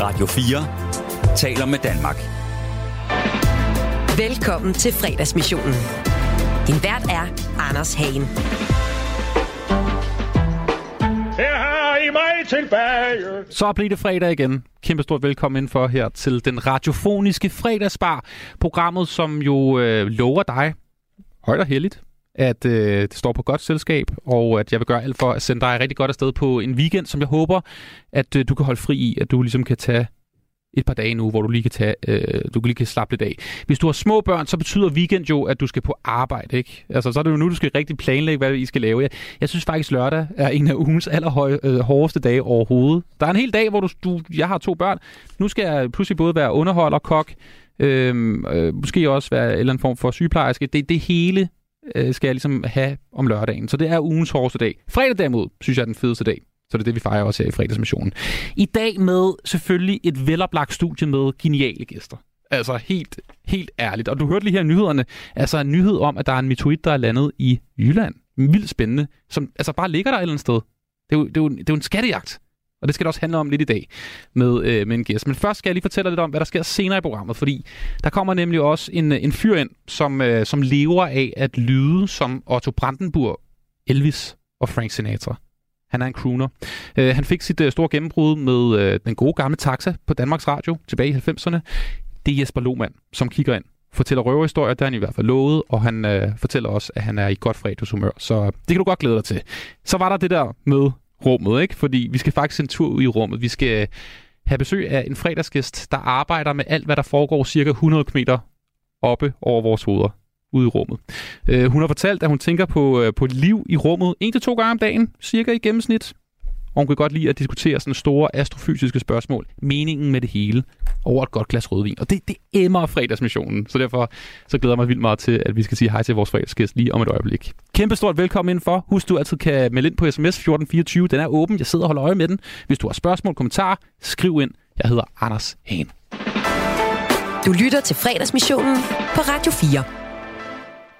Radio 4 taler med Danmark. Velkommen til fredagsmissionen. Din vært er Anders Hagen. Her har I mig tilbage. Så bliver det fredag igen. Kæmpe stort velkommen indenfor her til den radiofoniske fredagsbar. Programmet, som jo øh, lover dig, højt og heldigt, at øh, det står på godt selskab, og at jeg vil gøre alt for at sende dig rigtig godt afsted på en weekend, som jeg håber, at øh, du kan holde fri i, at du ligesom kan tage et par dage nu, hvor du lige kan tage, øh, du lige kan slappe lidt af. Hvis du har små børn, så betyder weekend jo, at du skal på arbejde, ikke? Altså, så er det jo nu, du skal rigtig planlægge, hvad I skal lave. Jeg, jeg synes faktisk, lørdag er en af ugens allerhårdeste øh, dage overhovedet. Der er en hel dag, hvor du, du, jeg har to børn. Nu skal jeg pludselig både være underholder, kok, øh, øh, måske også være en eller anden form for sygeplejerske. Det, det hele øh, skal jeg ligesom have om lørdagen. Så det er ugens hårdeste dag. Fredag derimod, synes jeg er den fedeste dag. Så det er det, vi fejrer også her i fredagsmissionen. I dag med selvfølgelig et veloplagt studie med geniale gæster. Altså helt, helt ærligt. Og du hørte lige her nyhederne, altså en nyhed om, at der er en meteorit, der er landet i Jylland. Vildt spændende. Som altså bare ligger der et eller andet sted. Det er jo, det er jo, det er jo en skattejagt. Og det skal det også handle om lidt i dag med, øh, med en gæst. Men først skal jeg lige fortælle lidt om, hvad der sker senere i programmet, fordi der kommer nemlig også en, øh, en fyr ind, som, øh, som lever af at lyde som Otto Brandenburg, Elvis og Frank Sinatra. Han er en crooner. Øh, han fik sit øh, store gennembrud med øh, den gode gamle taxa på Danmarks Radio tilbage i 90'erne. Det er Jesper Lohmann, som kigger ind fortæller røverhistorier, der er han i hvert fald lovet, og han øh, fortæller også, at han er i godt fredagshumør. Så øh, det kan du godt glæde dig til. Så var der det der med rummet, ikke? Fordi vi skal faktisk en tur ud i rummet. Vi skal øh, have besøg af en fredagsgæst, der arbejder med alt, hvad der foregår cirka 100 km oppe over vores hoveder ude i rummet. Øh, hun har fortalt, at hun tænker på, øh, på liv i rummet en til to gange om dagen, cirka i gennemsnit. Og hun kan godt lide at diskutere sådan store astrofysiske spørgsmål. Meningen med det hele over et godt glas rødvin. Og det, det emmer fredagsmissionen. Så derfor så glæder jeg mig vildt meget til, at vi skal sige hej til vores fredagsgæst lige om et øjeblik. Kæmpe stort velkommen indenfor. Husk, du altid kan melde ind på sms 1424. Den er åben. Jeg sidder og holder øje med den. Hvis du har spørgsmål, kommentarer, skriv ind. Jeg hedder Anders Hagen. Du lytter til fredagsmissionen på Radio 4.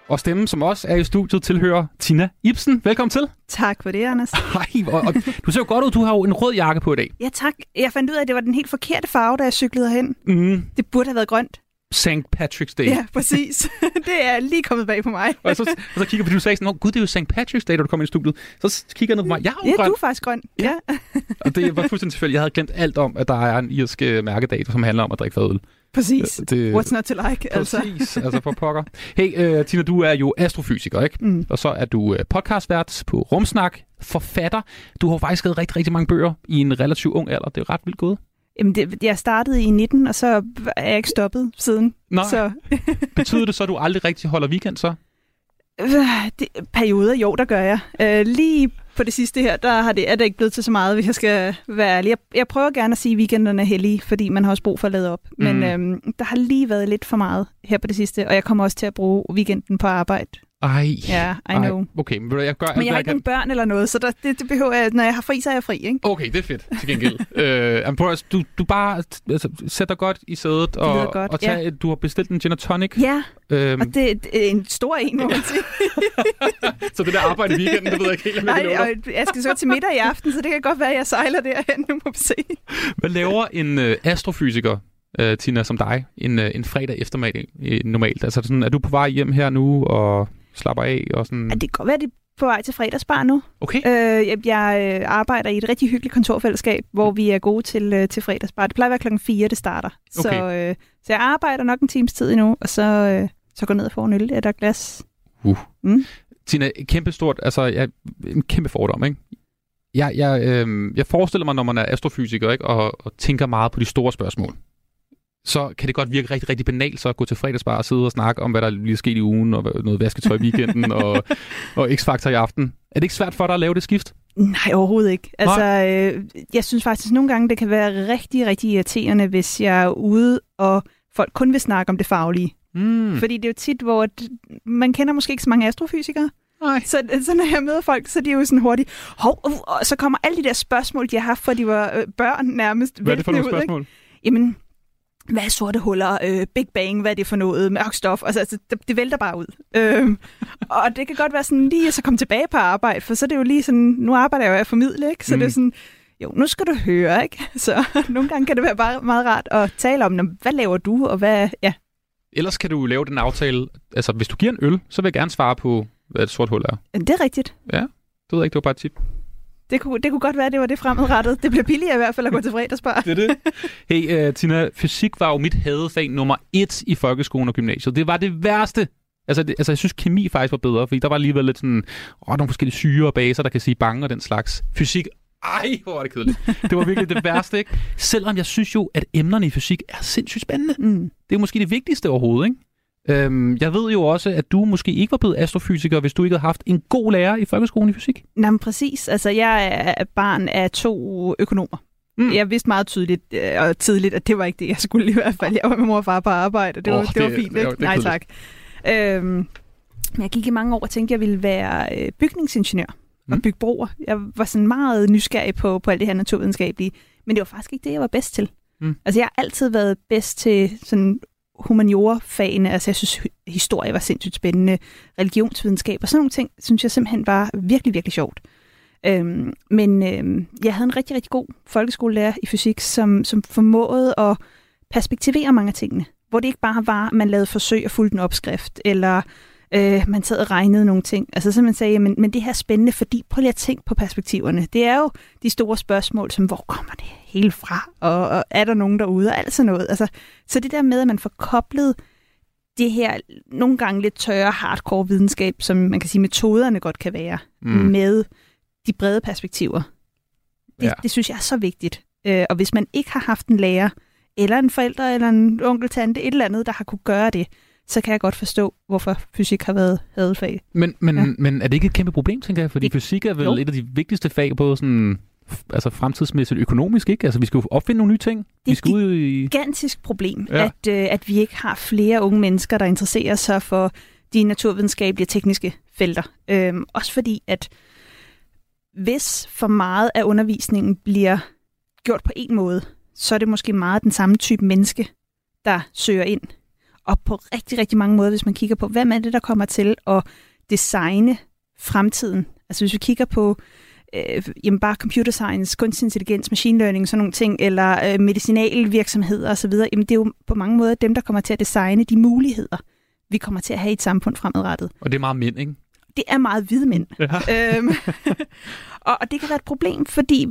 Og stemmen, som også er i studiet, tilhører Tina Ibsen. Velkommen til. Tak for det, Anders. Hej, og, og du ser jo godt ud. Du har jo en rød jakke på i dag. Ja, tak. Jeg fandt ud af, at det var den helt forkerte farve, da jeg cyklede hen. Mm, Det burde have været grønt. St. Patrick's Day. Ja, præcis. det er lige kommet bag på mig. Og så, og så kigger på, du sagde sådan, "Nå, gud, det er jo St. Patrick's Day, da du kom ind i studiet. Så kigger jeg ned på mig. Jeg er jo Ja, grøn. du er faktisk grøn. Ja. Og det var fuldstændig tilfældigt. Jeg havde glemt alt om, at der er en irsk øh, mærkedag, som handler om at drikke fadøl. Præcis. Det, What's not to like, altså. Præcis, altså for pokker. Hey, uh, Tina, du er jo astrofysiker, ikke? Mm. Og så er du uh, podcastvært på Rumsnak, forfatter. Du har faktisk skrevet rigtig, rigtig mange bøger i en relativt ung alder. Det er ret vildt gået. Jamen, det, jeg startede i 19, og så er jeg ikke stoppet siden. Nej, Så betyder det så, at du aldrig rigtig holder weekend så? øh, det, perioder, jo, der gør jeg. Øh, lige på det sidste her, der har det, er det ikke blevet til så meget, hvis jeg skal være ærlig. Jeg, jeg prøver gerne at sige, at weekenderne er hellige, fordi man har også brug for at lade op. Men Mm. øhm, der har lige været lidt for meget her på det sidste, og jeg kommer også til at bruge weekenden på arbejde. Ej. Ja, I Ej. know. Okay, men jeg gør Men jeg har ikke kan. nogen børn eller noget, så der, det, det behøver jeg, når jeg har fri, så er jeg fri, ikke? Okay, det er fedt, til gengæld. øh, prøv, at- du, du bare altså, sætter godt i sædet, og, godt, og tag, du har bestilt en gin og tonic. Ja, Øhm, og det, det er en stor en, må man sige. så det der arbejde i weekenden, det ved jeg ikke helt, om jeg Nej, og jeg skal så til middag i aften, så det kan godt være, at jeg sejler derhen, nu må vi se. Hvad laver en øh, astrofysiker, øh, Tina, som dig, en, øh, en fredag eftermiddag øh, normalt? Altså, sådan, er du på vej hjem her nu og slapper af? Og sådan... Ja, det kan godt være, det på vej til fredagsbar nu. Okay. Øh, jeg jeg øh, arbejder i et rigtig hyggeligt kontorfællesskab, hvor vi er gode til, øh, til fredagsbar. Det plejer at være klokken 4, det starter. Så, Okay. øh, så jeg arbejder nok en times tid endnu, og så, øh, så går ned og får en øl eller glas. Tina, kæmpe stort, altså jeg, en kæmpe fordom, ikke? Jeg, jeg, øh, jeg forestiller mig, når man er astrofysiker ikke, og, og tænker meget på de store spørgsmål, så kan det godt virke rigtig, rigtig banalt så at gå til fredagsbar og sidde og snakke om, hvad der lige er sket i ugen, og noget vasketøj i weekenden, og, og X-Factor i aften. Er det ikke svært for dig at lave det skift? Nej, overhovedet ikke. Altså, øh, jeg synes faktisk nogle gange, det kan være rigtig, rigtig irriterende, hvis jeg er ude, og folk kun vil snakke om det faglige. Mm. Fordi det er jo tit, hvor man kender måske ikke så mange astrofysikere. Nej. Så, så når jeg møder folk, så er de jo sådan hurtigt, hov, uh, og så kommer alle de der spørgsmål, de har haft, for de var øh, børn nærmest. Hvad er det for nogle ud, ikke? spørgsmål? Jamen, hvad er sorte huller? Øh, Big Bang, hvad er det for noget? Mørk stof? Altså, altså det, det vælter bare ud. øhm, og det kan godt være sådan lige at så komme tilbage på arbejde, for så er det jo lige sådan, nu arbejder jeg jo af formidle, ikke? Så mm. det er Mm. sådan, jo, nu skal du høre, ikke? Så nogle gange kan det være bare meget rart at tale om, "Nå, hvad laver du, og hvad, ja, Ellers kan du lave den aftale, altså hvis du giver en øl, så vil jeg gerne svare på, hvad et sort hul er. Det er rigtigt. Det ved jeg ikke, det var bare et tip. Det kunne, det kunne godt være, det var det fremadrettet. Det bliver billigere i hvert fald at gå til fredagsbar. Det er det. Hey, uh, Tina, fysik var jo mit hadefag nummer et i folkeskolen og gymnasiet. Det var det værste. Altså, det, altså, jeg synes, kemi faktisk var bedre, fordi der var alligevel lidt sådan, åh, nogle forskellige syre og baser, der kan sige bange og den slags. Fysik, ej, hvor var det kedeligt. Det var virkelig det værste, ikke? Selvom jeg synes jo, at emnerne i fysik er sindssygt spændende. Mm. Det er måske det vigtigste overhovedet, ikke? Øhm, jeg ved jo også, at du måske ikke var blevet astrofysiker, hvis du ikke havde haft en god lærer i folkeskolen i fysik. Nå, men præcis. Altså, jeg er barn af to økonomer. Mm. Jeg vidste meget tydeligt øh, og tidligt, at det var ikke det, jeg skulle i hvert fald. Jeg var med mor og far på arbejde, og det, Åh, var, det, var det- fint, ja, ikke? det er Nej, tak. Øhm, men jeg gik i mange år og tænkte, at jeg ville være øh, bygningsingeniør og Mm. bygge broer. Jeg var sådan meget nysgerrig på, på alt det her naturvidenskabelige, men det var faktisk ikke det, jeg var bedst til. Mm. Altså, jeg har altid været bedst til sådan humaniorafagene, Altså, jeg synes, historie var sindssygt spændende. Religionsvidenskab og sådan nogle ting, synes jeg simpelthen var virkelig, virkelig sjovt. Øhm, men øhm, jeg havde en rigtig, rigtig god folkeskolelærer i fysik, som, som formåede at perspektivere mange af tingene. Hvor det ikke bare var, at man lavede forsøg og fulgte en opskrift, eller øh, man sad og regnede nogle ting. Altså så man sagde, men, men det her er spændende, fordi prøv lige at tænke på perspektiverne. Det er jo de store spørgsmål, som hvor kommer det hele fra, og, og er der nogen derude, og alt sådan noget. Altså, så det der med, at man får koblet det her nogle gange lidt tørre, hardcore videnskab, som man kan sige, metoderne godt kan være, mm. med de brede perspektiver. Det, Ja. det synes jeg er så vigtigt. Øh, og hvis man ikke har haft en lærer, eller en forælder, eller en onkel, tante, et eller andet, der har kunne gøre det, så kan jeg godt forstå, hvorfor fysik har været hadefag. Men, men, ja. Men er det ikke et kæmpe problem, tænker jeg? Fordi det, fysik er vel jo. et af de vigtigste fag, både sådan, altså fremtidsmæssigt økonomisk, ikke? Altså, vi skal jo opfinde nogle nye ting. vi Det- skal ud i... gigantisk problem, ja. at, øh, at vi ikke har flere unge mennesker, der interesserer sig for de naturvidenskabelige og tekniske felter. Øhm, også fordi, at hvis for meget af undervisningen bliver gjort på en måde, så er det måske meget den samme type menneske, der søger ind. Og på rigtig, rigtig mange måder, hvis man kigger på, hvem er det, der kommer til at designe fremtiden. Altså hvis vi kigger på øh, jamen bare computer science, kunstig intelligens, machine learning, sådan nogle ting, eller øh, medicinalvirksomheder osv., jamen det er jo på mange måder dem, der kommer til at designe de muligheder, vi kommer til at have i et samfund fremadrettet. Og det er meget mænd, ikke? Det er meget hvide mænd. Ja. øhm, og, og det kan være et problem, fordi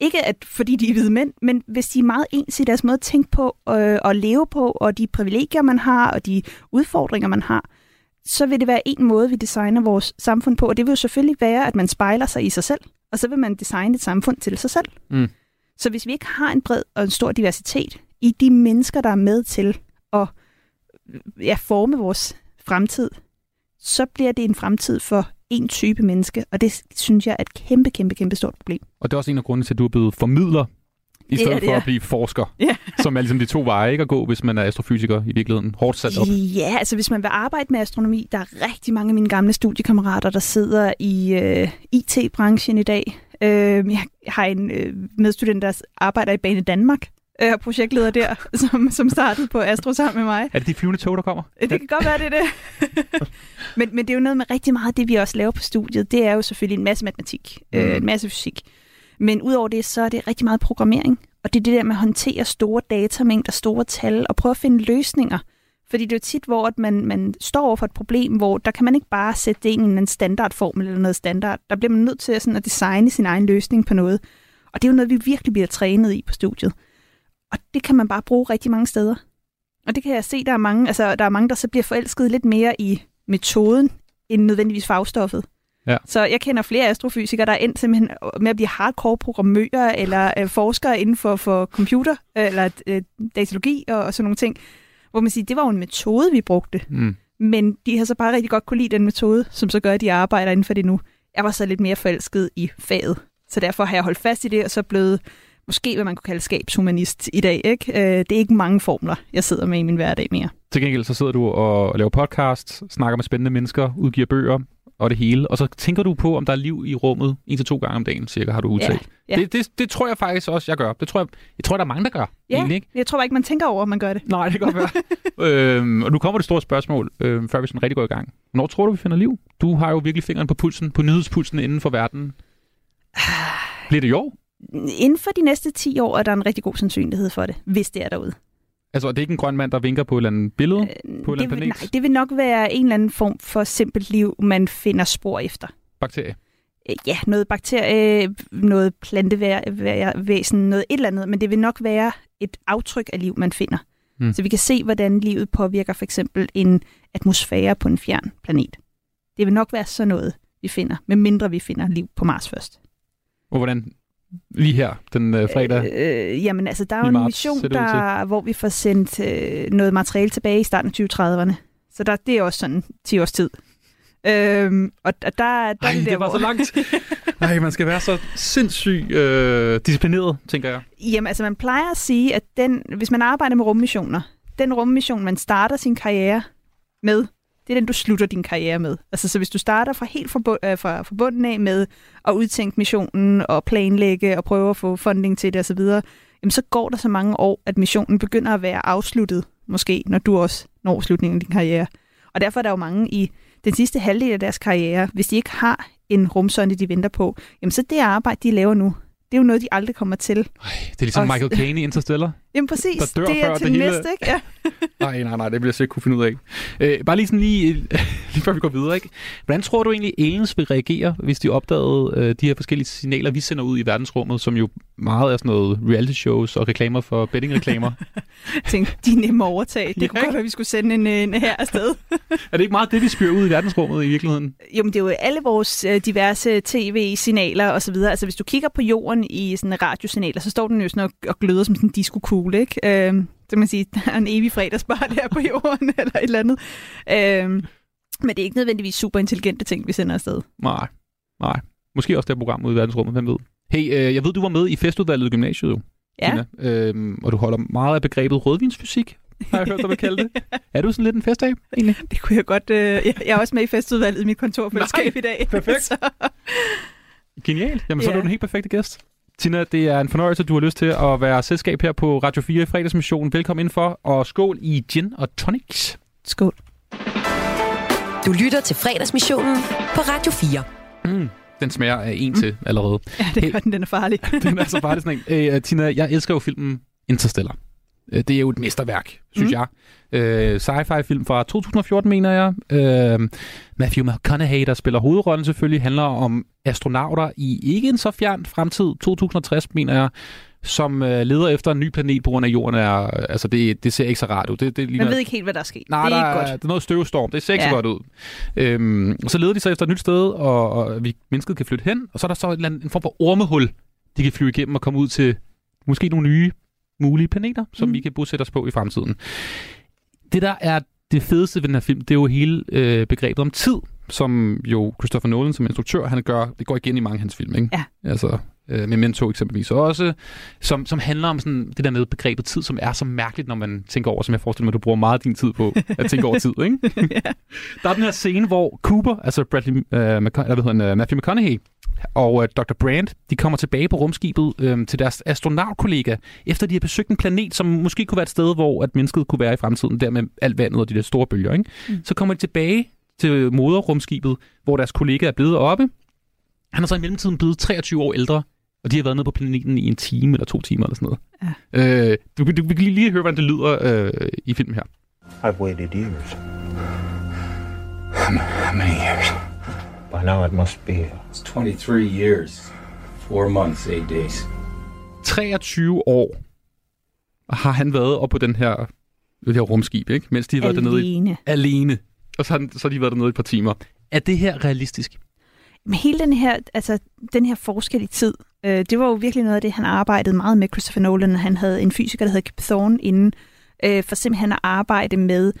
ikke at fordi de er hvide mænd, men hvis de er meget ens i deres måde at tænke på øh, og leve på, og de privilegier, man har, og de udfordringer, man har, så vil det være en måde, vi designer vores samfund på. Og det vil jo selvfølgelig være, at man spejler sig i sig selv, og så vil man designe et samfund til sig selv. Mm. Så hvis vi ikke har en bred og en stor diversitet i de mennesker, der er med til at ja, forme vores fremtid, så bliver det en fremtid for en type menneske, og det synes jeg er et kæmpe, kæmpe, kæmpe stort problem. Og det er også en af grundene til, at du er blevet formidler, i Det stedet det, for ja. at blive forsker. Ja. Som er ligesom de to veje ikke at gå, hvis man er astrofysiker i virkeligheden. Hårdt sat op. Ja, altså hvis man vil arbejde med astronomi, der er rigtig mange af mine gamle studiekammerater, der sidder i øh, IT-branchen i dag. Øh, jeg har en øh, medstudent, der arbejder i Bane Danmark, øh, projektleder der, som, som startede på Astro sammen med mig. Er det de flyvende tog, der kommer? Det kan godt være, det er det. men, men det er jo noget med rigtig meget af det, vi også laver på studiet. Det er jo selvfølgelig en masse matematik, Mm. øh, en masse fysik. Men udover det, så er det rigtig meget programmering. Og det er det der med at håndtere store datamængder, store tal, og prøve at finde løsninger. Fordi det er jo tit, hvor at man, man står over for et problem, hvor der kan man ikke bare sætte det ind i en standardformel eller noget standard. Der bliver man nødt til at, sådan, at designe sin egen løsning på noget. Og det er jo noget, vi virkelig bliver trænet i på studiet. Og det kan man bare bruge rigtig mange steder. Og det kan jeg se, der er mange, altså, der er mange, der så bliver forelsket lidt mere i metoden, end nødvendigvis fagstoffet. Ja. Så jeg kender flere astrofysikere, der er endt simpelthen med at blive hardcore programmører eller øh, forskere inden for, for computer, øh, eller øh, datalogi og, og sådan nogle ting. Hvor man siger, det var jo en metode, vi brugte. Mm. Men de har så bare rigtig godt kunne lide den metode, som så gør, at de arbejder inden for det nu. Jeg var så lidt mere forelsket i faget. Så derfor har jeg holdt fast i det, og så blevet måske, hvad man kunne kalde skabshumanist i dag. Ikke? Øh, det er ikke mange formler, jeg sidder med i min hverdag mere. Til gengæld så sidder du og laver podcast, snakker med spændende mennesker, udgiver bøger og det hele. Og så tænker du på, om der er liv i rummet en til to gange om dagen, cirka, har du udtalt. ja. Det, det, det tror jeg faktisk også, jeg gør. Det tror jeg, jeg tror, der er mange, der gør. Ja, Egentlig, ikke? jeg tror ikke, man tænker over, at man gør det. Nej, det kan godt være. øhm, og nu kommer det store spørgsmål, øhm, før vi sådan rigtig går i gang. Hvornår tror du, vi finder liv? Du har jo virkelig fingeren på pulsen, på nyhedspulsen inden for verden. Bliver det i år? Inden for de næste 10 år er der en rigtig god sandsynlighed for det, hvis det er derude. Altså, er det ikke en grøn mand, der vinker på et eller andet billede? Øh, På en eller det, vil, planet? nej, det vil nok være en eller anden form for simpelt liv, man finder spor efter. Bakterie? Øh, Ja, noget bakterie, noget plantevæsen, noget et eller andet, men det vil nok være et aftryk af liv, man finder. Mm. Så vi kan se, hvordan livet påvirker for eksempel en atmosfære på en fjern planet. Det vil nok være sådan noget, vi finder, medmindre vi finder liv på Mars først. Og hvordan lige her, den øh, fredag? Øh, øh, jamen altså, der er jo en marts, mission, der, hvor vi får sendt øh, noget materiale tilbage i starten af 2030'erne. Så der, det er også sådan 10 års tid. Øhm, og der, der, der Ej, er det, der, det var hvor... så langt. Nej, man skal være så sindssygt øh, disciplineret, tænker jeg. Jamen, altså man plejer at sige, at den, hvis man arbejder med rummissioner, den rummission, man starter sin karriere med, det er den, du slutter din karriere med. Altså, så hvis du starter fra helt forbund, øh, fra, fra bunden af med at udtænke missionen og planlægge og prøve at få funding til det osv., jamen så går der så mange år, at missionen begynder at være afsluttet, måske, når du også når slutningen af din karriere. Og derfor er der jo mange i den sidste halvdel af deres karriere, hvis de ikke har en rumsonde, de venter på, jamen så det arbejde, de laver nu, det er jo noget, de aldrig kommer til. Det er ligesom Og- Michael Caine i Interstellar. Jamen præcis, Der dør det er før til det hele- næste, ikke? Ja. Nej, nej, nej, det bliver jeg ikke kunne finde ud af. Øh, bare lige sådan lige, lige før vi går videre, ikke? Hvordan tror du egentlig, aliens vil reagere, hvis de opdagede øh, de her forskellige signaler, vi sender ud i verdensrummet, som jo meget er sådan noget reality shows og reklamer for bettingreklamer? Jeg tænkte, de er nemme at overtage. Det Ja, kunne godt være, at vi skulle sende en, en her afsted. er det ikke meget det, vi spyrer ud i verdensrummet i virkeligheden? Jo, men det er jo alle vores øh, diverse tv-signaler og så videre. Altså, hvis du kigger på jorden i sådan en radiosignaler, så står den jo sådan og, og gløder som sådan en disco-kugle, ikke? Så kan man sige, der er en evig fredagsbar der på jorden, eller et eller andet. Øhm, men det er ikke nødvendigvis super intelligente ting, vi sender afsted. Nej, nej. Måske også det program ude i verdensrummet, hvem ved. Hey, øh, jeg ved, du var med i festudvalget i gymnasiet jo, Ja, Tina. Øhm, og du holder meget af begrebet rødvinsfysik, har jeg hørt dig kalde det. Er du sådan lidt en festab, egentlig? det kunne jeg godt... Øh, jeg, jeg er også med i festudvalget i mit kontorfællesskab i dag. perfekt. Så, Genialt. Jamen, så er Ja. du den helt perfekte gæst. Tina, det er en fornøjelse, du har lyst til at være selskab her på Radio 4 i fredagsmissionen. Velkommen indenfor, og skål i gin og tonics. skål. Du lytter til fredagsmissionen på Radio 4. Mm. Den smager af en til allerede. Ja, det gør den, den er farlig. Den er så bare sådan en. Øh, Tina, jeg elsker jo filmen Interstellar. Øh, Det er jo et mesterværk, synes mm. Jeg. Øh, sci-fi film fra 2014, mener jeg. Øh, Matthew McConaughey, der spiller hovedrollen selvfølgelig, handler om astronauter i ikke en så fjern fremtid, 2060, mener jeg, som øh, leder efter en ny planet på grund af jorden er, altså det, det ser ikke så rart ud. Det, det ligner, Man ved ikke helt, hvad der er sket. Nej, det er der, ikke er, godt. der er noget støvstorm. Det ser ikke ja. så godt ud. Øhm, og så leder de sig efter et nyt sted, og, og vi mennesket kan flytte hen. Og så er der så andet, en form for ormehul, de kan flyve igennem og komme ud til måske nogle nye mulige planeter, som mm. Vi kan bosætte os på i fremtiden. Det, der er det fedeste ved den her film, det er jo hele øh, begrebet om tid, som jo Christopher Nolan som instruktør, han gør, det går igen i mange af hans film, ikke? Ja. Altså, øh, Memento eksempelvis også, som, som handler om sådan det der med begrebet tid, som er så mærkeligt, når man tænker over, som jeg forestiller mig, du bruger meget din tid på at tænke over tid, ikke? Der er den her scene, hvor Cooper, altså Bradley, øh, McCon- eller hvad hedder han, øh, Matthew McConaughey, og øh, Dr. Brandt, de kommer tilbage på rumskibet øh, til deres astronautkollega, efter de har besøgt en planet, som måske kunne være et sted, hvor at mennesket kunne være i fremtiden, der med alt vandet og de der store bølger. Ikke? Mm. Så kommer de tilbage til moderrumskibet, hvor deres kollega er blevet oppe. Han er så i mellemtiden blevet 23 år ældre, og de har været nede på planeten i en time eller to timer eller sådan noget. Ja. Øh, du, du, du kan lige, lige høre, hvordan det lyder øh, i filmen her. I've waited years. How ma- how many years? By now it must be It's 23 years, 4 months, 8 days. 23 år har han været oppe på den her, det her rumskib, ikke? mens de har været dernede i, Alene. alene. Og så har, han, så har de været dernede i et par timer. Er det her realistisk? Men hele den her, altså, den her forskel i tid, øh, det var jo virkelig noget af det, han arbejdede meget med, Christopher Nolan. Han havde en fysiker, der hed Kip Thorne inden, øh, for simpelthen at arbejde med,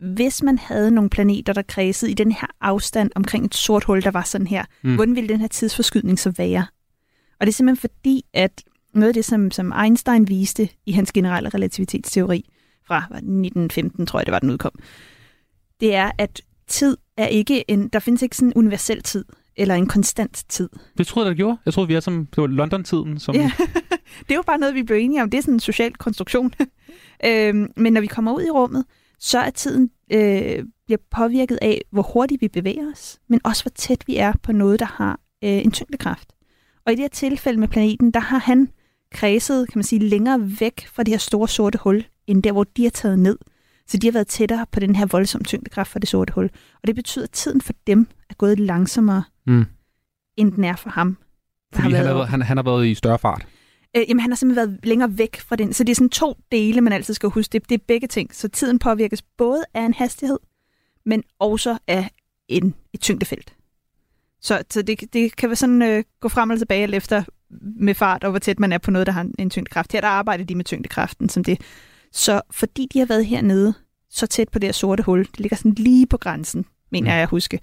hvis man havde nogle planeter, der kredsede i den her afstand omkring et sort hul, der var sådan her, Mm. hvordan ville den her tidsforskydning så være? Og det er simpelthen fordi, at noget af det, som, som Einstein viste i hans generelle relativitetsteori fra hvad, 1915, tror jeg, det var, den udkom, det er, at tid er ikke en, der findes ikke sådan en universel tid, eller en konstant tid. Det troede jeg, der gjorde. Jeg troede, vi er som det var London-tiden. Som, Ja. det er jo bare noget, vi blev enige om. Det er sådan en social konstruktion. øhm, men når vi kommer ud i rummet, så er tiden øh, bliver påvirket af, hvor hurtigt vi bevæger os, men også hvor tæt vi er på noget, der har øh, en tyngdekraft. Og i det her tilfælde med planeten, der har han kredset, kan man sige, længere væk fra det her store sorte hul, end der, hvor de har taget ned. Så de har været tættere på den her voldsomme tyngdekraft fra det sorte hul. Og det betyder, at tiden for dem er gået langsommere, Mm. end den er for ham. Fordi han, været- er, han, han har været i større fart. Øh, jamen, han har simpelthen været længere væk fra den. Så det er sådan to dele, man altid skal huske. Det, det er begge ting. Så tiden påvirkes både af en hastighed, men også af en, et tyngdefelt. Så, så det, det kan være sådan øh, gå frem og tilbage alt efter med fart, og hvor tæt man er på noget, der har en, en tyngdekraft. Her der arbejder de med tyngdekraften som det. Så fordi de har været hernede så tæt på det her sorte hul, det ligger sådan lige på grænsen, mener Mm. jeg at huske,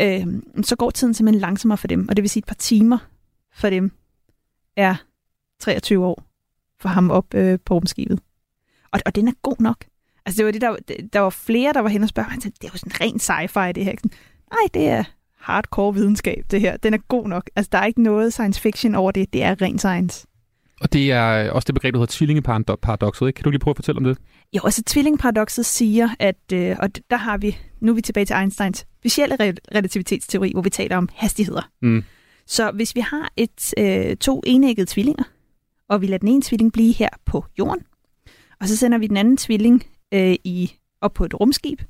øh, så går tiden simpelthen langsommere for dem. Og det vil sige, et par timer for dem er 23 år for ham op øh, på rumskibet. Og, og den er god nok. Altså det var det, der, der var flere, der var hen og spørge, sagde, det er jo sådan ren sci-fi det her. Sådan, Nej, det er hardcore videnskab det her. Den er god nok. Altså der er ikke noget science fiction over det. Det er ren science. Og det er også det begreb, der hedder tvillingeparadoxet, ikke? Kan du lige prøve at fortælle om det? Jo, altså tvillingparadoxet siger, at, øh, og der har vi, nu er vi tilbage til Einsteins specielle re- relativitetsteori, hvor vi taler om hastigheder. Mm. Så hvis vi har et øh, to enæggede tvillinger, og vi lader den ene tvilling blive her på jorden, og så sender vi den anden tvilling øh, i, op på et rumskib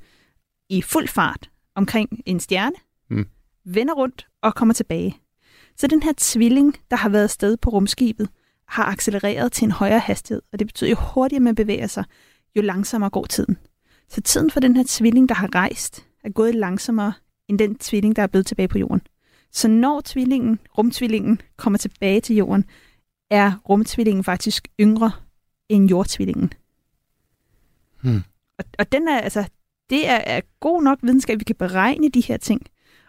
i fuld fart omkring en stjerne, Mm. vender rundt og kommer tilbage. Så den her tvilling, der har været afsted på rumskibet, har accelereret til en højere hastighed, og det betyder, jo hurtigere man bevæger sig, jo langsommere går tiden. Så tiden for den her tvilling, der har rejst, er gået langsommere end den tvilling, der er blevet tilbage på jorden. Så når tvillingen, rumtvillingen, kommer tilbage til jorden, er rumtvillingen faktisk yngre end jordtvillingen. Hmm. Og, og den er, altså, det er, er god nok videnskab, vi kan beregne de her ting.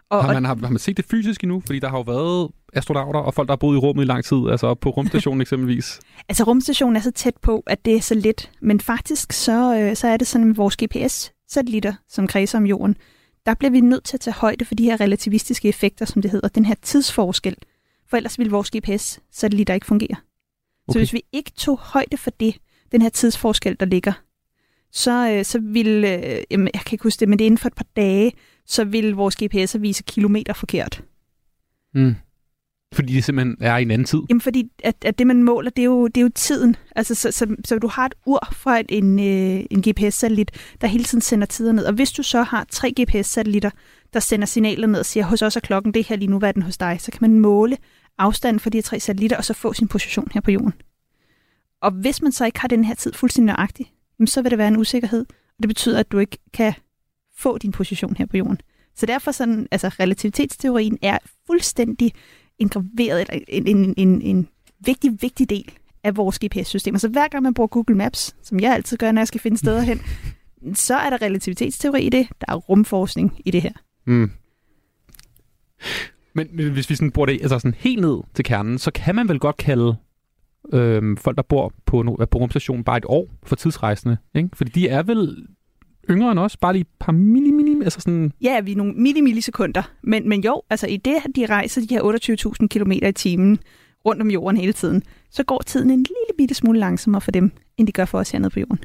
Og, Har man, har, har man set det fysisk endnu? Fordi der har jo været astronauter og folk, der har boet i rummet i lang tid, altså på rumstationen eksempelvis. Altså rumstationen er så tæt på, at det er så let. Men faktisk så, øh, så er det sådan med vores GPS-satellitter, som kredser om jorden. Der bliver vi nødt til at tage højde for de her relativistiske effekter, som det hedder, den her tidsforskel. For ellers ville vores GPS-satellitter ikke fungere. Okay. Så hvis vi ikke tog højde for det, den her tidsforskel, der ligger, så, øh, så ville, øh, jamen, jeg kan ikke huske det, men det er inden for et par dage, så vil vores GPS'er vise kilometer forkert. Mm. Fordi det simpelthen er i en anden tid. Jamen fordi, at, at det man måler, det er jo, det er jo tiden. Altså, så, så, så du har et ur fra en, øh, en GPS-satellit, der hele tiden sender tider ned. Og hvis du så har tre GPS-satellitter, der sender signaler ned og siger, hos os er klokken det her lige nu, hvad er den hos dig? Så kan man måle afstanden for de her tre satellitter, og så få sin position her på jorden. Og hvis man så ikke har den her tid fuldstændig nøjagtig, så vil der være en usikkerhed. Og det betyder, at du ikke kan få din position her på jorden. Så derfor sådan, altså relativitetsteorien er fuldstændig engraveret, eller en, en, en, en vigtig, vigtig del af vores GPS-system. Så hver gang man bruger Google Maps, som jeg altid gør, når jeg skal finde steder hen, så er der relativitetsteori i det, der er rumforskning i det her. Mm. Men, men hvis vi sådan bruger det altså sådan helt ned til kernen, så kan man vel godt kalde øhm, folk, der bor på, på rumstationen bare et år for tidsrejsende. Ikke? Fordi de er vel yngre end os, bare lige et par milli, milli, altså sådan... Ja, vi er nogle millimillisekunder, men, men jo, altså i det, at de rejser de her 28.000 km i timen rundt om jorden hele tiden, så går tiden en lille bitte smule langsommere for dem, end de gør for os hernede på jorden.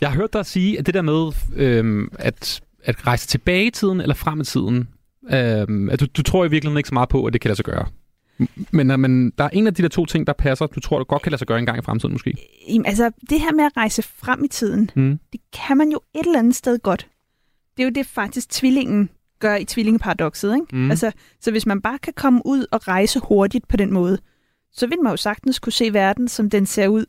Jeg har hørt dig sige, at det der med øhm, at, at rejse tilbage i tiden eller frem i tiden, øhm, at du, du tror i virkeligheden ikke så meget på, at det kan lade sig gøre. Men, øh, men der er en af de der to ting, der passer, du tror, det godt kan lade sig gøre en gang i fremtiden måske. Jamen, altså, det her med at rejse frem i tiden, Mm. det kan man jo et eller andet sted godt. Det er jo det faktisk tvillingen gør i tvillingeparadoxet, ikke? Mm. Altså, så hvis man bare kan komme ud og rejse hurtigt på den måde, så vil man jo sagtens kunne se verden, som den ser ud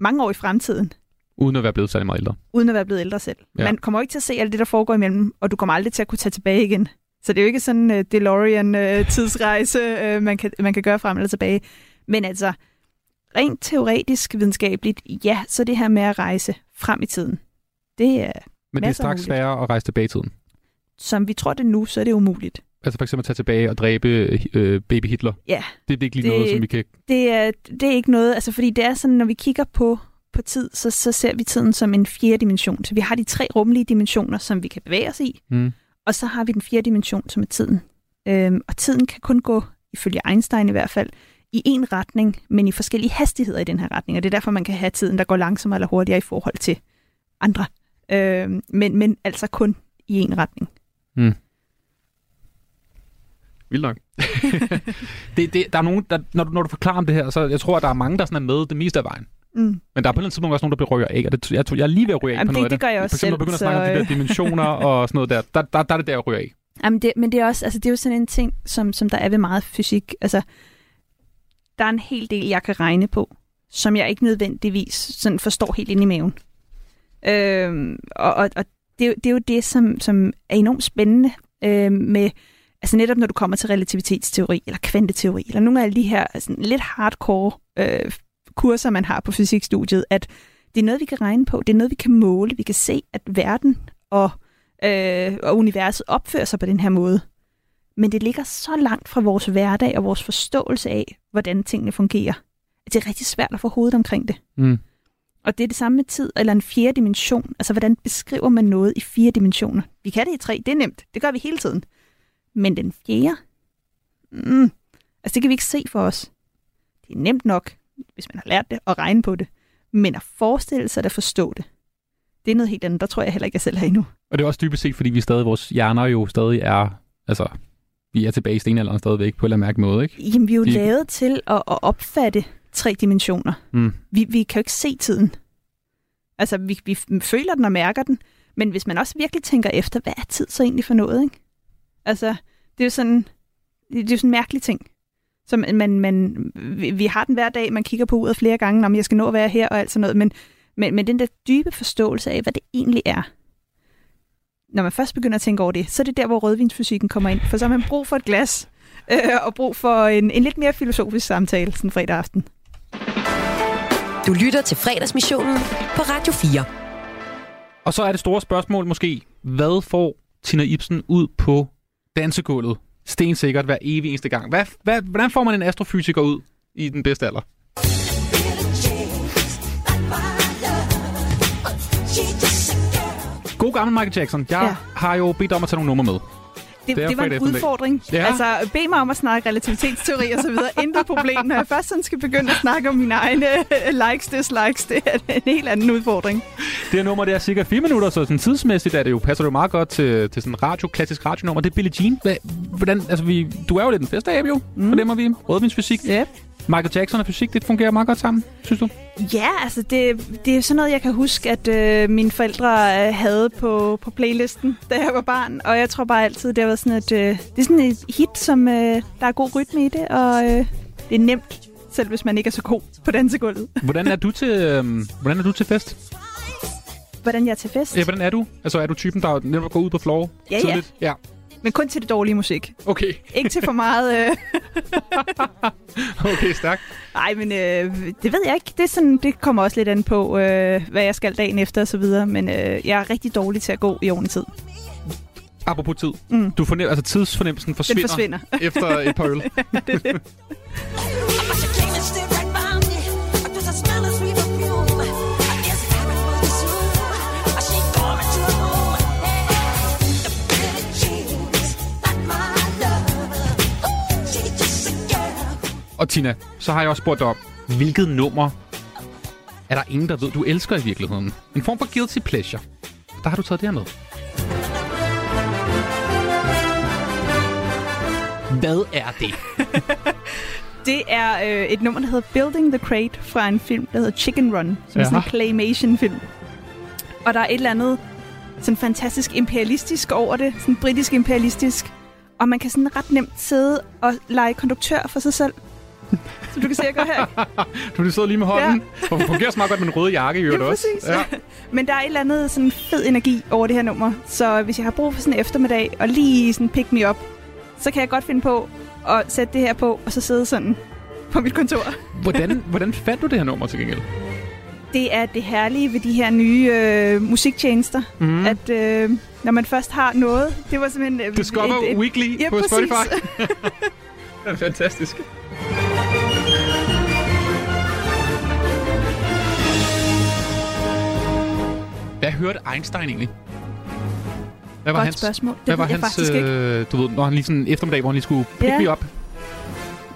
mange år i fremtiden, Uden at være blevet særlig meget ældre. uden at være blevet ældre selv. Ja. Ja. Man kommer jo ikke til at se alt det, der foregår imellem, og du kommer aldrig til at kunne tage tilbage igen. Så det er jo ikke sådan en uh, DeLorean-tidsrejse, uh, man, kan, man kan gøre frem eller tilbage. Men altså, rent teoretisk videnskabeligt, ja, så det her med at rejse frem i tiden, det er, Men det er straks sværere at rejse tilbage i tiden. som vi tror det nu, så er det umuligt. Altså for eksempel at tage tilbage og dræbe øh, baby Hitler. Ja, Det er ikke lige Det- noget, som vi kan... det er, det er ikke noget, altså fordi det er sådan, når vi kigger på, på tid, så, så ser vi tiden som en fjerde dimension. Så vi har de tre rumlige dimensioner, som vi kan bevæge os i, Mm. Og så har vi den fjerde dimension, som er tiden. Øhm, og tiden kan kun gå, ifølge Einstein i hvert fald, i en retning, men i forskellige hastigheder i den her retning. Og det er derfor, man kan have tiden, der går langsommere eller hurtigere i forhold til andre. Øhm, men, men altså kun i en retning. Vildt nok. det, det, der er nogen, der, når, du, når du forklarer om det her, så jeg tror, at der er mange, der sådan er med det meste af vejen. Mm. Men der er på et eller andet tidspunkt også nogen, der bliver ryger af, og det, jeg, tror, jeg er lige ved at ryge af Jamen, på det- noget det gør jeg også For eksempel, selv, begynder at snakke om de så, der dimensioner og sådan noget der, der, der, der er det der, jeg ryger af. Jamen det, men det er også, altså det er jo sådan en ting, som, som der er ved meget fysik. Altså, der er en hel del, jeg kan regne på, som jeg ikke nødvendigvis sådan forstår helt ind i maven. Øhm, og og, og det, er jo- det er jo det, som, som er enormt spændende øh, med, altså netop når du kommer til relativitetsteori, eller kvanteteori, eller nogle af de her sådan lidt hardcore øh, kurser, man har på fysikstudiet, at det er noget, vi kan regne på, det er noget, vi kan måle, vi kan se, at verden og øh, og universet opfører sig på den her måde. Men det ligger så langt fra vores hverdag og vores forståelse af, hvordan tingene fungerer. at Det er rigtig svært at få hovedet omkring det. Mm. Og det er det samme med tid, eller en fjerde dimension. Altså, hvordan beskriver man noget i fire dimensioner? Vi kan det i tre, det er nemt. Det gør vi hele tiden. Men den fjerde? Mm, altså, det kan vi ikke se for os. Det er nemt nok, hvis man har lært det, at regne på det. Men at forestille sig det, at forstå det, det er noget helt andet. Der tror jeg heller ikke, jeg selv er endnu. Og det er også dybest set, fordi vi stadig, vores hjerner jo stadig er, altså, vi er tilbage i stenalderen stadigvæk på en eller anden mærke måde, ikke? Jamen, vi er jo De- lavet til at, at opfatte tre dimensioner. Mm. Vi, vi kan jo ikke se tiden. Altså, vi, vi føler den og mærker den, men hvis man også virkelig tænker efter, hvad er tid så egentlig for noget, ikke? Altså, det er jo sådan, det er jo sådan en mærkelig ting. Så man, man, vi har den hver dag, man kigger på uret flere gange, om jeg skal nå at være her og alt sådan noget, men, men, men den der dybe forståelse af, hvad det egentlig er, når man først begynder at tænke over det, så er det der, hvor rødvinsfysikken kommer ind, for så har man brug for et glas, øh, og brug for en, en lidt mere filosofisk samtale sådan fredag aften. Du lytter til fredagsmissionen på Radio 4. Og så er det store spørgsmål måske, hvad får Tina Ibsen ud på dansegulvet? Stensikkert hver evig eneste gang. Hvad, hvad, hvordan får man en astrofysiker ud i den bedste alder? God gammel Michael Jackson. Jeg Ja. har jo bedt om at tage nogle numre med. Det, Det er det, var en udfordring. Ja. Altså, bed mig om at snakke relativitetsteori og så videre. Intet problem. Når jeg først sådan skal begynde at snakke om mine egne øh, likes, dislikes, det er en helt anden udfordring. Det her nummer det er cirka 4 minutter, så sådan tidsmæssigt er det jo, passer det jo meget godt til, til sådan en radio, klassisk radionummer. Det er Billie Jean. Hvad, hvordan, altså vi, du er jo lidt en festabe jo, mm. fornemmer vi. Rødvinsfysik. Yep. Michael Jackson og fysik, det fungerer meget godt sammen, synes du? Ja, altså det, det er sådan noget, jeg kan huske, at øh, mine forældre øh, havde på, på playlisten, da jeg var barn. Og jeg tror bare altid, det har været sådan et, øh, det er sådan et hit, som øh, der er god rytme i det, og øh, det er nemt, selv hvis man ikke er så god på dansegulvet. Hvordan er du til, øhm, hvordan er du til fest? Hvordan jeg er til fest, Ja, hvordan er du? Altså, er du typen, der nemt går ud på floor Ja, ja. tidligt? Ja. Men kun til det dårlige musik. Okay, Ikke til for meget... Øh, okay, stærkt. Nej, men øh, det ved jeg ikke. Det, er sådan, det kommer også lidt an på, øh, hvad jeg skal dagen efter og så videre. Men øh, jeg er rigtig dårlig til at gå i ordentlig tid. Apropos tid. Mm. Du fornem, altså tidsfornemmelsen Den forsvinder, forsvinder. efter et par øl. Og Tina, så har jeg også spurgt dig om, hvilket nummer er der ingen, der ved, du elsker i virkeligheden? En form for guilty pleasure. Der har du taget det her med. Hvad er det? Det er øh, et nummer, der hedder Building the Crate fra en film, der hedder Chicken Run. Som er sådan en claymation-film. Og der er et eller andet sådan fantastisk imperialistisk over det. Sådan britisk imperialistisk. Og man kan sådan ret nemt sidde og lege konduktør for sig selv. Så du kan se, jeg går her. Du du sidder lige med hånden. Ja. Og fungerer så meget godt med den røde jakke Ja, også. præcis. Ja. Men der er et eller andet sådan fed energi over det her nummer. Så hvis jeg har brug for sådan en eftermiddag og lige sådan pick me up, så kan jeg godt finde på at sætte det her på, og så sidde sådan på mit kontor. Hvordan, hvordan fandt du det her nummer til gengæld? Det er det herlige ved de her nye øh, musiktjenester, Mm. mm. at øh, når man først har noget, det var simpelthen... Øh, Discover et, et, Weekly ja, på præcis. Spotify. det er fantastisk. Hvad hørte Einstein egentlig? Hvad var Godt hans, spørgsmål. Det hvad var jeg hans, faktisk ikke. øh, du ved, når han lige sådan en eftermiddag, hvor han lige skulle pick Ja. me up?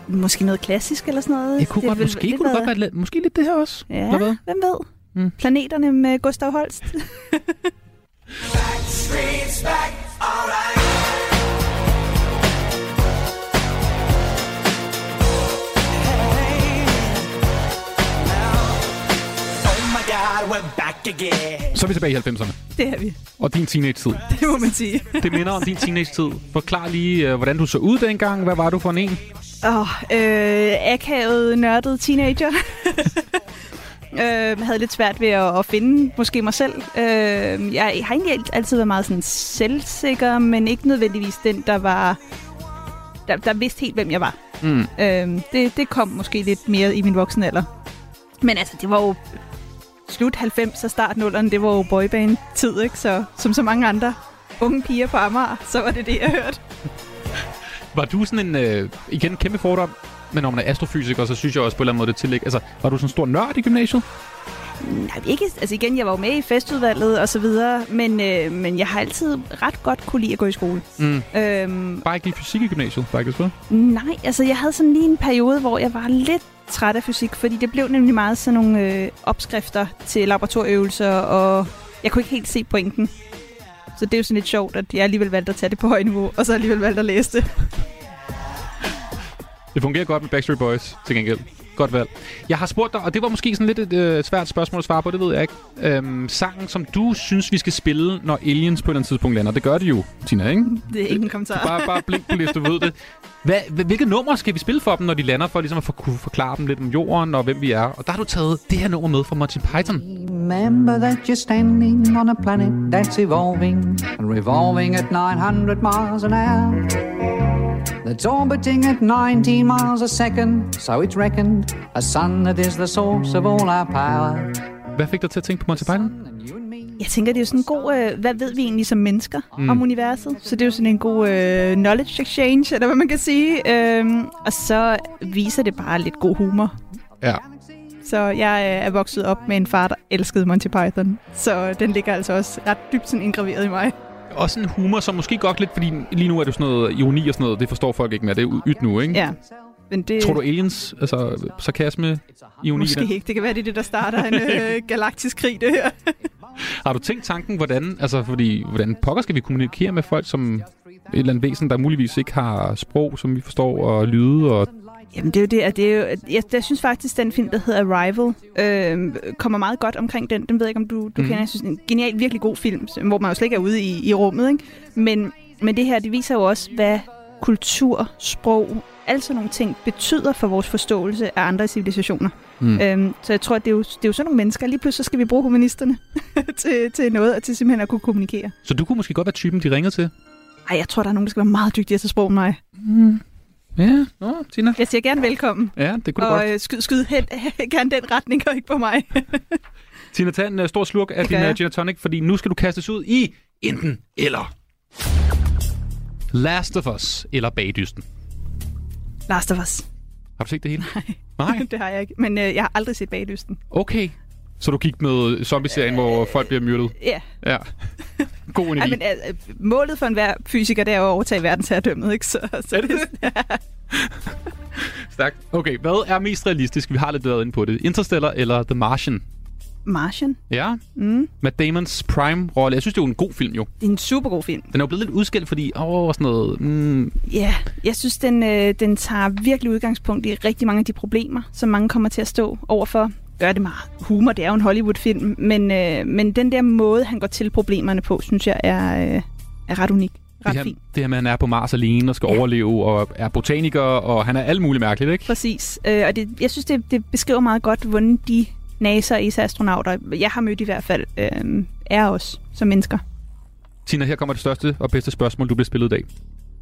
Måske noget klassisk eller sådan noget. Det kunne er godt, måske lidt kunne det godt være lidt, måske lidt det her også. Ja, Eller hvad? hvem ved? Mm. Planeterne med Gustav Holst. Så er vi tilbage i 90'erne. Det er vi. Og din teenage-tid. Det må man sige. Det minder om din teenage-tid. Forklar lige, øh, hvordan du så ud dengang. Hvad var du for en en? Åh, oh, øh, akavet, nørdet teenager. øh, havde lidt svært ved at, at finde måske mig selv. Øh, jeg har egentlig altid været meget sådan selvsikker, men ikke nødvendigvis den, der var der, der vidste helt, hvem jeg var. Mm. Øh, det, det kom måske lidt mere i min voksne alder. Men altså, det var jo slut 90 og start 0'erne, det var jo boyband-tid, ikke? Så som så mange andre unge piger på Amager, så var det det, jeg hørte. Var du sådan en, øh, igen, kæmpe fordom, men når man er astrofysiker, så synes jeg også på en eller anden måde det tillæg. Altså, var du sådan en stor nørd i gymnasiet? Nej, ikke, altså igen, jeg var jo med i festudvalget og så videre, men, øh, men jeg har altid ret godt kunne lide at gå i skole. Mm. Øhm, Bare ikke lige fysik i gymnasiet, faktisk, vel? nej, altså jeg havde sådan lige en periode, hvor jeg var lidt træt af fysik, fordi det blev nemlig meget sådan nogle øh, opskrifter til laboratorieøvelser, og jeg kunne ikke helt se pointen. Så det er jo sådan lidt sjovt, at jeg alligevel valgte at tage det på højt niveau, og så alligevel valgte at læse det. Det fungerer godt med Backstreet Boys, til gengæld. Godt valg. Jeg har spurgt dig, og det var måske sådan lidt et øh, svært spørgsmål at svare på, det ved jeg ikke. Øhm, sangen, som du synes, vi skal spille, når Aliens på et eller andet tidspunkt lander. Det gør det jo, Tina, ikke? Det er ikke en kommentar. Bare, bare blink på hvis du ved det. Hvad, hvilket hvilke numre skal vi spille for dem, når de lander, for ligesom at for, kunne forklare dem lidt om jorden og hvem vi er? Og der har du taget det her nummer med fra Monty Python. Remember that you're standing on a planet that's evolving and revolving at 900 miles an hour. That's orbiting at 19 miles a second, so it's reckoned a sun that is the source of all our power. Hvad fik dig til at tænke på Monty Python? Jeg tænker, det er jo sådan en god... Øh, hvad ved vi egentlig som mennesker mm. om universet? Så det er jo sådan en god øh, knowledge exchange, eller hvad man kan sige. Øhm, og så viser det bare lidt god humor. Ja. Så jeg øh, er vokset op med en far, der elskede Monty Python. Så den ligger altså også ret dybt sådan indgraveret i mig. Også en humor, som måske godt lidt, fordi lige nu er det sådan noget ironi og sådan noget, det forstår folk ikke mere. Det er ydt nu, ikke? Ja. Men det, Tror du aliens, altså sarkasme, ironi? Måske ikke. Det kan være, det er det, der starter en øh, galaktisk krig, det her. Har du tænkt tanken, hvordan, altså fordi, hvordan pokker skal vi kommunikere med folk, som et eller andet væsen, der muligvis ikke har sprog, som vi forstår, og lyde, og Jamen, det er jo det. at det er jo, jeg, jeg synes faktisk, den film, der hedder Arrival, øh, kommer meget godt omkring den. Den ved jeg ikke, om du, du mm. kender. Jeg synes, en genial, virkelig god film, hvor man jo slet ikke er ude i, i rummet. Ikke? Men, men det her, det viser jo også, hvad kultur, sprog, alle sådan nogle ting betyder for vores forståelse af andre civilisationer. Mm. Mm. Øhm, så jeg tror, at det er, jo, det er jo sådan nogle mennesker. Lige pludselig så skal vi bruge humanisterne til, til noget, og til simpelthen at kunne kommunikere. Så du kunne måske godt være typen, de ringede til? Ej, jeg tror, der er nogen, der skal være meget dygtigere til sprog end mig. Ja, nå, Tina. Jeg siger gerne velkommen. Ja, det kunne du Og godt. øh, skyd, skyd hen, gerne den retning, og ikke på mig. Tina, tag en uh, stor slurk af din uh, gin og tonic, fordi nu skal du kastes ud i enten eller. Last of Us eller Bagdysten. Last of Us. Har du set det hele? Nej. Nej? det har jeg ikke. Men øh, jeg har aldrig set bagdysten. Okay. Så du gik med zombie-serien, hvor folk bliver myrdet? Ja. Ja. God energi. Ej, men, øh, målet for enhver fysiker, det er at overtage verdensherredømmet, ikke? Så, så det, Stærkt. Okay, hvad er mest realistisk? Vi har lidt været inde på det. Interstellar eller The Martian? Martian. Ja. Mm. Matt Damons prime-rolle. Jeg synes, det er jo en god film, jo. Det er en super god film. Den er jo blevet lidt udskilt, fordi åh, sådan noget... Mm, Ja, jeg synes, den, øh, den tager virkelig udgangspunkt i rigtig mange af de problemer, som mange kommer til at stå overfor. Gør det meget humor, det er jo en Hollywood-film, men, øh, men den der måde, han går til problemerne på, synes jeg er, øh, er ret unik. det, Ret her, fint. det her med, at han er på Mars alene og skal Ja. overleve, og er botaniker, og han er alt muligt mærkeligt, ikke? Præcis. Øh, og det, jeg synes, det, det beskriver meget godt, hvordan de NASA og astronauter, jeg har mødt i hvert fald, øh, er os som mennesker. Tina, her kommer det største og bedste spørgsmål, du bliver spillet i dag.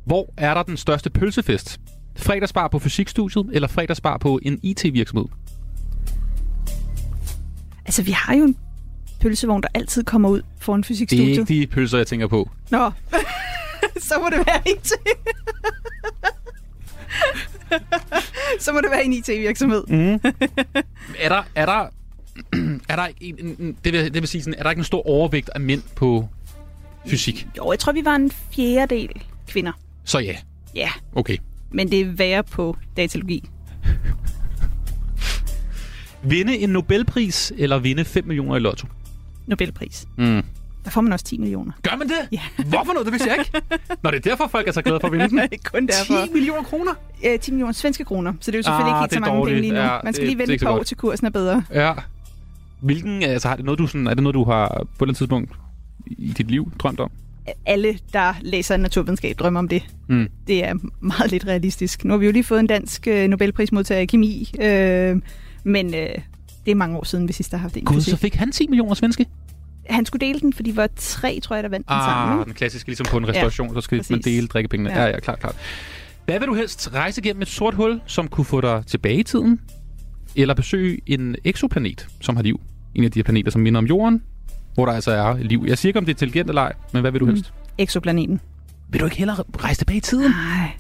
Hvor er der den største pølsefest? Fredagsbar på fysikstudiet, eller fredagsbar på en IT-virksomhed? Altså, vi har jo en pølsevogn, der altid kommer ud foran Det er ikke de pølser, jeg tænker på. Nå, så må det være IT. så må det være en IT-virksomhed. Mm. er der, er der, er der ikke en, en, det, vil, det vil sige sådan, er der ikke en stor overvægt af mænd på fysik? Jo, jeg tror, vi var en fjerdedel kvinder. Så ja, Ja, okay. men det er værre på datalogi. Vinde en Nobelpris, eller vinde 5 millioner i lotto? Nobelpris. Mm. Der får man også 10 millioner. Gør man det? Ja. Hvorfor noget? Det vidste jeg ikke. Nå, det er derfor, folk er så glade for at vinde den. Kun derfor. 10 millioner kroner? Øh, 10 millioner svenske kroner, så det er jo selvfølgelig Ah, ikke helt så mange dårligt. penge lige nu. Ja, man skal det- lige vente godt. til kursen er bedre. Ja. Hvilken, altså, er det noget, du, sådan, er det noget, du har på et eller andet tidspunkt i dit liv drømt om? Alle, der læser naturvidenskab, drømmer om det. Mm. Det er meget lidt realistisk. Nu har vi jo lige fået en dansk øh, Nobelprismodtager i kemi, øh, men øh, det er mange år siden, vi sidst har haft en. Gud, så fik han 10 millioner svenske? Han skulle dele den, for de var tre, tror jeg, der vandt den sammen. Ah, den klassiske, ligesom på en restauration, ja, så skal man præcis. dele drikkepengene. Ja. Ja. ja, ja, klart, klart. Hvad vil du helst rejse gennem et sort hul, som kunne få dig tilbage i tiden? Eller besøge en eksoplanet, som har liv? En af de her planeter, som minder om Jorden, hvor der altså er liv. Jeg siger ikke, om det er intelligent eller ej, men hvad vil du Mm. helst? Ekoplaneten. Vil du ikke hellere rejse tilbage i tiden? Nej.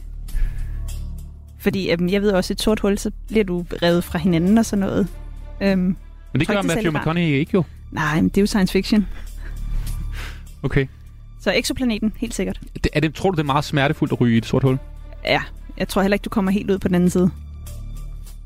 Fordi øhm, jeg ved også, et sort hul, så bliver du revet fra hinanden og sådan noget. Øhm, Men det gør Matthew. McConaughey ikke jo. nej, men det er jo science fiction. Okay. Så ekoplaneten, helt sikkert. Det, er det, tror du, det er meget smertefuldt at ryge i et sort hul? Ja, jeg tror heller ikke, du kommer helt ud på den anden side.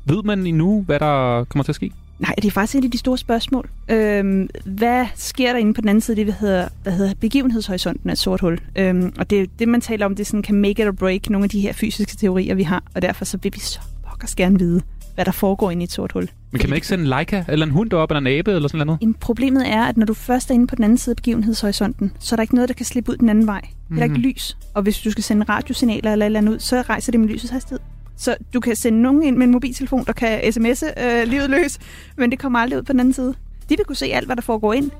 Ved man endnu, hvad der kommer til at ske? Nej, det er faktisk et af de store spørgsmål. Øhm, hvad sker der inde på den anden side af det, hvad hedder, hvad hedder begivenhedshorisonten af et sort hul? Øhm, og det, det, man taler om, det sådan, kan make it or break nogle af de her fysiske teorier, vi har. Og derfor så vil vi så pokkers gerne vide, hvad der foregår inde i et sort hul. Men kan man ikke sende en Leica, eller en hund op, eller en abe, eller sådan noget? Jamen, Problemet er, at når du først er inde på den anden side af begivenhedshorisonten, så er der ikke noget, der kan slippe ud den anden vej. Det er ikke Mhm. lys. Og hvis du skal sende radiosignaler eller eller andet ud, så rejser det med lysets hastighed. Så du kan sende nogen ind med en mobiltelefon, der kan sms'e øh, livet løs, men det kommer aldrig ud på den anden side. De vil kunne se alt, hvad der foregår ind,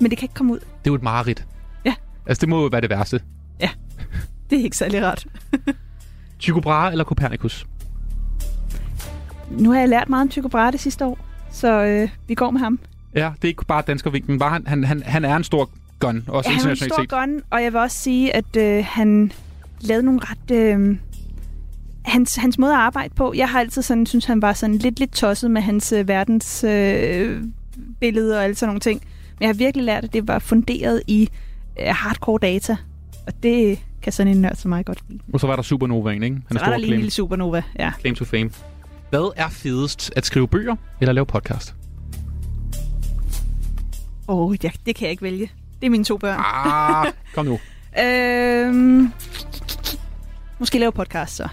men det kan ikke komme ud. Det er jo et mareridt. Ja. Altså, det må jo være det værste. Det er ikke særlig rart. Tycho Brahe eller Copernicus? Nu har jeg lært meget om Tycho Brahe det sidste år, så øh, vi går med ham. Ja, det er ikke bare danskervinklen. Bare han, han, han, han er en stor gun, også Ja, han er en internationalt stor set. gun, og jeg vil også sige, at øh, han lavede nogle ret... Øh, hans, hans måde at arbejde på, jeg har altid sådan, synes, han var sådan lidt, lidt tosset med hans øh, verdens øh, og alle sådan nogle ting. Men jeg har virkelig lært, at det var funderet i øh, hardcore data. Og det kan sådan en nørd som mig godt lide. Og så var der Supernovaen, ikke? Han Så er var der lige en lille supernova. Ja. claim to fame. Hvad er fedest? At skrive bøger eller lave podcast? Åh, oh, ja, det kan jeg ikke vælge. Det er mine to børn. Ah, kom nu. Øhm, måske lave podcast så.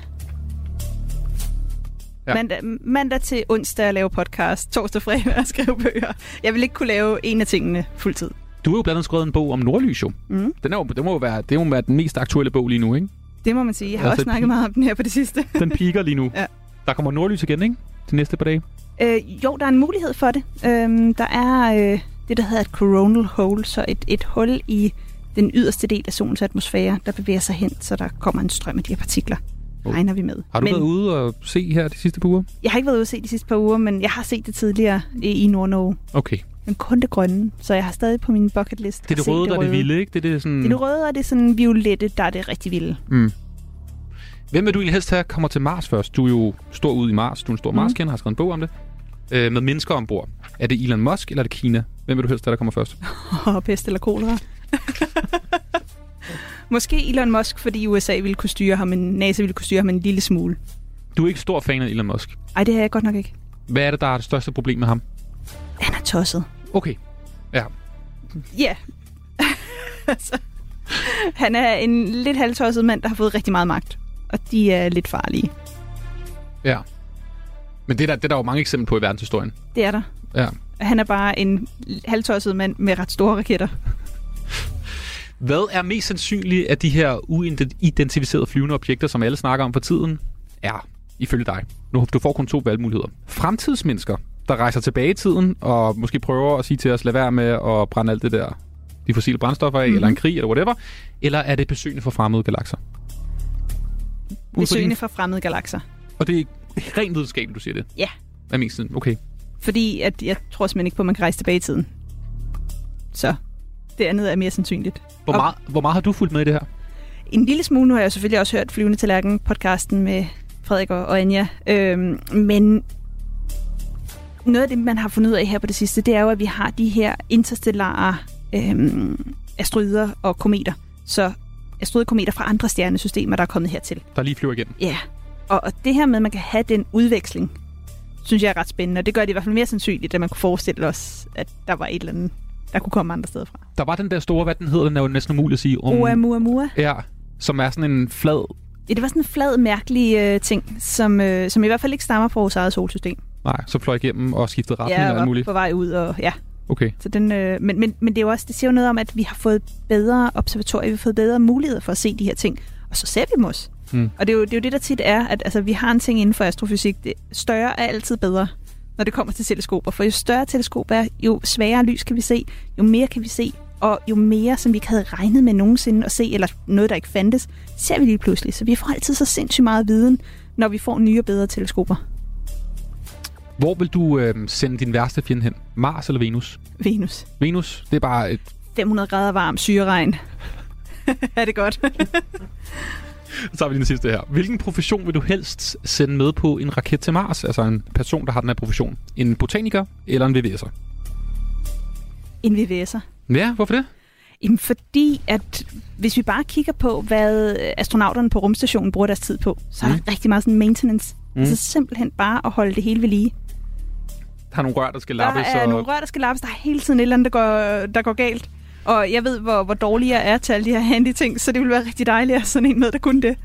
Ja. Mandag, mandag til onsdag at lave podcast, torsdag fredag at skrive bøger. Jeg vil ikke kunne lave en af tingene fuldtid. Du har jo blandt andet skrevet en bog om Nordlys, jo. Mm. Den, er jo, det må jo være, det må være den mest aktuelle bog lige nu, ikke? Det må man sige. Jeg har Altså, også snakket meget om den her på det sidste. Den piker lige nu. Ja. Der kommer Nordlys igen, ikke? De næste par dage. Øh, jo, der er en mulighed for det. Øhm, der er øh, det, der hedder et coronal hole, så et, et hul i den yderste del af solens atmosfære, der bevæger sig hen, så der kommer en strøm af de her partikler. Oh. Regner vi med. Har du men, været ude og se her de sidste par uger? Jeg har ikke været ude at se de sidste par uger, men jeg har set det tidligere i, Nord-Norge. Okay. Men kun det grønne, så jeg har stadig på min bucket list. Det er det se røde, der er det vilde, ikke? Det er det sådan... Det er det røde, og det er sådan violette, der er det rigtig vilde. Mm. Hvem vil du egentlig helst have kommer til Mars først? Du er jo stor ud i Mars. Du er en stor mm. Mars-kender, har skrevet en bog om det. Øh, med mennesker ombord. Er det Elon Musk, eller er det Kina? Hvem vil du helst have, der kommer først? Og pest eller kolera. Måske Elon Musk, fordi USA ville kunne styre ham, men NASA ville kunne styre ham en lille smule. Du er ikke stor fan af Elon Musk. Ej, det har jeg godt nok ikke. Hvad er det, der er det største problem med ham? Han er tosset. Okay. Ja. Ja. altså, han er en lidt halvtosset mand, der har fået rigtig meget magt. Og de er lidt farlige. Ja. Men det er, der, det er der jo mange eksempler på i verdenshistorien. Det er der. Ja. Han er bare en halvtosset mand med ret store raketter. Hvad er mest sandsynligt af de her uidentificerede flyvende objekter, som alle snakker om for tiden, er, ifølge dig? Nu, du får kun to valgmuligheder. Fremtidsmennesker, der rejser tilbage i tiden og måske prøver at sige til os, lad være med at brænde alt det der, de fossile brændstoffer af, mm-hmm. eller en krig, eller whatever. Eller er det besøgende fra fremmede galakser? Besøgende fra fremmede galakser. Og det er rent videnskabeligt, du siger det? Ja. Er mest sådan, okay. Fordi at jeg tror simpelthen ikke på, at man kan rejse tilbage i tiden. Så det andet er mere sandsynligt. Hvor Og- meget, hvor meget har du fulgt med i det her? En lille smule, nu har jeg selvfølgelig også hørt Flyvende Tallerken podcasten med Frederik og og Anja. Øhm, men noget af det, man har fundet ud af her på det sidste, det er jo, at vi har de her interstellare øhm, asteroider og kometer. Så asteroidkometer fra andre stjernesystemer, der er kommet hertil. Der lige flyver igennem. Ja, og, og det her med, at man kan have den udveksling, synes jeg er ret spændende. Og det gør det i hvert fald mere sandsynligt, at man kunne forestille os, at der var et eller andet, der kunne komme andre steder fra. Der var den der store, hvad den hedder, den er jo næsten umuligt at sige. Om, Oumuamua. Ja, som er sådan en flad... Ja, det var sådan en flad, mærkelig øh, ting, som, øh, som i hvert fald ikke stammer fra vores eget solsystem. Nej, så fløj igennem og skiftede retning ja, og alt muligt. på vej ud, og ja. Okay. Så den, øh, men, men, men det, er jo også, det siger jo noget om, at vi har fået bedre observatorier, vi har fået bedre muligheder for at se de her ting. Og så ser vi dem også. Mm. Og det er, jo, det er jo det, der tit er, at altså, vi har en ting inden for astrofysik. Det, større er altid bedre, når det kommer til teleskoper. For jo større teleskop er, jo sværere lys kan vi se, jo mere kan vi se, og jo mere, som vi ikke havde regnet med nogensinde at se, eller noget, der ikke fandtes, ser vi lige pludselig. Så vi får altid så sindssygt meget viden, når vi får nye og bedre teleskoper. Hvor vil du øh, sende din værste fjende hen? Mars eller Venus? Venus. Venus, det er bare et 500 grader varm syreregn. er det godt? Så tager vi lige den sidste her. Hvilken profession vil du helst sende med på en raket til Mars? Altså en person, der har den her profession. En botaniker eller en VVS'er? en VVS'er. Ja, hvorfor det? Jamen fordi, at hvis vi bare kigger på, hvad astronauterne på rumstationen bruger deres tid på, så er der Mm. rigtig meget sådan maintenance. Mm. Altså simpelthen bare at holde det hele ved lige. Der er nogle rør, der skal Der lappes. er og... nogle rør, der skal lappes. Der er hele tiden et eller andet, der går, der går galt. Og jeg ved, hvor, hvor dårlig jeg er til alle de her handy ting, så det ville være rigtig dejligt at have sådan en med, der kunne det.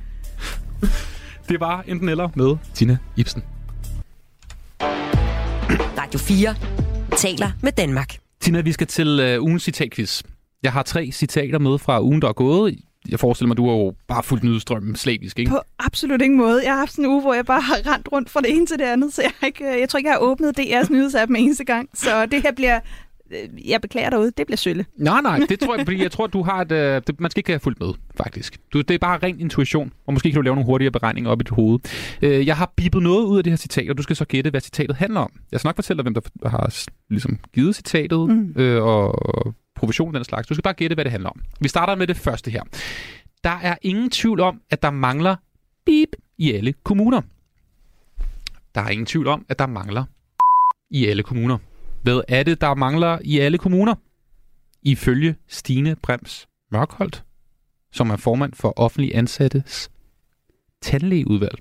Det var enten eller med Tina Ibsen. Radio 4 taler med Danmark. Tina, vi skal til øh, ugens citatquiz. Jeg har tre citater med fra ugen, der er gået. Jeg forestiller mig, du har jo bare fuldt nyhedsstrømmen slavisk, ikke? På absolut ingen måde. Jeg har haft sådan en uge, hvor jeg bare har rendt rundt fra det ene til det andet, så jeg, ikke, jeg tror ikke, jeg har åbnet DR's nyhedsapp en eneste gang. Så det her bliver... øh, Jeg beklager derude, det bliver sølle. Nej, nej, det tror jeg, fordi jeg tror, du har et... Øh, det, man skal ikke have fulgt med, faktisk. Du, det er bare ren intuition, og måske kan du lave nogle hurtigere beregninger op i dit hoved. Øh, jeg har bippet noget ud af det her citat, og du skal så gætte, hvad citatet handler om. Jeg skal nok fortælle dig, hvem der har ligesom givet citatet, Mm. øh, og profession den slags. Du skal bare gætte, hvad det handler om. Vi starter med det første her. Der er ingen tvivl om, at der mangler beep i alle kommuner. Der er ingen tvivl om, at der mangler i alle kommuner. Hvad er det, der mangler i alle kommuner? Ifølge Stine Brems Mørkholdt, som er formand for offentlig ansattes tandlægeudvalg.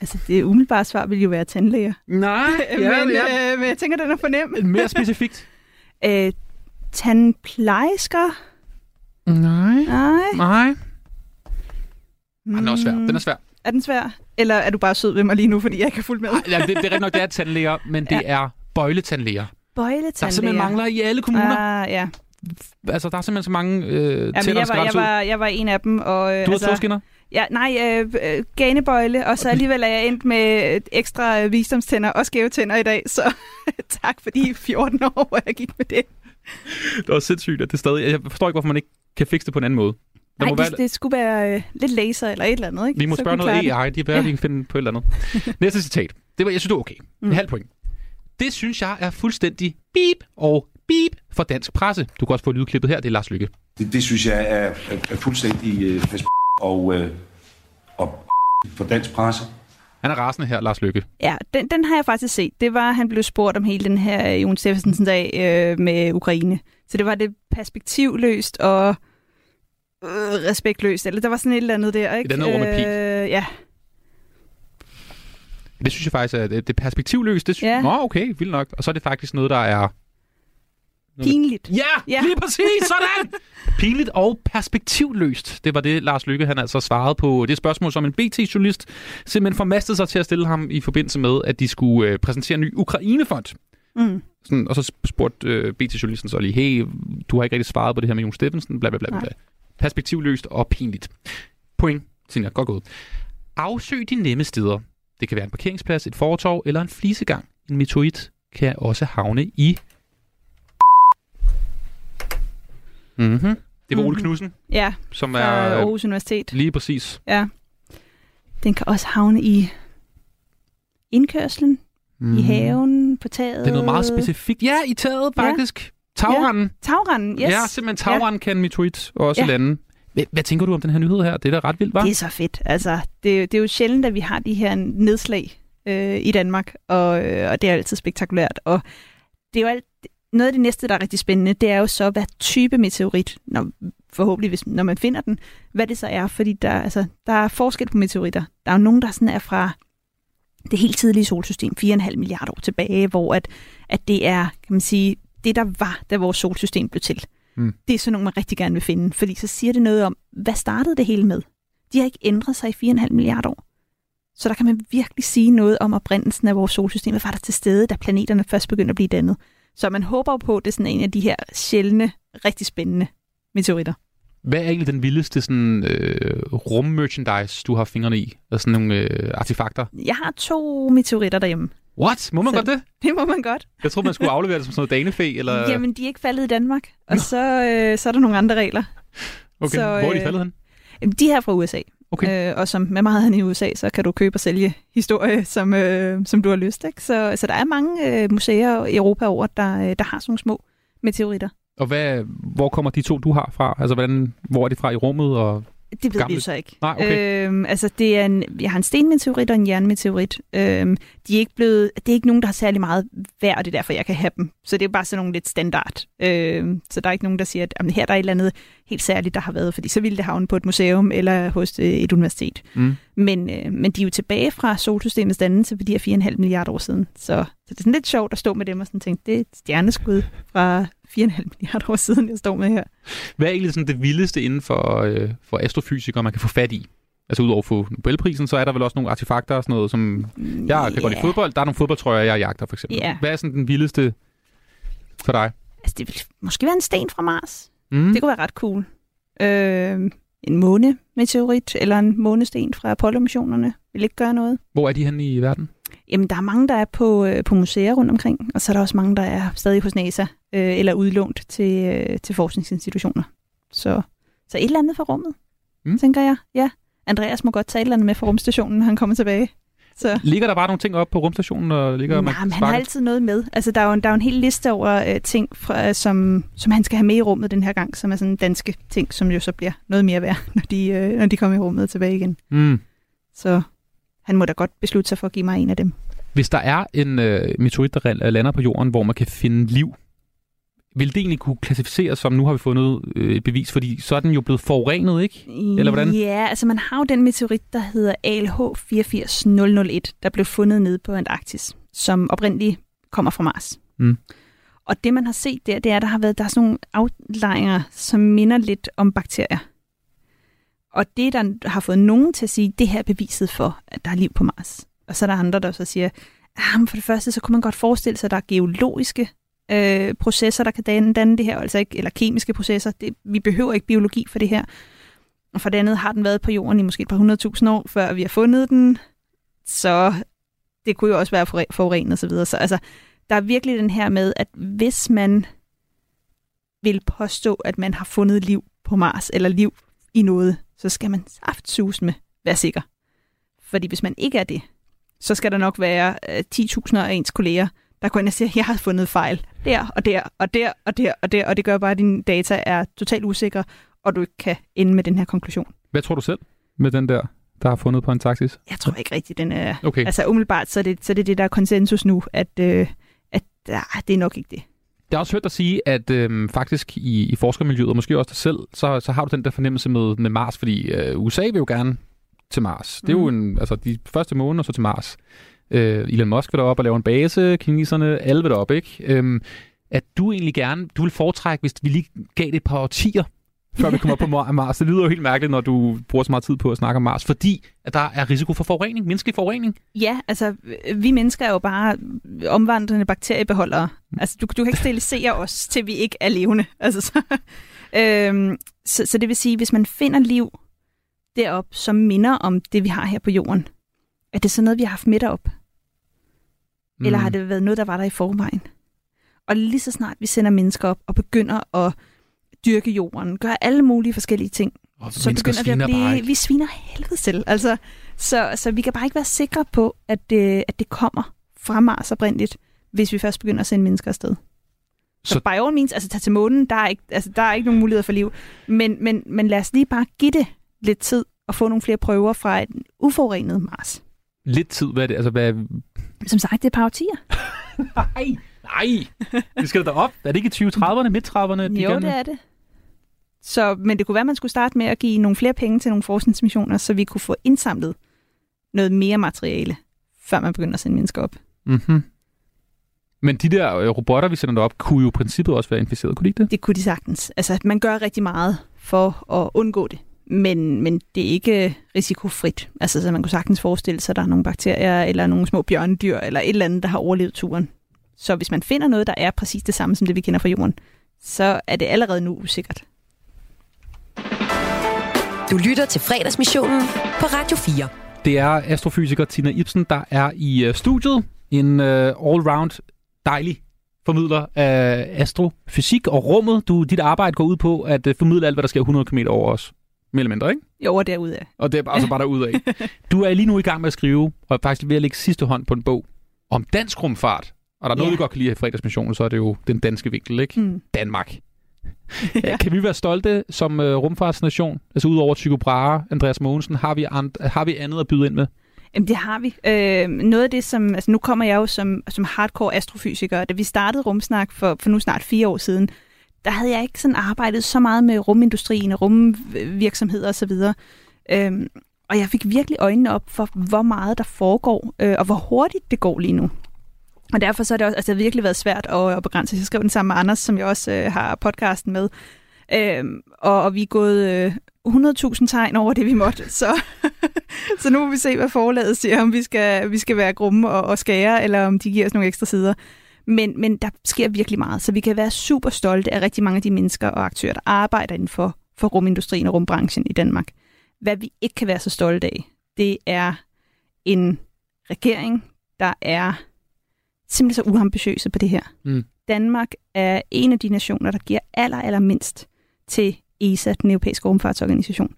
Altså, det umiddelbare svar vil jo være tandlæger. Nej, men, øh, men jeg tænker, den er for nem. Mere specifikt. Øh, tandplejersker? Nej. Nej. Nej. Den er også svær. Den er svær. Er den svær? Eller er du bare sød ved mig lige nu, fordi jeg ikke har fulgt med? Ej, ja, det, det er rigtig nok, det er tandlæger, men det er bøjletandlæger. Bøjletandlæger. Der simpelthen mangler i alle kommuner. Ah, ja. Altså, der er simpelthen så mange øh, Jamen, tænder, jeg, der skal var, jeg, var, jeg var en af dem. Og, øh, Du har altså, togskinner? Ja, nej, øh, øh, ganebøjle, og så alligevel er jeg endt med ekstra øh, visdomstænder og skæve tænder i dag, så tak for de 14 år, hvor jeg gik med det. Det var sindssygt, at det stadig... Jeg forstår ikke, hvorfor man ikke kan fikse det på en anden måde. Nej, det, være, det skulle være øh, lidt laser eller et eller andet, ikke? vi må Så spørge noget det. AI. De er bedre, Ja. kan finde på et eller andet. Næste citat. Det var, jeg synes, det var okay. Mm. En halv point. Det synes jeg er fuldstændig beep og beep for dansk presse. Du kan også få lydklippet her. Det er Lars Lykke. Det, det synes jeg er, er, er fuldstændig øh, og, øh, og for dansk presse. Han er rasende her, Lars Lykke. Ja, den, den har jeg faktisk set. Det var, han blev spurgt om hele den her øh, Jon Steffensen dag øh, med Ukraine. Så det var det perspektivløst og øh, respektløst. Eller der var sådan et eller andet der, ikke? Et andet ord med pil. Øh, ja, Det synes jeg faktisk er det, er perspektivløst. Det synes, Ja. Nå, okay, vildt nok. Og så er det faktisk noget, der er... pinligt. Ja, Ja. ja. lige præcis, sådan! Pinligt og perspektivløst. Det var det, Lars Lykke han altså svarede på det spørgsmål, som en BT-journalist simpelthen formastede sig til at stille ham i forbindelse med, at de skulle øh, præsentere en ny Ukrainefond. Mm. Sådan, og så spurgte øh, BT-journalisten så lige, hey, du har ikke rigtig svaret på det her med Jon Steffensen, bla bla bla. bla. Perspektivløst og pinligt. Point, Tina, godt gået. Afsøg de nemme steder. Det kan være en parkeringsplads, et fortov eller en flisegang. En meteorit kan også havne i... Mm-hmm. Det var Ole Mhm. Knudsen, Ja, som er Aarhus Universitet. lige præcis. Ja. Den kan også havne i indkørslen, mm. i Mhm. haven, på taget. Det er noget meget specifikt. Ja, i taget faktisk. Tagranden. Tagranden, yes. Ja, simpelthen tagranden kan en meteorit også Ja. lande. Hvad, hvad tænker du om den her nyhed her? Det er da ret vildt, var? Det er så fedt. Altså, det, det er jo sjældent, at vi har de her nedslag øh, i Danmark, og, øh, og det er altid spektakulært. Og det er jo alt, noget af det næste, der er rigtig spændende, det er jo så, hvad type meteorit, når, forhåbentlig hvis, når man finder den, hvad det så er. Fordi der, altså, der er forskel på meteoritter. Der er jo nogen, der sådan er fra det helt tidlige solsystem, 4,5 milliarder år tilbage, hvor at, at det er, kan man sige, det der var, da vores solsystem blev til. Mm. Det er sådan nogle, man rigtig gerne vil finde, fordi så siger det noget om, hvad startede det hele med? De har ikke ændret sig i 4,5 milliarder år. Så der kan man virkelig sige noget om oprindelsen af vores solsystem. Hvad var der til stede, da planeterne først begyndte at blive dannet? Så man håber jo på, at det er sådan en af de her sjældne, rigtig spændende meteoritter. Hvad er egentlig den vildeste sådan, øh, rum-merchandise, du har fingrene i? Altså sådan nogle øh, artefakter? Jeg har to meteoritter derhjemme. What? Må man Så- godt det? Det må man godt. Jeg tror man skulle aflevere det som sådan noget danefæ, eller... Jamen, de er ikke faldet i Danmark, og så, øh, så er der nogle andre regler. okay. så, Hvor er de øh, faldet hen? De her er fra USA. Okay. Øh, og som med meget andet i USA, så kan du købe og sælge historie, som, øh, som du har lyst. Ikke? Så, så der er mange øh, museer i Europa over, der, øh, der har sådan nogle små meteoritter. Og hvad, hvor kommer de to, du har fra? Altså, hvordan, hvor er de fra i rummet? Og... Det ved vi Gamle- jo så ikke. Nej, okay. Øhm, altså, det er en, jeg har en stenmeteorit og en jernmeteorit. Øhm, de er ikke blevet, det er ikke nogen, der har særlig meget værd, og det er derfor, jeg kan have dem. Så det er bare sådan nogle lidt standard. Øhm, så der er ikke nogen, der siger, at jamen, her der er et eller andet helt særligt, der har været, fordi så ville det havne på et museum eller hos øh, et universitet. Mm. Men, øh, men de er jo tilbage fra solsystemets dannelse for de her 4,5 milliarder år siden. Så, så det er sådan lidt sjovt at stå med dem og sådan tænke, det er et stjerneskud fra 4,5 milliarder år siden, jeg står med her. Hvad er egentlig sådan det vildeste inden for, øh, for astrofysikere, man kan få fat i? Altså udover at få Nobelprisen, så er der vel også nogle artefakter og sådan noget, som... Jeg kan godt lide fodbold. Der er nogle fodboldtrøjer, jeg jagter, for eksempel. Ja. Hvad er sådan den vildeste for dig? Altså, det vil måske være en sten fra Mars. Mm. Det kunne være ret cool. Øh, en månemeteorit eller en månesten fra Apollo-missionerne vil ikke gøre noget. Hvor er de henne i verden? Jamen, der er mange, der er på, øh, på museer rundt omkring, og så er der også mange, der er stadig hos NASA øh, eller udlånt til, øh, til forskningsinstitutioner. Så, så et eller andet fra rummet, Mm. tænker jeg. Ja, Andreas må godt tage et eller andet med fra rumstationen, når han kommer tilbage. Så. Ligger der bare nogle ting op på rumstationen, og ligger man Nej, men han har altid noget med. Altså, der er jo en, der er jo en hel liste over øh, ting, fra, som, som han skal have med i rummet den her gang, som er sådan danske ting, som jo så bliver noget mere værd, når de, øh, når de kommer i rummet tilbage igen. Mm. Så han må da godt beslutte sig for at give mig en af dem. Hvis der er en øh, meteorit, der lander på jorden, hvor man kan finde liv, vil det egentlig kunne klassificeres som, nu har vi fundet øh, et bevis, fordi så er den jo blevet forurenet, ikke? Eller hvordan? Ja, altså man har jo den meteorit, der hedder ALH 84001, der blev fundet nede på Antarktis, som oprindeligt kommer fra Mars. Mm. Og det, man har set der, det er, at der har været der er sådan nogle aflejringer, som minder lidt om bakterier. Og det, der har fået nogen til at sige, det her er beviset for, at der er liv på Mars. Og så er der andre, der så siger, ah, for det første, så kunne man godt forestille sig, at der er geologiske øh, processer, der kan danne, danne det her, altså ikke, eller kemiske processer. Det, vi behøver ikke biologi for det her. Og for det andet har den været på jorden i måske et par hundredtusind år, før vi har fundet den. Så det kunne jo også være forurenet osv. Så, videre. så altså, der er virkelig den her med, at hvis man vil påstå, at man har fundet liv på Mars, eller liv i noget, så skal man med være sikker. Fordi hvis man ikke er det, så skal der nok være øh, 10.000 af ens kolleger, der går ind og siger, jeg har fundet fejl der og der og der og der og der, og det gør bare, at dine data er totalt usikre, og du ikke kan ende med den her konklusion. Hvad tror du selv med den der, der har fundet på Antarktis? Jeg tror ikke rigtigt, den er... Okay. Altså umiddelbart, så er det så er det, det der er konsensus nu, at, øh, at ah, det er nok ikke det. Jeg har også hørt dig sige, at øhm, faktisk i, i forskermiljøet, og måske også dig selv, så, så har du den der fornemmelse med, med Mars, fordi øh, USA vil jo gerne til Mars. Det er jo en, altså de første måneder så til Mars. Øh, Elon Musk vil derop og lave en base, kineserne, alle vil derop, ikke? Øhm, at du egentlig gerne, du vil foretrække, hvis vi lige gav det et par årtier, før vi kommer op på Mar- Mars. Det lyder jo helt mærkeligt, når du bruger så meget tid på at snakke om Mars, fordi at der er risiko for forurening, menneskelig forurening. Ja, altså vi mennesker er jo bare omvandrende bakteriebeholdere. Altså du, du kan ikke sterilisere os, til vi ikke er levende. Altså, så, øhm, så, så det vil sige, hvis man finder liv derop, som minder om det, vi har her på jorden, er det så noget, vi har haft med? Mm. Eller har det været noget, der var der i forvejen? Og lige så snart vi sender mennesker op og begynder at dyrke jorden, gøre alle mulige forskellige ting, Og så begynder vi at blive... Vi sviner helvede til. Altså, så, så vi kan bare ikke være sikre på, at det, at det kommer fra Mars oprindeligt, hvis vi først begynder at sende mennesker afsted. Så, Så- så by all means, altså tage til månen, der er ikke, altså, der er ikke nogen mulighed for liv. Men, men, men lad os lige bare give det lidt tid og få nogle flere prøver fra et uforurenet Mars. Lidt tid, hvad er det? Altså, hvad, Som sagt, det er et par årtier. Nej, nej. Vi skal da op. Er det ikke i 2030'erne, midt-30'erne? de Jo, gerne- det er det. Så, men det kunne være, at man skulle starte med at give nogle flere penge til nogle forskningsmissioner, så vi kunne få indsamlet noget mere materiale, før man begynder at sende mennesker op. Mm-hmm. Men de der øh, robotter, vi sender op, kunne jo i princippet også være inficeret, kunne de ikke det? Det kunne de sagtens. Altså, man gør rigtig meget for at undgå det. men, men det er ikke risikofrit. Altså, så man kunne sagtens forestille sig, at der er nogle bakterier, eller nogle små bjørnedyr, eller et eller andet, der har overlevet turen. Så hvis man finder noget, der er præcis det samme som det, vi kender fra jorden, så er det allerede nu usikkert. Du lytter til fredagsmissionen på Radio 4. Det er astrofysiker Tina Ibsen, der er i uh, studiet. En uh, all-round dejlig formidler af astrofysik og rummet. Du, dit arbejde går ud på at uh, formidle alt, hvad der sker 100 km over os. Mere eller mindre, ikke? Jo, og derudad. Og det er altså bare derudad. Du er lige nu i gang med at skrive, og er faktisk ved at lægge sidste hånd på en bog om dansk rumfart. Og der er noget, Ja. vi godt kan lide i fredagsmissionen, så er det jo den danske vinkel, ikke? Mm. Danmark. ja. Kan vi være stolte som uh, rumfartsnation? Altså udover Tycho Brahe, Andreas Mogensen, har vi, and, har vi andet at byde ind med? Jamen, det har vi. Øh, noget af det, som... Altså, nu kommer jeg jo som, som hardcore astrofysiker. Da vi startede Rumsnak for, for nu snart fire år siden, der havde jeg ikke sådan arbejdet så meget med rumindustrien og rumvirksomheder osv. Øhm, og jeg fik virkelig øjnene op for, hvor meget der foregår, øh, og hvor hurtigt det går lige nu. Og derfor så er det også, altså det har virkelig været svært at, at begrænse. Jeg skrev den sammen med Anders, som jeg også øh, har podcasten med. Øhm, og, og vi er gået øh, 100.000 tegn over det, vi måtte. Så, så nu må vi se, hvad forlaget siger, om vi skal, vi skal være grumme og, og skære, eller om de giver os nogle ekstra sider. Men, men der sker virkelig meget, så vi kan være super stolte af rigtig mange af de mennesker og aktører, der arbejder inden for, for rumindustrien og rumbranchen i Danmark. Hvad vi ikke kan være så stolte af, det er en regering, der er simpelthen så uambitiøse på det her. Mm. Danmark er en af de nationer, der giver aller, aller mindst til ESA, den europæiske rumfartsorganisation.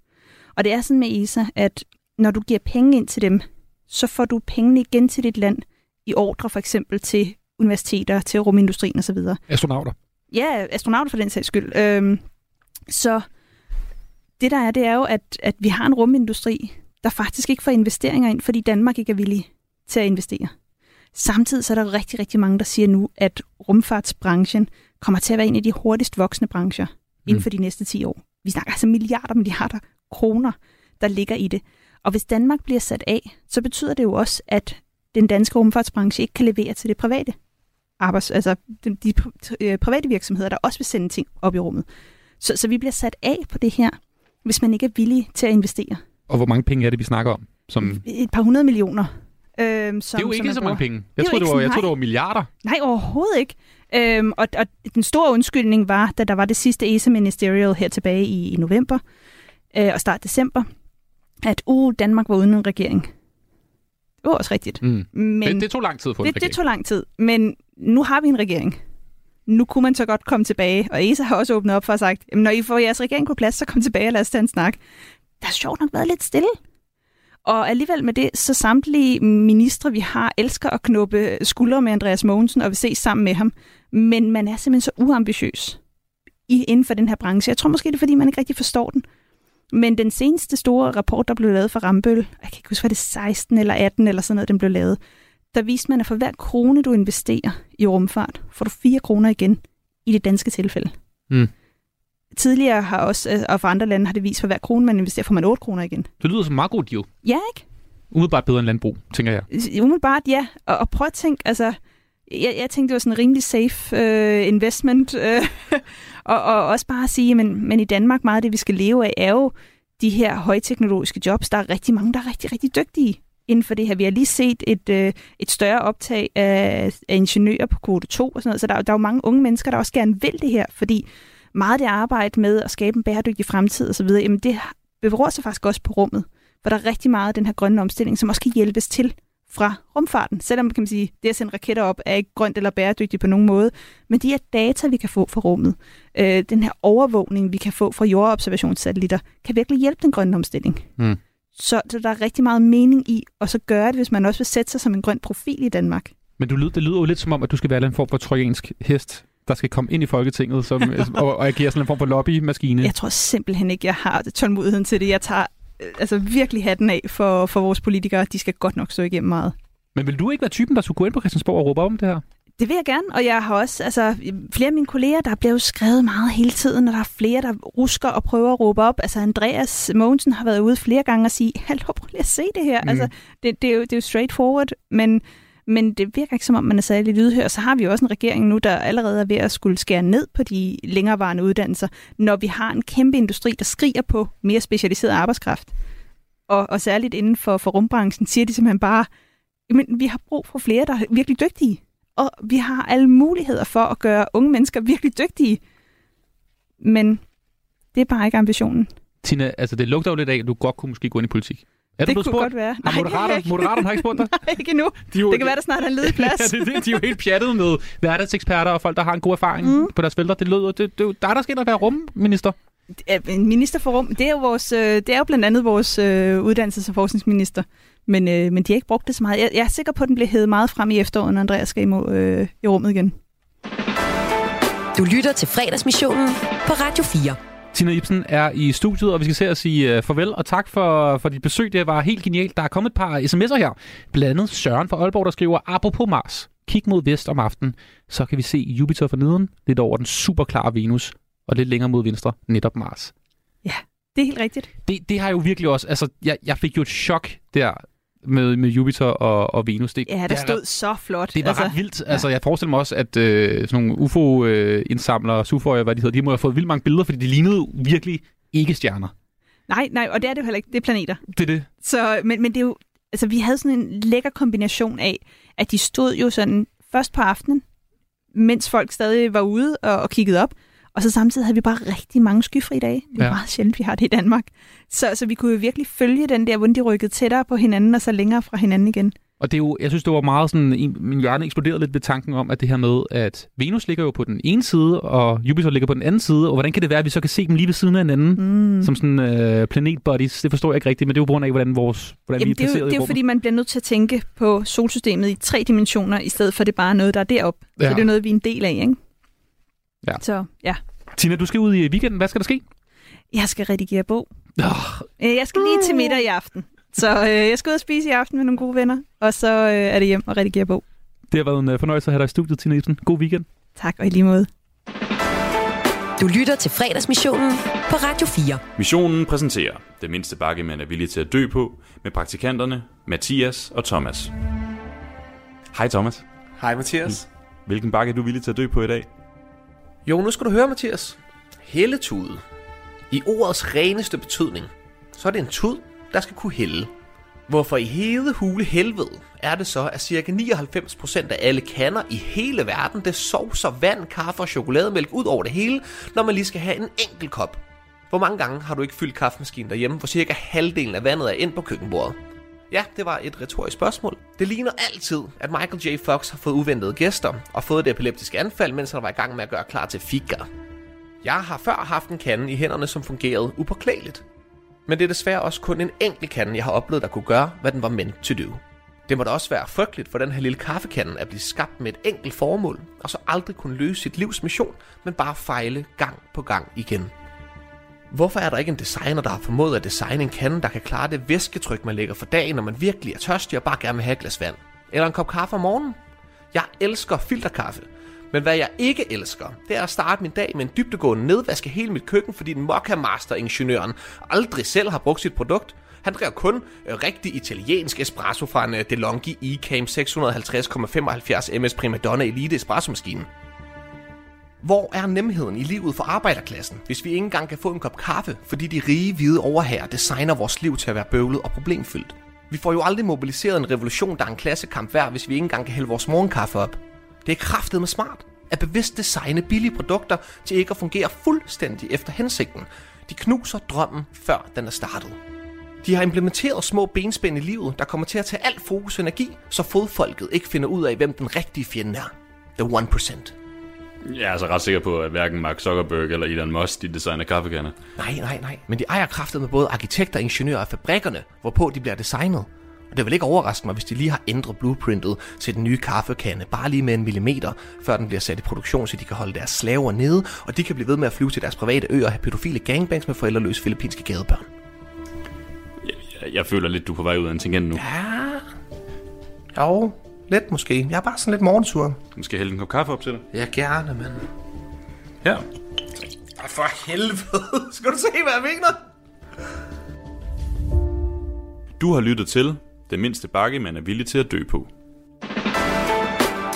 Og det er sådan med ESA, at når du giver penge ind til dem, så får du pengene igen til dit land i ordre for eksempel til universiteter, til rumindustrien osv. Astronauter. Ja, astronauter for den sags skyld. Øhm, så det der er, det er jo, at, at vi har en rumindustri, der faktisk ikke får investeringer ind, fordi Danmark ikke er villig til at investere. Samtidig så er der rigtig, rigtig mange, der siger nu, at rumfartsbranchen kommer til at være en af de hurtigst voksende brancher inden for de næste 10 år. Vi snakker altså milliarder, milliarder kroner, der ligger i det. Og hvis Danmark bliver sat af, så betyder det jo også, at den danske rumfartsbranche ikke kan levere til det private. Arbejds, altså de, de øh, private virksomheder, der også vil sende ting op i rummet. Så, så vi bliver sat af på det her, hvis man ikke er villig til at investere. Og hvor mange penge er det, vi snakker om? Som... Et par hundrede millioner. Øhm, som, det er jo ikke så mange penge. Det Jeg er troede, det var, jeg troede, det var milliarder. Nej, overhovedet ikke. Øhm, og, og den store undskyldning var, da der var det sidste ESA Ministerial her tilbage i, i november øh, og start december, at uh, Danmark var uden en regering. Det var også rigtigt. Mm. Men det, det tog lang tid for en det, det regering. tog lang tid, men nu har vi en regering. Nu kunne man så godt komme tilbage, og ESA har også åbnet op for at sagt, når I får jeres regering på plads, så kom tilbage og lad os tage en snak. Der har sjovt nok været lidt stille. Og alligevel med det, så samtlige ministre, vi har, elsker at knuppe skuldre med Andreas Mogensen og vil se sammen med ham. Men man er simpelthen så uambitiøs inden for den her branche. Jeg tror måske, det er, fordi man ikke rigtig forstår den. Men den seneste store rapport, der blev lavet for Rambøl, jeg kan ikke huske, var det 16 eller 18 eller sådan noget, den blev lavet, der viste man, at for hver krone, du investerer i rumfart, får du 4 kroner igen i det danske tilfælde. Mm. Tidligere har også, øh, og for andre lande har det vist, for hver krone, man investerer, får man 8 kroner igen. Det lyder som en meget god deal. Ja, ikke? Umiddelbart bedre end landbrug, tænker jeg. Umiddelbart, ja. Og, og prøv at tænke, altså, jeg, jeg tænkte, det var sådan en rimelig safe uh, investment. Uh, og, og også bare at sige, men, men i Danmark, meget af det, vi skal leve af, er jo de her højteknologiske jobs. Der er rigtig mange, der er rigtig, rigtig dygtige inden for det her. Vi har lige set et, øh, et større optag af, af ingeniører på kvote 2 og sådan noget, så der, er- der er jo mange unge mennesker, der også gerne vil det her, fordi meget af det arbejde med at skabe en bæredygtig fremtid osv., jamen det beror sig faktisk også på rummet. For der er rigtig meget af den her grønne omstilling, som også kan hjælpes til fra rumfarten. Selvom kan man sige, det at sende raketter op er ikke grønt eller bæredygtigt på nogen måde. Men de her data, vi kan få fra rummet, øh, den her overvågning, vi kan få fra jordobservationssatellitter, kan virkelig hjælpe den grønne omstilling. Mm. Så, så der er rigtig meget mening i at så gøre det, hvis man også vil sætte sig som en grøn profil i Danmark. Men du lyder, det lyder jo lidt som om, at du skal være en form for trojansk hest, der skal komme ind i Folketinget som, og, og agere sådan en form for lobbymaskine. Jeg tror simpelthen ikke, jeg har tålmodigheden til det. Jeg tager øh, altså virkelig hatten af for, for vores politikere. De skal godt nok stå igennem meget. Men vil du ikke være typen, der skulle gå ind på Christiansborg og råbe om det her? Det vil jeg gerne, og jeg har også, altså flere af mine kolleger, der bliver jo skrevet meget hele tiden, og der er flere, der rusker og prøver at råbe op. Altså Andreas Mogensen har været ude flere gange og sige, hallo, prøv lige at se det her. Mm. Altså, det, det, er jo, det er jo straightforward, men, men det virker ikke som om, man er særlig lydhør. Så har vi jo også en regering nu, der allerede er ved at skulle skære ned på de længerevarende uddannelser, når vi har en kæmpe industri, der skriger på mere specialiseret arbejdskraft. Og, og særligt inden for, for rumbranchen siger de simpelthen bare, men vi har brug for flere, der er virkelig dygtige. Og vi har alle muligheder for at gøre unge mennesker virkelig dygtige. Men det er bare ikke ambitionen. Tina, altså det lugter jo lidt af, at du godt kunne måske gå ind i politik. Er det du kunne spurgt? godt være. Har Moderaterne, Moderaterne har ikke spurgt dig? Nej, ikke endnu. De jo- det kan være, der snart er en ledig plads. ja, det, er det, de er jo helt pjattet med hverdagseksperter og folk, der har en god erfaring mm. på deres felter. Det lød, det, det, der er der skal ind og være rumminister. En minister for rum, det er jo, vores, øh, det er jo blandt andet vores øh, uddannelses- og forskningsminister. Men, øh, men de har ikke brugt det så meget. Jeg, jeg er sikker på, at den bliver hævet meget frem i efteråret, når Andreas skal i, må, øh, i rummet igen. Du lytter til fredagsmissionen på Radio 4. Tina Ibsen er i studiet, og vi skal se at sige uh, farvel og tak for, for dit besøg. Det var helt genialt. Der er kommet et par sms'er her. Blandt andet Søren fra Aalborg, der skriver, apropos Mars, kig mod vest om aftenen, så kan vi se Jupiter for neden, lidt over den superklare Venus, og lidt længere mod venstre, netop Mars. Det er helt rigtigt. Det, det har jo virkelig også, altså jeg, jeg fik jo et chok der med, med Jupiter og, og Venus. Det, Ja, der det stod så flot. Det var altså, ret vildt. Altså, jeg forestiller mig også, at øh, sådan nogle UFO-indsamlere, SUFO'er, hvad de hedder, de må have fået vildt mange billeder, fordi de lignede virkelig ikke stjerner. Nej, nej, og det er det jo heller ikke. Det er planeter. Det er det. Så, men, men det er jo, altså vi havde sådan en lækker kombination af, at de stod jo sådan først på aftenen, mens folk stadig var ude og, og kiggede op, og så samtidig havde vi bare rigtig mange skyfri dage. Det er Ja. meget sjældent, vi har det i Danmark. Så, så vi kunne jo virkelig følge den der, hvordan de rykkede tættere på hinanden, og så længere fra hinanden igen. Og det er jo, jeg synes, det var meget sådan, min hjerne eksploderede lidt ved tanken om, at det her med, at Venus ligger jo på den ene side, og Jupiter ligger på den anden side, og hvordan kan det være, at vi så kan se dem lige ved siden af hinanden, mm. som sådan øh, planet buddies? Det forstår jeg ikke rigtigt, men det er jo på grund af, hvordan, vores, hvordan Jamen, vi det, er placeret jo, i det er jo fordi, man bliver nødt til at tænke på solsystemet i tre dimensioner, i stedet for det er bare noget, der er deroppe. Ja. Så det er noget, vi er en del af, ikke? Ja. Så ja, Tina, du skal ud i weekenden. Hvad skal der ske? jeg skal redigere bog. Oh, Jeg skal lige til middag i aften. Så øh, jeg skal ud og spise i aften med nogle gode venner, og så øh, er det hjem og redigere bog. det har været en øh, fornøjelse at have dig i studiet, Tina Ibsen. God weekend. Tak, og i lige måde. Du lytter til fredagsmissionen på Radio 4. Missionen præsenterer Det mindste bakke, man er villig til at dø på, med praktikanterne Mathias og Thomas. Hej Thomas. Hej Mathias. Hvilken bakke er du villig til at dø på i dag? Jo, nu skal du høre, Mathias. Helletude. I ordets reneste betydning, så er det en tud, der skal kunne hælde. Hvorfor i hele hule helvede er det så, at ca. 99% af alle kander i hele verden, det sovser vand, kaffe og chokolademælk ud over det hele, når man lige skal have en enkelt kop. Hvor mange gange har du ikke fyldt kaffemaskinen derhjemme, hvor cirka halvdelen af vandet er ind på køkkenbordet? Ja, det var et retorisk spørgsmål. Det ligner altid, at Michael J. Fox har fået uventede gæster og fået et epileptisk anfald, mens han var i gang med at gøre klar til fika. Jeg har før haft en kande i hænderne, som fungerede upåklageligt. Men det er desværre også kun en enkelt kande, jeg har oplevet, der kunne gøre, hvad den var meant to do. Det må da også være frygteligt for den her lille kaffekande at blive skabt med et enkelt formål, og så aldrig kunne løse sit livs mission, men bare fejle gang på gang igen. Hvorfor er der ikke en designer, der har formået at designe en kande, der kan klare det væsketryk, man lægger for dagen, når man virkelig er tørstig og bare gerne vil have et glas vand? Eller en kop kaffe om morgenen? Jeg elsker filterkaffe. Men hvad jeg ikke elsker, det er at starte min dag med en dybtegående nedvask af hele mit køkken, fordi den Mokka Master ingeniøren aldrig selv har brugt sit produkt. Han drikker kun øh, rigtig italiensk espresso fra en øh, DeLonghi Ecam 650,75 ms Primadonna Elite espresso maskine. Hvor er nemheden i livet for arbejderklassen, hvis vi ikke engang kan få en kop kaffe, fordi de rige hvide overherrer designer vores liv til at være bøvlet og problemfyldt? Vi får jo aldrig mobiliseret en revolution, der er en klassekamp værd, hvis vi ikke engang kan hælde vores morgenkaffe op. Det er kraftet med smart. At bevidst designe billige produkter til ikke at fungere fuldstændig efter hensigten. De knuser drømmen, før den er startet. De har implementeret små benspænd i livet, der kommer til at tage alt fokus og energi, så fodfolket ikke finder ud af, hvem den rigtige fjende er. The 1%. Jeg er altså ret sikker på, at hverken Mark Zuckerberg eller Elon Musk, de designer kaffekander. Nej, nej, nej. Men de ejer kraftet med både arkitekter og ingeniører af fabrikkerne, hvorpå de bliver designet. Og det vil ikke overraske mig, hvis de lige har ændret blueprintet til den nye kaffekande, bare lige med en millimeter, før den bliver sat i produktion, så de kan holde deres slaver nede, og de kan blive ved med at flyve til deres private øer og have pædofile gangbangs med forældreløse filippinske gadebørn. Jeg, jeg føler lidt, du er på vej ud af en tangent nu. Ja. Jo, lidt måske. Jeg er bare sådan lidt morgensur. Du skal hælde en kop kaffe op til dig. Ja, gerne, men... Ja. Ej, for helvede. Skal du se, hvad jeg mener? Du har lyttet til Det mindste bakke, man er villig til at dø på.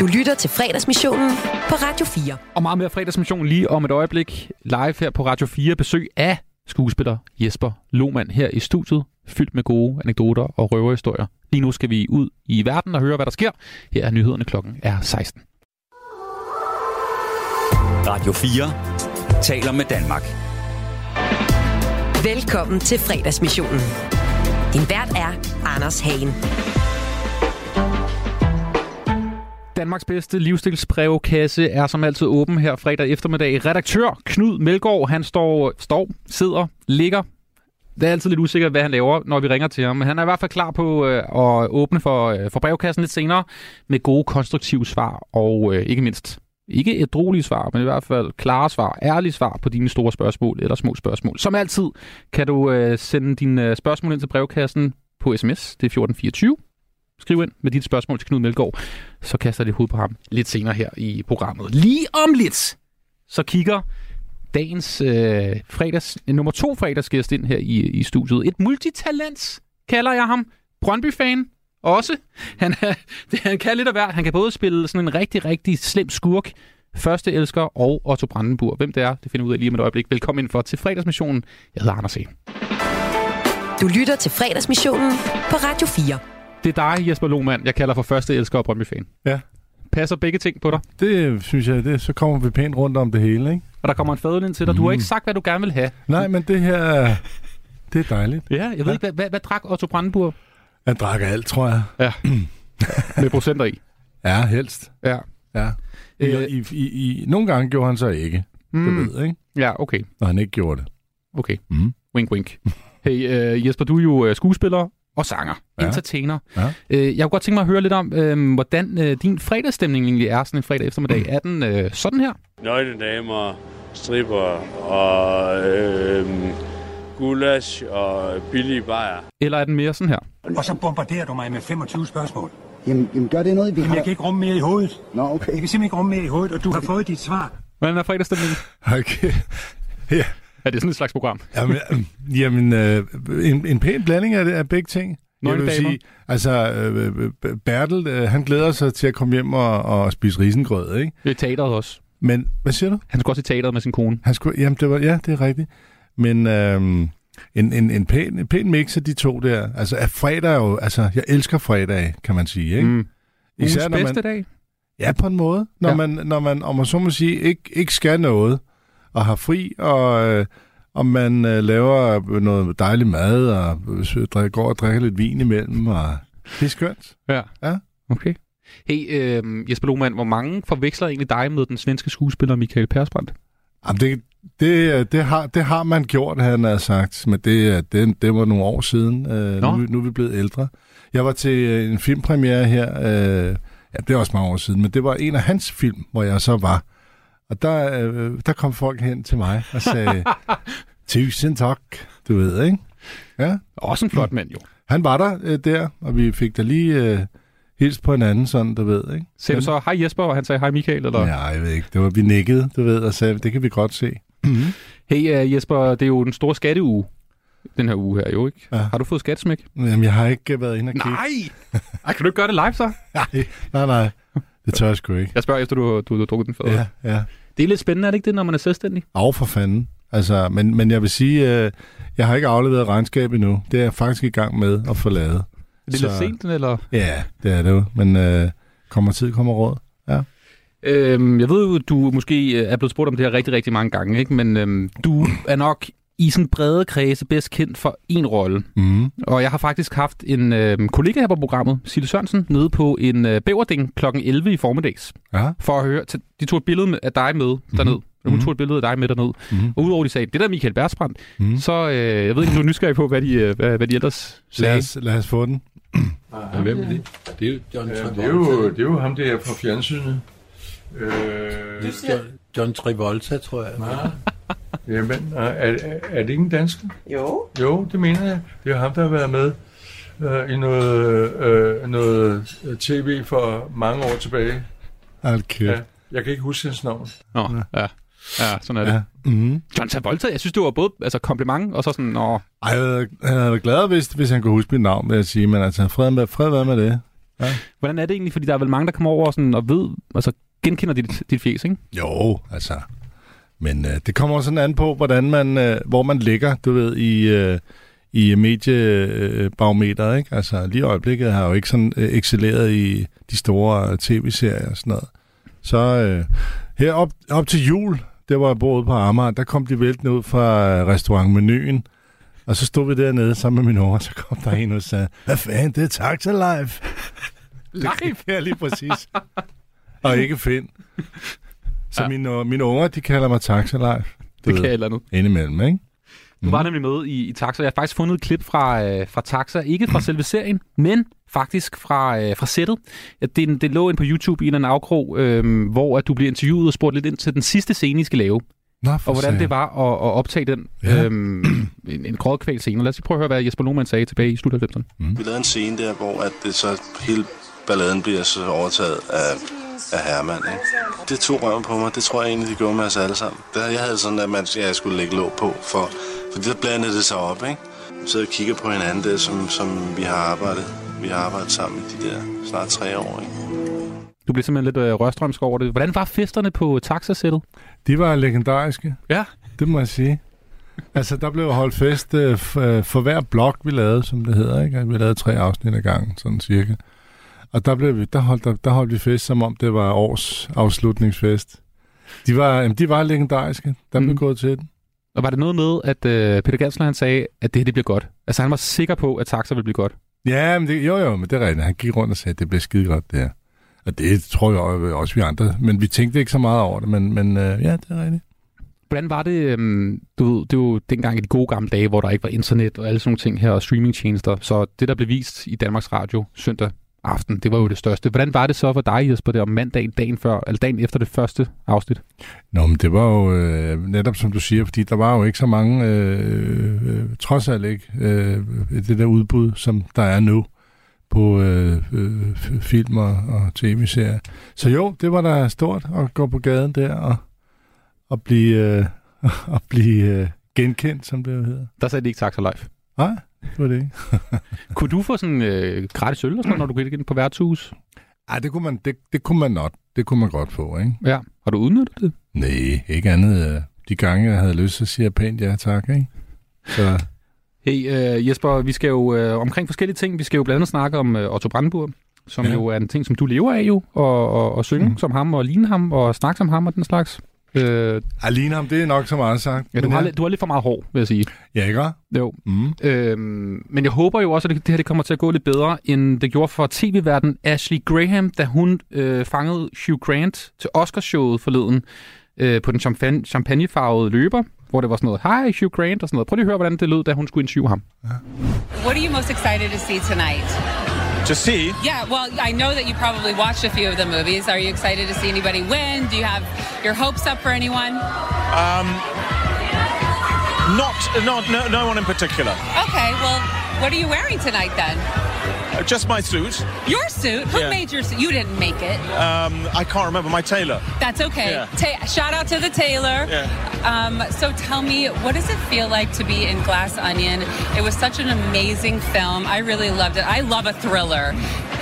Du lytter til fredagsmissionen på Radio 4. Og meget mere fredagsmission lige om et øjeblik. Live her på Radio 4. Besøg af skuespiller Jesper Lohmann her i studiet. Fyldt med gode anekdoter og røverhistorier. Lige nu skal vi ud i verden og høre, hvad der sker. Her er nyhederne klokken er 16. Radio 4 taler med Danmark. Velkommen til fredagsmissionen. Din vært er Anders Hagen. Danmarks bedste livsstilsbrevkasse er som altid åben her fredag eftermiddag. Redaktør Knud Melgaard, han står, står, sidder, ligger. Det er altid lidt usikkert, hvad han laver, når vi ringer til ham. Men han er i hvert fald klar på øh, at åbne for, øh, for brevkassen lidt senere med gode, konstruktive svar og øh, ikke mindst ikke et droligt svar, men i hvert fald klare svar, ærlige svar på dine store spørgsmål eller små spørgsmål. Som altid kan du øh, sende dine øh, spørgsmål ind til brevkassen på sms. Det er 1424. Skriv ind med dit spørgsmål til Knud Melgaard, så kaster det hoved på ham lidt senere her i programmet. Lige om lidt, så kigger dagens øh, fredags, nummer to fredagsgæst ind her i, i studiet. Et multitalent, kalder jeg ham. Brøndby-fan, også. Han, er, det, han kan lidt af hvert. Han kan både spille sådan en rigtig, rigtig slem skurk, første elsker og Otto Brandenburg. Hvem det er, det finder vi ud af lige om et øjeblik. Velkommen ind for til fredagsmissionen. Jeg hedder Anders E. Du lytter til fredagsmissionen på Radio 4. Det er dig, Jesper Lohmann, jeg kalder for første elsker og Brøndby-fan. Ja. Passer begge ting på dig? Det synes jeg, det, så kommer vi pænt rundt om det hele, ikke? Og der kommer en fadøl ind til dig. Du har Mm. ikke sagt, hvad du gerne vil have. Nej, men det her, det er dejligt. Ja, jeg ved Ja. ikke, hvad, hvad, hvad drak Otto Brandenburg? Jeg drak alt, tror jeg. Ja. Med procenter i. Ja, helst. Ja. Ja. I, Øh. i, i, i, nogle gange gjorde han så ikke. Mm. Du ved, ikke? Ja, okay. Når han ikke gjorde det. Okay. Mm. Wink, wink. Hey, uh, Jesper, du er jo øh, skuespiller og sanger. Ja. Entertainer. Ja. Uh, jeg kunne godt tænke mig at høre lidt om, uh, hvordan uh, din fredagsstemning egentlig er sådan en fredag eftermiddag. Er den uh, sådan her? nøgne damer, stripper og øh, gulasch og billige bajer. Eller er den mere sådan her? Og så bombarderer du mig med 25 spørgsmål. Jamen, jamen gør det noget, vi Jamen, har... jeg kan ikke rumme mere i hovedet. Nå, okay. Jeg kan simpelthen ikke rumme mere i hovedet, og du har fået dit svar. Hvordan er fredagsstemningen? Okay. Ja. Er det sådan et slags program? Jamen, jamen øh, en, en pæn blanding af, det, af begge ting. Jeg vil damer. sige, altså, øh, øh, Bertel, øh, han glæder sig til at komme hjem og, og spise risengrød, ikke? Det er teateret også. Men, hvad siger du? Han skulle også i teateret med sin kone. Han skulle, jamen, det var, ja, det er rigtigt. Men øhm, en, en, en, pæn, en pæn mix af de to der. Altså, at fredag er jo... Altså, jeg elsker fredag, kan man sige, ikke? Mm. Ugens når bedste man, dag? Ja, på en måde. Når, Ja. ja. man, når man, om man så må sige, ikke, ikke skal noget, og har fri, og, øh, og man øh, laver noget dejlig mad, og øh, går og drikker lidt vin imellem, og det er skønt. Ja. Ja. Okay. Hey, øh, Jesper Lohmann, hvor mange forveksler egentlig dig med den svenske skuespiller Michael Persbrandt? Jamen, det, det, det, har, det har man gjort, han har sagt, men det, det, det var nogle år siden. Øh, nu, nu er vi blevet ældre. Jeg var til øh, en filmpremiere her, øh, ja, det er også mange år siden, men det var en af hans film, hvor jeg så var. Og der, øh, der kom folk hen til mig og sagde, tusind tak, du ved, ikke? Ja. Også en flot mand, jo. Han var der øh, der, og vi fik da lige øh, hilst på hinanden, sådan, du ved, ikke? Sagde du så, hej Jesper, og han sagde, hej Michael? Eller? Ja, jeg ved ikke. Det var, vi nikkede, du ved, og sagde, det kan vi godt se. Hey uh, Jesper, det er jo den store skatteuge, den her uge her jo, ikke? Ja. Har du fået skattesmæk? Jamen, jeg har ikke været inde og kigge. Nej! Ej, kan du ikke gøre det live så? Nej, nej, nej. Det tør jeg sgu ikke. Jeg spørger efter, du, du, du har drukket den før. Ja, ja. Det er lidt spændende, er det ikke det, når man er selvstændig? Af for fanden. Altså, men, men jeg vil sige, øh, jeg har ikke afleveret regnskab endnu. Det er jeg faktisk i gang med at få lavet. Er det lidt sent, eller? Ja, det er det jo. Men øh, kommer tid, kommer råd. Ja. Øhm, jeg ved jo, du måske øh, er blevet spurgt om det her rigtig, rigtig mange gange, ikke? men øhm, du er nok i sådan brede kredse bedst kendt for en rolle. Mm. Og jeg har faktisk haft en øh, kollega her på programmet, Sille Sørensen, nede på en øh, bæverding kl. 11 i formiddags. Ja. For at høre, til- de tog et billede med- af dig med derned. Hun tog et billede af dig med derned. Mhm. Og udover de sagde, det der er Michael Bersbrandt, Mhm. så øh, jeg ved ikke, om du er nysgerrig på, hvad de, øh, hvad, hvad de ellers sagde. Lad os, lad os få den. Ja, hvem er det? Det er jo John Travolta. det, er jo, det er jo ham der fra fjernsynet. Øh, Det er John, Travolta, tror jeg. Nej. Jamen, er, er, er det ikke en dansker? Jo. Jo, det mener jeg. Det er ham, der har været med øh, i noget, øh, noget tv for mange år tilbage. Kæft. Ja, jeg kan ikke huske hans navn. Nå, ja. Ja, sådan er det. Ja. Mm-hmm. John Travolta, jeg synes, det var både altså, kompliment og så sådan, nå, Ej, jeg havde- han havde været glad, hvis, hvis han kunne huske mit navn, vil jeg sige. Men altså, fred med, fred være med det. Ja. Hvordan er det egentlig? Fordi der er vel mange, der kommer over sådan, og ved, altså genkender dit, dit fjes, ikke? Jo, altså. Men øh, det kommer også sådan an på, hvordan man, øh, hvor man ligger, du ved, i, øh, i mediebarometeret, ikke? Altså, lige i øjeblikket har jeg jo ikke sådan øh, excelleret i de store tv-serier og sådan noget. Så øh, her op, op til jul, der var jeg boet på Amager, der kom de væltende ud fra øh, restaurantmenuen, og så stod vi dernede sammen med min unger, så kom der en og sagde, hvad fanden, det er Taxa Live. Live? Ja, lige præcis. Og ikke Finn. Så ja. mine, mine unger, de kalder mig Taxa Live. Det kan jeg eller andet. Indimellem, ikke? Du var nemlig med i, i Taxa. Jeg har faktisk fundet et klip fra, øh, fra Taxa. Ikke fra selve serien, men faktisk fra, øh, fra sættet. Ja, det, det lå ind på YouTube i en eller anden afkrog, øh, hvor at du bliver interviewet og spurgt lidt ind til den sidste scene, I skal lave. Nå, og hvordan det var at, at optage den. Ja. Øhm, en, en grådkvæl scene. Lad os lige prøve at høre, hvad Jesper Lohmann sagde tilbage i slut 90'erne. Mm. Vi lavede en scene der, hvor at det så hele balladen bliver så overtaget af, af Herman. Ikke? Det tog røven på mig. Det tror jeg egentlig, de gjorde med os alle sammen. Der, jeg havde sådan, at man, ja, jeg skulle lægge låg på, for, for der blandede det sig op. Ikke? Så jeg kigger på hinanden der, som, som vi har arbejdet. Vi har arbejdet sammen i de der snart tre år. Ikke? Du blev simpelthen lidt øh, rørstrømsk over det. Hvordan var festerne på Taxa-sættet? De var legendariske. Ja. Det må jeg sige. Altså, der blev holdt fest øh, øh, for hver blok, vi lavede, som det hedder. Ikke? Vi lavede tre afsnit ad gangen, sådan cirka. Og der, blev vi, der, holdt, der, der holdt vi fest, som om det var års afslutningsfest. De var, jamen, de var legendariske. Der blev Mm. gået til den. Og var det noget med, at øh, Peter Gansler han sagde, at det her det bliver godt? Altså han var sikker på, at Taxa ville blive godt. Ja, men det, jo jo, men det er rigtigt. Han gik rundt og sagde, at det bliver skide godt, det her. Og det tror jeg også, vi andre. Men vi tænkte ikke så meget over det, men, men øh, ja, det er rigtigt. Hvordan var det, øhm, du ved, det var jo dengang i de gode gamle dage, hvor der ikke var internet og alle sådan nogle ting her, og streamingtjenester. Så det, der blev vist i Danmarks Radio søndag aften, det var jo det største. Hvordan var det så for dig, Jesper, der om mandagen, dagen før, eller dagen efter det første afsnit? Nå, men det var jo øh, netop som du siger, fordi der var jo ikke så mange, øh, øh, trods alt ikke, øh, det der udbud, som der er nu på øh, øh, film og, og tv-serier. Så jo, det var da stort at gå på gaden der og, og blive, øh, og blive øh, genkendt, som det hedder. Der sagde de ikke Taxa Live. Nej, det var det ikke. Kunne du få sådan øh, gratis øl, og sådan, noget, når du gik ind på værtshus? Ej, det kunne man, det, det kunne man not. Det kunne man godt få, ikke? Ja. Har du udnyttet det? Nej, ikke andet. øh, De gange, jeg havde lyst, så siger jeg pænt ja tak, ikke? Så Hey øh, Jesper, vi skal jo øh, omkring forskellige ting. Vi skal jo blandt andet snakke om øh, Otto Brandenburg, som ja. jo er en ting, som du lever af jo, og, og, og synge mm. som ham, og ligne ham, og snakke som ham og den slags. Øh, Alene ham, det er nok så meget sagt. ja, du, har, lidt- du har lidt for meget hår, vil jeg sige. Ja, ikke? Jo. Mm. Øhm, men jeg håber jo også, at det, det her det kommer til at gå lidt bedre, end det gjorde for tv-verden Ashley Graham, da hun øh, fangede Hugh Grant til Oscarshowet forleden øh, på den champagne, champagnefarvede løber, hvor det var sådan noget, hej Hugh Grant og sådan noget. Prøv lige at høre, hvordan det lød, da hun skulle interviewe ham. What are you most excited to see tonight? To see? Yeah, well, I know that you probably watched a few of the movies. Are you excited to see anybody win? Do you have your hopes up for anyone? Um, not, not, no, no one in particular. Okay, well, what are you wearing tonight then? Uh, just my suit. Your suit? Who Yeah. made your suit? You didn't make it. Um, I can't remember my tailor. That's okay. Yeah. Ta- shout out to the tailor. Yeah. Um, so tell me, what does it feel like to be in Glass Onion? It was such an amazing film. I really loved it. I love a thriller.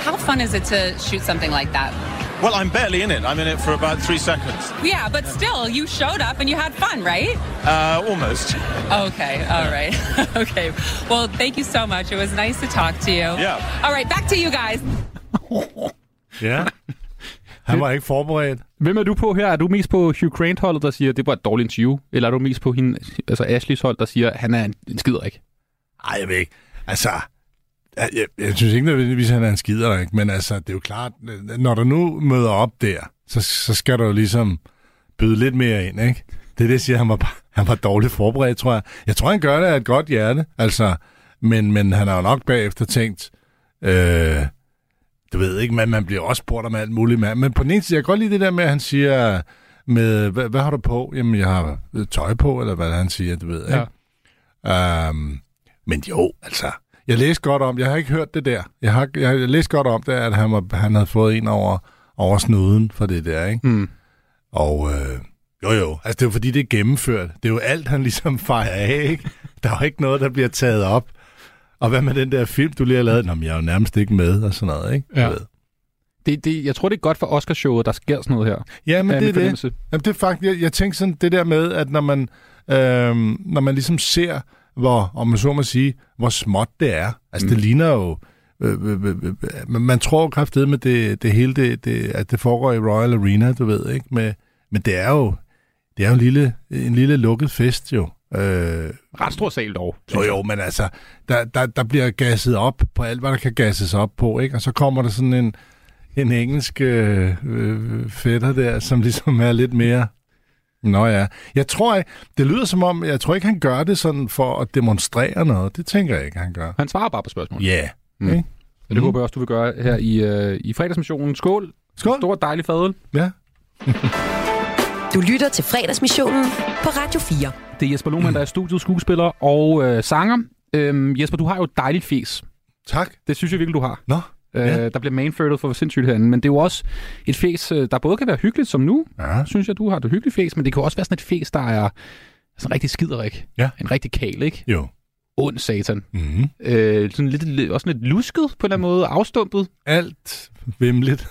How fun is it to shoot something like that? Well, I'm barely in it. I'm in it for about three seconds. Yeah, but still, you showed up and you had fun, right? Uh, almost. Okay, all right. okay. Well, thank you so much. It was nice to talk to you. Yeah. All right, back to you guys. Ja. Han var ikke forberedt. Hvem er du på her? Er du mest på Hugh Grant-holdet, der siger, at det var et dårligt interview? Eller er du mest på hende, altså Ashleys hold, der siger, at han er en, en skider ikke? Ej, jeg ved ikke. Altså, jeg, jeg, jeg synes ikke nødvendigvis, at han er en skider, ikke? men altså, det er jo klart, når du nu møder op der, så, så skal du jo ligesom byde lidt mere ind, ikke? Det er det, jeg siger, han var, han var dårligt forberedt, tror jeg. Jeg tror, han gør det af et godt hjerte, altså, men, men han har jo nok bagefter tænkt, øh, du ved ikke, man, man bliver også spurgt om alt muligt, men, men på den ene side, jeg kan godt lide det der med, at han siger, med, hvad, hvad har du på? Jamen, jeg har øh, tøj på, eller hvad han siger, du ved, ikke? Ja. Um, men jo, altså, jeg læste godt om, jeg har ikke hørt det der. Jeg har, jeg har læst godt om det, at han, var, han havde fået en over, over snuden for det der, ikke? Mm. Og øh, jo jo, altså det er jo fordi, det er gennemført. Det er jo alt, han ligesom fejrer af, ikke? Der er jo ikke noget, der bliver taget op. Og hvad med den der film, du lige har lavet? Nå, men jeg er jo nærmest ikke med, og sådan noget, ikke? Ja. ved. Det, det, jeg tror, det er godt for Oscarshowet, der sker sådan noget her. Ja, men det er det. Jamen, det er faktisk, jeg, jeg tænker sådan, det der med, at når man, øhm, når man ligesom ser, hvor, om man så må sige, hvor småt det er. Altså, mm. det ligner jo, øh, øh, øh, øh, man- man tror kraftedet med det, det hele, det, det, at det foregår i Royal Arena, du ved, ikke? Med, men det er jo, det er jo en lille, en lille lukket fest, jo. Øh, Ret stor sal dog. jo, jo, men altså, der, der, der bliver gasset op på alt, hvad der kan gasses op på, ikke? Og så kommer der sådan en, en engelsk øh, øh, fætter der, som ligesom er lidt mere... Nå ja. Jeg tror ikke, det lyder som om, jeg tror ikke, han gør det sådan for at demonstrere noget. Det tænker jeg ikke, han gør. Han svarer bare på spørgsmål. Ja. Yeah. Mm. Okay. Og det mm. håber jeg også, du vil gøre her i, øh, i fredagsmissionen. Skål! Skål! Stor dejlig fadøl. Ja. Du lytter til fredagsmissionen på Radio 4. Det er Jesper Lohmann, der er studiet skuespiller og øh, sanger. Øhm, Jesper, du har jo et dejligt fjes. Tak. Det synes jeg virkelig, du har. Nå. Øh, Ja. Der bliver manfurtet for sindssygt herinde, men det er jo også et fjes, øh, der både kan være hyggeligt som nu, ja. synes jeg, du har det hyggeligt fjes, men det kan også være sådan et fjes, der er sådan rigtig skiderik. Ja. En rigtig kal, ikke? Jo. Ond satan. Mm-hmm. Øh, sådan lidt, også lidt lusket på en eller anden måde, afstumpet. Alt vimligt.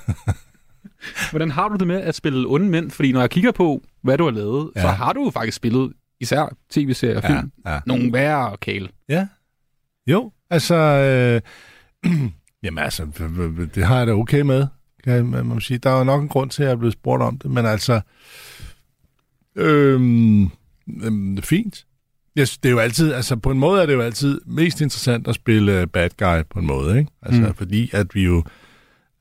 Hvordan har du det med at spille onde mænd? Fordi når jeg kigger på, hvad du har lavet, ja. så Ja. har du jo faktisk spillet især tv-serier og Ja, film. ja. Nogle værre kale. Ja. Jo, altså... Øh, jamen altså, det har jeg da okay med, kan man må sige. Der er jo nok en grund til, at jeg er blevet spurgt om det, men altså... Øhm, øhm, det er fint. Jeg synes, det er jo altid, altså på en måde er det jo altid mest interessant at spille bad guy på en måde, ikke? Altså, Mm. fordi at vi jo,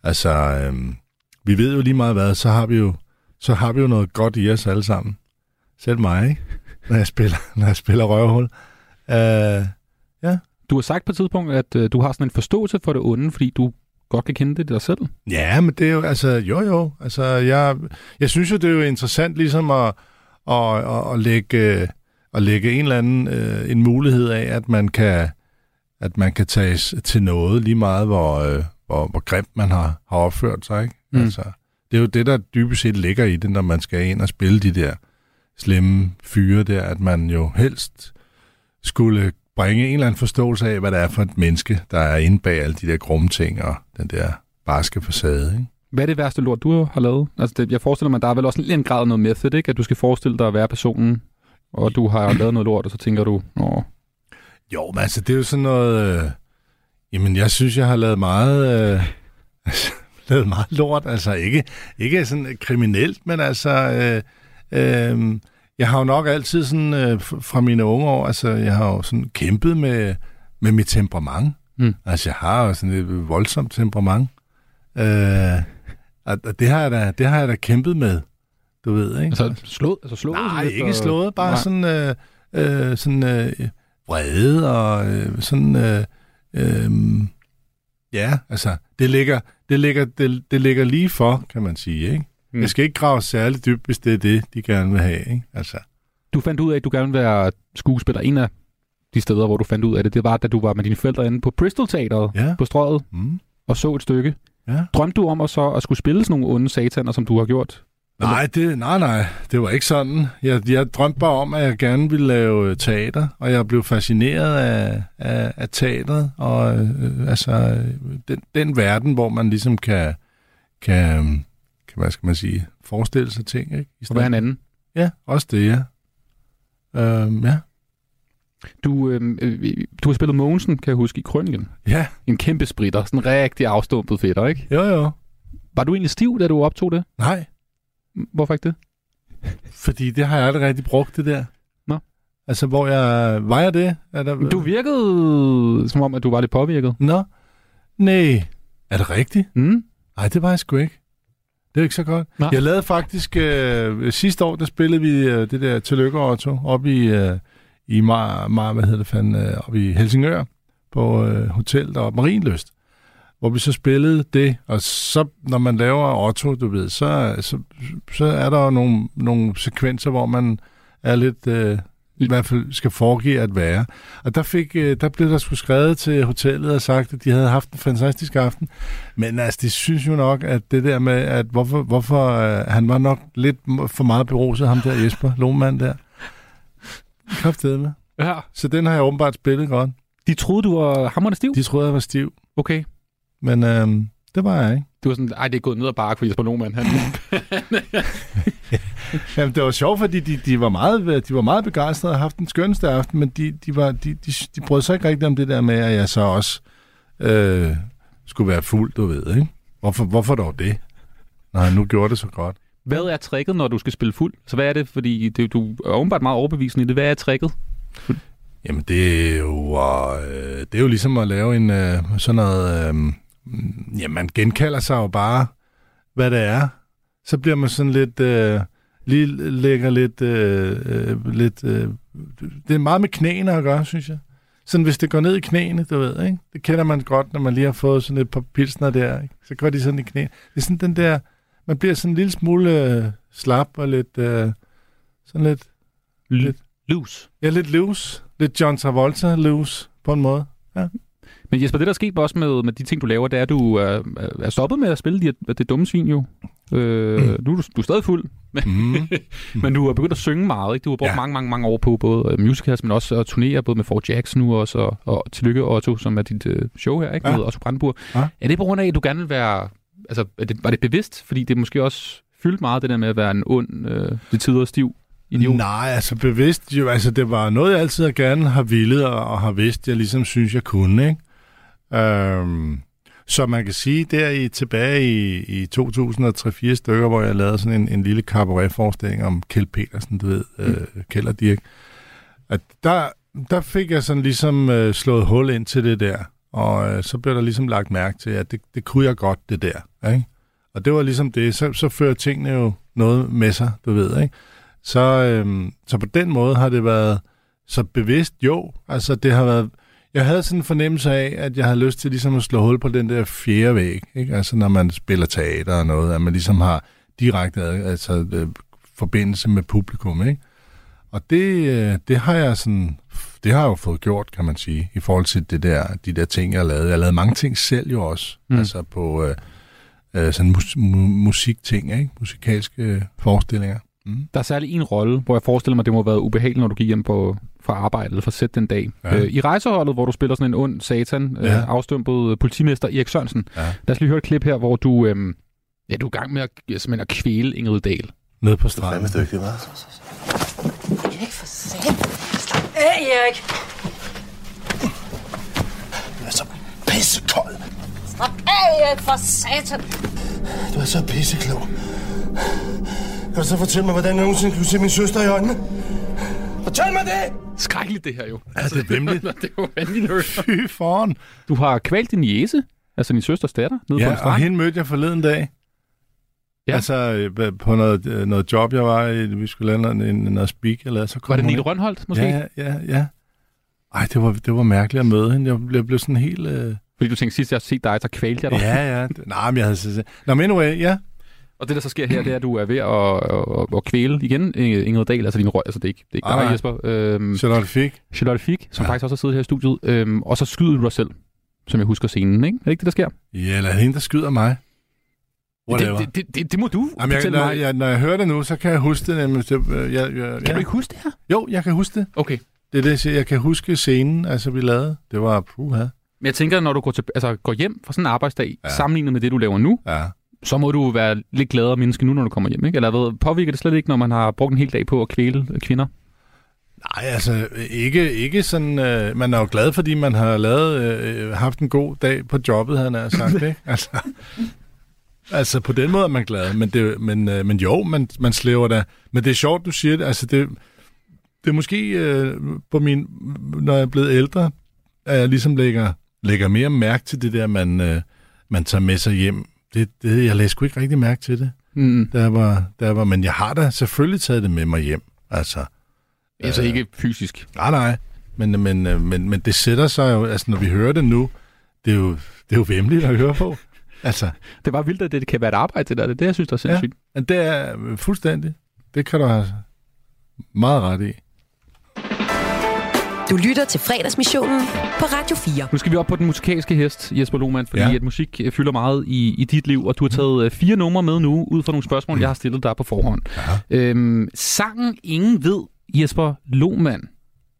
altså, øhm, vi ved jo lige meget hvad, så har vi jo, så har vi jo noget godt i os alle sammen. Selv mig, ikke? Når jeg spiller, når jeg spiller røvhul. Øh. Du har sagt på et tidspunkt, at øh, du har sådan en forståelse for det onde, fordi du godt kan kende det dig selv. Ja, men det er jo, altså, jo jo, altså, jeg, jeg synes jo, det er jo interessant ligesom at, at, at, at lægge, at lægge en eller anden øh, en mulighed af, at man kan, at man kan tages til noget lige meget, hvor, øh, hvor, hvor grimt man har, har opført sig, ikke? Mm. Altså, det er jo det, der dybest set ligger i det, når man skal ind og spille de der slemme fyre der, at man jo helst skulle bringe en eller anden forståelse af, hvad det er for et menneske, der er inde bag alle de der grumme ting og den der barske facade, ikke? Hvad er det værste lort, du har lavet? Altså, det, jeg forestiller mig, at der er vel også en grad af noget method, ikke? At du skal forestille dig at være personen, og du har lavet noget lort, og så tænker du, åh, Jo, men altså, det er jo sådan noget... Øh, jamen, jeg synes, jeg har lavet meget... Øh, altså, lavet meget lort. Altså, ikke, ikke sådan kriminelt, men altså... Øh, øh, jeg har jo nok altid sådan, øh, fra mine unge år, altså, jeg har jo sådan kæmpet med, med mit temperament. Mm. Altså, jeg har jo sådan et voldsomt temperament. Øh, og det har, jeg da, det har jeg da kæmpet med, du ved, ikke? altså slået? Altså slået Nej, lidt, ikke og- slået, bare Nej. sådan, øh, øh, sådan øh, vrede og øh, sådan, øh, øh, ja, altså, det ligger, det, ligger, det, det ligger lige for, kan man sige, ikke? Mm. Jeg skal ikke grave særligt dybt, hvis det er det, de gerne vil have, ikke? Altså, Du fandt ud af, at du gerne vil være skuespiller. En af de steder, hvor du fandt ud af det, det var, da du var med dine forældre inde på Bristol Teateret Ja. på strøget mm. og så et stykke. Ja. Drømte du om at så at skulle spille sådan nogle onde sataner, som du har gjort? nej, det, nej, nej, det var ikke sådan. Jeg, jeg drømte bare om, at jeg gerne ville lave teater, og jeg blev fascineret af, af, af teateret, og øh, altså, den, den verden, hvor man ligesom kan, kan, hvad skal man sige, forestille sig ting, ikke? I Og være en anden? Ja, også det, ja. Øhm, ja. Du, øh, øh, du har spillet Mogensen, kan jeg huske, i Krøniken. Ja. En kæmpe spritter. Sådan en rigtig afstumpet fætter, ikke? Jo, jo. Var du egentlig stiv, da du optog det? Nej. Hvorfor ikke det? Fordi det har jeg aldrig rigtig brugt, det der. Nå. Altså, hvor jeg... Var jeg det? Er der... Du virkede som om, at du var lidt påvirket. Nå. Nej. Er det rigtigt? Mm. Nej, det var jeg sgu ikke. Det er ikke så godt. Nej. Jeg lavede faktisk... Øh, sidste år, der spillede vi øh, det der Tillykke Otto op i, øh, i Mar, Mar, hvad hedder det fanden, øh, op i Helsingør på øh, hotel der Marienløst. Hvor vi så spillede det, og så når man laver Otto, du ved, så, så, så er der jo nogle, nogle sekvenser, hvor man er lidt, øh, i hvert fald skal foregive at være. Og der, fik, øh, der blev der sgu skrevet til hotellet og sagt, at de havde haft en fantastisk aften. Men altså, de synes jo nok, at det der med, at hvorfor, hvorfor øh, han var nok lidt for meget beruset, ham der Jesper Lohmann der. Kraftedeme. Ja. Så den har jeg åbenbart spillet godt. De troede, du var hammerende stiv? De troede, jeg var stiv. Okay. Men øhm, det var jeg ikke. Du var sådan, ej, det er gået ned ad bakke for Jesper Lohmann. Han, Jamen, det var sjovt, fordi de, de, var meget, de var meget begejstrede og har haft den skønneste aften, men de, de, var, de, de, de brød sig ikke rigtigt om det der med, at jeg så også øh, skulle være fuld, du ved, ikke? Hvorfor, hvorfor dog det? Når han nu gjorde det så godt. hvad er tricket, når du skal spille fuld? Så hvad er det? Fordi det, du er åbenbart meget overbevisende i det. Hvad er tricket? Jamen, det er jo, øh, det er jo ligesom at lave en øh, sådan noget... Øh, ja, man genkalder sig jo bare, hvad det er. Så bliver man sådan lidt... Øh, lige lægger lidt... Øh, øh, lidt øh, det er meget med knæene at gøre, synes jeg. Sådan hvis det går ned i knæene, du ved, ikke? Det kender man godt, når man lige har fået sådan et par pilsner der, ikke? Så går de sådan i knæene. Det er sådan den der... Man bliver sådan en lille smule øh, slap og lidt... Øh, sådan lidt... lidt loose. Ja, lidt loose. Lidt John Travolta loose, på en måde. Ja. Men Jesper, det der sker også med, med de ting, du laver, det er, at du er, er stoppet med at spille de, det dumme svin jo. Øh, mm. Nu er du, du er stadig fuld, men, Mm. men du har begyndt at synge meget. Ikke? Du har brugt ja. Mange, mange, mange år på både øh, musicals, men også at turnere både med Fort Jacks nu også, og, og Tillykke Otto, som er dit øh, show her, ikke? Ja. med Otto Brandenburg. Ja. Er det på grund af, at du gerne vil være... Altså, er det, var det bevidst? Fordi det måske også fyldt meget, det der med at være en ond, øh, det tider stiv idiot. Nej, altså bevidst jo, altså det var noget, jeg altid gerne har ville og, og har vidst, jeg ligesom synes, jeg kunne, ikke? Øhm, så man kan sige, der i, tilbage i, i 2003-4 stykker, hvor jeg lavede sådan en, en lille cabaret-forestilling om Kjeld Petersen, du ved, mm. øh, Kjeld og Dirk, at der, der fik jeg sådan ligesom øh, slået hul ind til det der, og øh, så blev der ligesom lagt mærke til, at det, det kunne jeg godt, det der, ikke? Og det var ligesom det, så, så fører tingene jo noget med sig, du ved, ikke? Så, øhm, så på den måde har det været så bevidst, jo, altså det har været, jeg havde sådan en fornemmelse af, at jeg havde lyst til ligesom at slå hul på den der fjerde væg, ikke? altså når man spiller teater og noget, at man ligesom har direkte altså, øh, forbindelse med publikum, ikke? Og det, øh, det har jeg sådan, det har jeg jo fået gjort, kan man sige, i forhold til det der, de der ting, jeg lavet. Jeg har lavet mange ting selv jo også, Mm. mm. altså på øh, øh, sådan mus- mu- musikting, ikke? musikalske øh, forestillinger. Mm. Der er særlig en rolle, hvor jeg forestiller mig, det må have været ubehageligt, når du gik hjem på, fra arbejde eller fra sæt den dag. Ja. Øh, I rejseholdet, hvor du spiller sådan en ond satan, ja. Ja. øh, afstømpet politimester Erik Sørensen. Ja. Lad os lige høre et klip her, hvor du, øh, ja, du er i gang med at, simpelthen at kvæle Ingrid Dahl. Nede på stranden. Det er dygtig, hva'? Erik, for satan. Af, Erik. Du er så pissekold. Slap af, Erik, for satan. Du er så pisseklog. Kan du så fortælle mig, hvordan jeg nogensinde kunne se min søster i øjnene? Fortæl mig det! Skrækkeligt det her jo. Ja, det er vemmeligt. det er jo vanvittigt. Fy foran. Du har kvalt din jæse, altså din søsters datter, nede på en Ja, og strand. hende mødte jeg forleden dag. Ja. Ja. Altså øh, på noget, øh, noget job, jeg var i. Vi skulle lave noget, en- noget speak, eller så kom Var det ind. Rønholdt, måske? Ja, ja, ja. Ej, det var, det var mærkeligt at møde hende. Jeg blev, blev sådan helt... Øh... Fordi du tænkte, sidst jeg har set dig, så kvalte jeg dig. Ja, ja. Nej, men jeg havde... Nå, men anyway, ja. Og det, der så sker her, det er, at du er ved at, at, at kvæle igen Ingrid Dahl, altså din røg, altså det er ikke, det er ikke Nej, dig. Jesper. Øhm, Charlotte Fik. Charlotte Fik, som ja. faktisk også har siddet her i studiet. Øhm, og så skyder du dig selv, som jeg husker scenen, ikke? Er det ikke det, der sker? Ja, eller hende, der skyder mig. Whatever. Det, det, det, det må du Jamen, jeg, når, mig. jeg, når jeg hører det nu, så kan jeg huske det nemlig. Det, øh, jeg, jeg, Kan du ikke huske det her? Jo, jeg kan huske det. Okay. Det er det, jeg siger. Jeg kan huske scenen, altså vi lavede. Det var puha. Men jeg tænker, når du går, til, altså, går hjem fra sådan en arbejdsdag, ja. sammenlignet med det, du laver nu, ja. Så må du være lidt gladere menneske nu, når du kommer hjem, ikke? Eller hvad, påvirker det slet ikke, når man har brugt en hel dag på at kvæle kvinder? Nej, altså ikke, ikke sådan... Øh, man er jo glad, fordi man har lavet, øh, haft en god dag på jobbet, han har sagt, ikke? Altså, altså på den måde er man glad, men, det, men, øh, men jo, man, man slæver da. Men det er sjovt, du siger det. Altså det, det er måske øh, på min... Når jeg er blevet ældre, at jeg ligesom lægger, lægger mere mærke til det der, man, øh, man tager med sig hjem. Det, det, jeg lagde sgu ikke rigtig mærke til det. Mm. Der var, der var, men jeg har da selvfølgelig taget det med mig hjem. Altså, Altså ikke fysisk. Nej, nej. Men, men, øh, men, men det sætter sig jo, altså når vi hører det nu, det er jo, det er jo vemmeligt at høre på. Altså, Det var vildt, at det kan være et arbejde, det der. Det er det, jeg synes, der er ja, sindssygt. men det er øh, fuldstændig. Det kan du have meget ret i. Du lytter til fredagsmissionen på Radio 4. Nu skal vi op på den musikalske hest, Jesper Lohmann, fordi ja. At musik øh, fylder meget i, i dit liv, og du har taget øh, fire numre med nu, ud fra nogle spørgsmål, Mm. jeg har stillet dig på forhånd. Ja. Øhm, sangen Ingen ved, Jesper Lohmann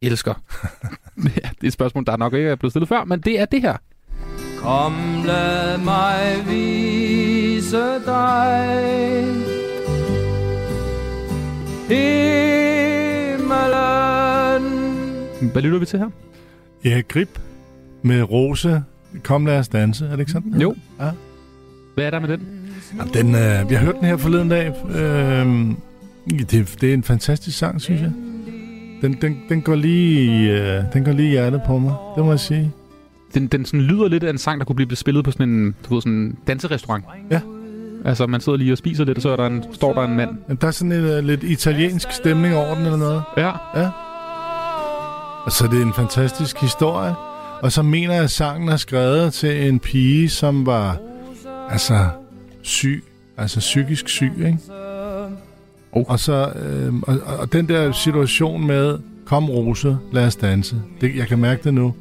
elsker. ja, det er et spørgsmål, der nok ikke er blevet stillet før, men det er det her. Kom, lad mig vise dig himmelen. Hvad lytter vi til her? Ja, Grip med Rose. Kom lad os danse, er det ikke sådan? Jo. Ja. Hvad er der med den? Jamen, den, øh, vi har hørt den her forleden dag. Øh, det, det er en fantastisk sang, synes jeg. Den, den, den, går lige, øh, den går lige hjertet på mig, det må jeg sige. Den, den sådan lyder lidt af en sang, der kunne blive spillet på sådan en, du ved, sådan en danserestaurant. Ja. Altså, man sidder lige og spiser lidt, og så er der en, står der en mand. Jamen, der er sådan en uh, lidt italiensk stemning over den, eller noget. Ja. Ja. Og så er det en fantastisk historie. Og så mener jeg, at sangen er skrevet til en pige, som var altså syg. Altså psykisk syg, ikke? Oh. Og så øh, og, og den der situation med, kom Rose, lad os danse. Det, jeg kan mærke det nu.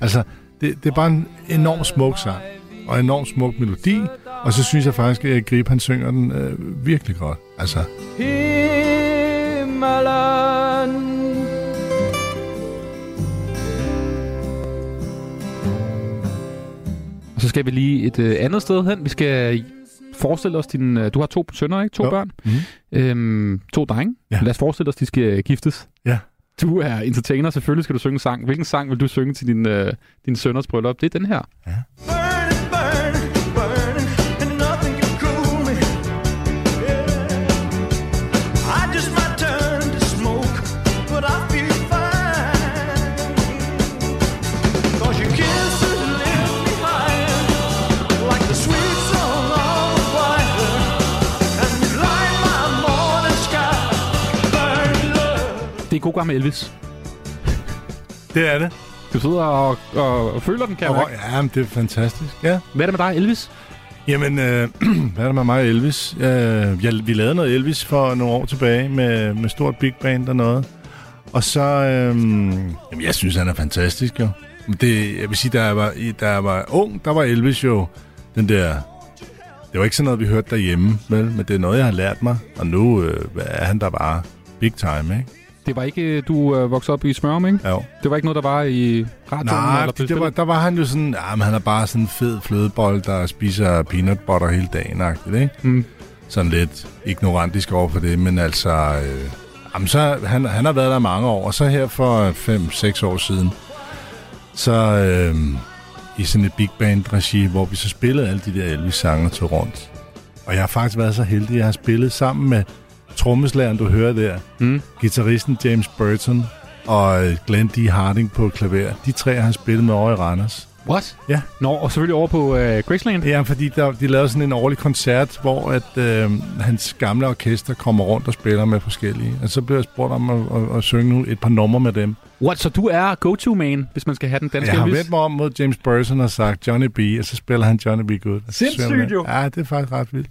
Altså, det, det er bare en enorm smuk sang. Og en enorm smuk melodi. Og så synes jeg faktisk, at Grip, han synger den øh, virkelig godt. Altså, Himmelen skal vi lige et øh, andet sted hen. Vi skal forestille os din... Øh, du har to sønner, ikke? To Jo. børn. Mhm. Øhm, to drenge. Ja. Lad os forestille os, de skal giftes. Ja. Du er entertainer. Selvfølgelig skal du synge en sang. Hvilken sang vil du synge til din, øh, din sønners bryllup? Det er den her. I en god gammel Elvis. det er det. Du sidder og, og, og føler den, kan jeg mærke. ja, men det er fantastisk. Ja. Hvad er det med dig, Elvis? Jamen, øh, hvad er der med mig og Elvis? Øh, jeg, vi lavede noget Elvis for nogle år tilbage med, med stort big band og noget. Og så, øh, jamen, jeg synes, han er fantastisk jo. Det, jeg vil sige, da jeg, var, da jeg var ung, der var Elvis jo den der... Det var ikke sådan noget, vi hørte derhjemme, vel? Men det er noget, jeg har lært mig. Og nu øh, er han der bare big time, ikke? Det var ikke, du øh, voksede op i Smørum, ikke? Jo. Det var ikke noget, der var i radioen? Nej, eller det var, spillet? der var han jo sådan, ja, men han er bare sådan en fed flødebold, der spiser peanut butter hele dagen, ikke? Mm. Sådan lidt ignorantisk over for det, men altså, øh, jamen så, han, han har været der mange år, og så her for 5-6 år siden, så øh, i sådan et big band regi, hvor vi så spillede alle de der Elvis-sange og tog rundt. Og jeg har faktisk været så heldig, at jeg har spillet sammen med trommeslæren, du hører der, mm. gitarristen James Burton og øh, Glenn D. Harding på klaver. De tre har han spillet med over i Randers. What? Ja. Nå, og selvfølgelig over på øh, Graceland. Ja, fordi der, de lavede sådan en årlig koncert, hvor at, øh, hans gamle orkester kommer rundt og spiller med forskellige. Og så blev jeg spurgt om at, at, at synge nu et par numre med dem. What? Så du er go-to-man, hvis man skal have den danske Jeg har vendt mig om mod James Burton og sagt Johnny B, og så spiller han Johnny B. Good. Sindssygt jo. Ja, det er faktisk ret vildt.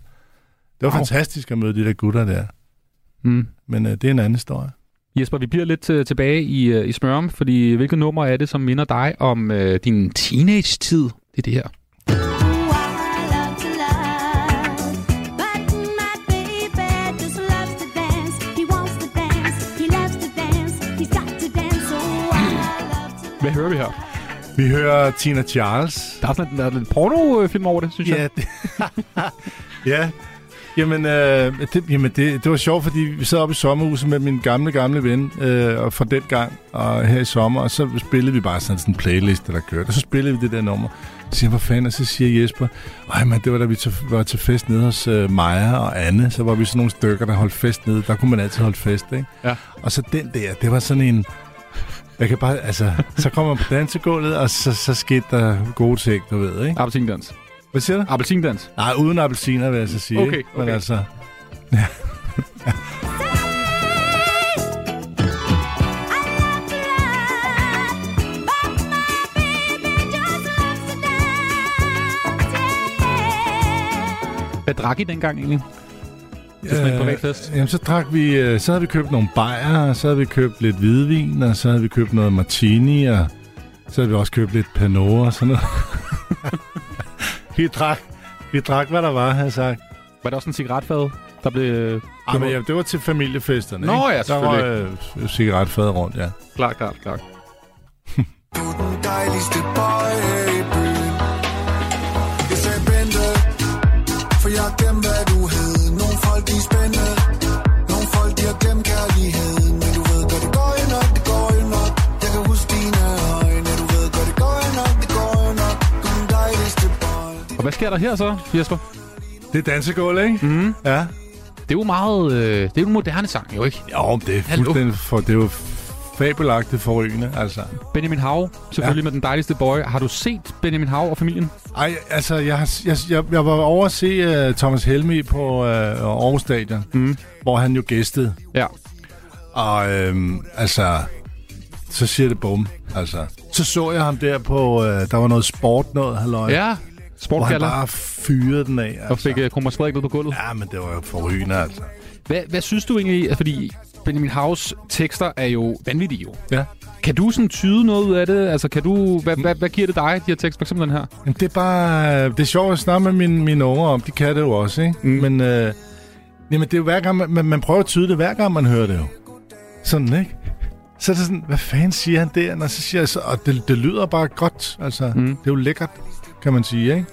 Det var Wow. fantastisk at møde de der gutter der. Mm. Men øh, det er en anden historie. Jesper, vi bliver lidt øh, tilbage i, øh, i Smørum, fordi hvilket nummer er det, som minder dig om øh, din teenage-tid? Det er det her. Hvad hører vi her? Vi hører Tina Charles. Der er sådan der er lidt pornofilm over det, synes Ja, jeg. ja. Jamen, øh, det, jamen det, det var sjovt, fordi vi sad oppe i sommerhuset med min gamle, gamle ven øh, og fra den gang, og her i sommer, og så spillede vi bare sådan, sådan en playlist, der kørte, og så spillede vi det der nummer. Så siger hvor fanden, og så siger Jesper, ej man, det var da vi til, var til fest nede hos øh, Maja og Anne, så var vi sådan nogle stykker, der holdt fest nede, der kunne man altid holde fest, ikke? Ja. Og så den der, det var sådan en, jeg kan bare, altså, så kommer man på dansegulvet, og så, så skete der gode ting, du ved, ikke? Appelsindans. Hvad siger du? Appelsindans. Nej, uden appelsiner, vil jeg så sige. Okay, ikke? Men okay. altså... Hvad drak I dengang egentlig? Til sådan en privat fest? Jamen, så drak vi... øh, Så havde vi købt nogle bajer, og så havde vi købt lidt hvidvin, og så havde vi købt noget martini, og så havde vi også købt lidt Pernod og sådan noget. vi drak... Vi drak, hvad der var, har jeg sagt. Var der også en cigaretfad, der blev... Ah, men, ja, det var til familiefesterne, Nå ikke? ja, Der var selvfølgelig. øh, cigaretfad rundt, ja. Klart, klart, klart. dejligste boy her i byen Hvad sker der her så, Jesper? Det er dansegulv, ikke? Mm. Ja. Det er jo meget... Øh, det er jo en moderne sang, jo ikke? Jo, det er fuldstændig for, det er jo fabelagtigt forrygende, altså. Benjamin Hav, selvfølgelig ja. med den dejligste boy. Har du set Benjamin Hav og familien? Ej, altså, jeg, jeg, jeg, jeg var over at se uh, Thomas Helmi på uh, Aarhus Stadion, mm. hvor han jo gæstede. Ja. Og øhm, altså, så siger det bum, altså. Så så jeg ham der på, øh, der var noget sport, noget halløj. Ja, Hvor han bare fyrede den af, altså. Og fik uh, Kronprins Frederik ud på gulvet. Ja, men det var jo forrygende, altså. Hvad, hvad synes du egentlig? altså, Fordi Benjamin Havs tekster er jo vanvittige jo. Ja. Kan du sådan tyde noget ud af det? Altså, kan du, hvad, hvad, hvad giver det dig, de her tekster? For eksempel den her. Jamen, det er bare... Det er sjovt at snakke med mine, mine unger om. De kan det jo også, ikke? Mm. Men øh, jamen, det er jo hver gang, man, man, man prøver at tyde det, hver gang man hører det jo. Sådan, ikke? Så er det sådan, hvad fanden siger han der? Og så siger jeg så, og det, det lyder bare godt. Altså, mm. det er jo lækkert, kan man sige, ikke?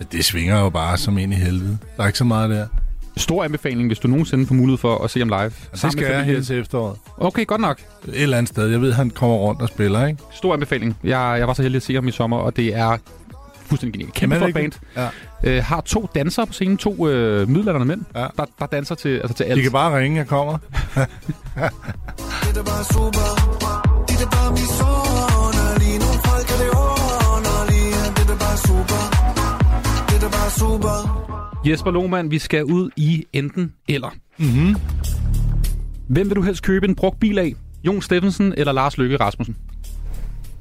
Ja, det svinger jo bare som ind i helvede. Der er ikke så meget der. Stor anbefaling, hvis du nogensinde får mulighed for at se ham live. Og det skal jeg her til efteråret. Okay, godt nok. Et eller andet sted. Jeg ved, han kommer rundt og spiller, ikke? Stor anbefaling. Jeg, jeg var så heldig at se ham i sommer, og det er fuldstændig genialt. Kæmpe ikke? band. Ja. Øh, har to dansere på scenen, to øh, middelalderne mænd, ja. der, der danser til, altså til alt. De kan bare ringe, jeg kommer. Det er bare super. Det er bare misunderlige. Super. Jesper Lohmann, vi skal ud i enten eller. Mm-hmm. Hvem vil du helst købe en brugt bil af? Jon Steffensen eller Lars Løkke Rasmussen?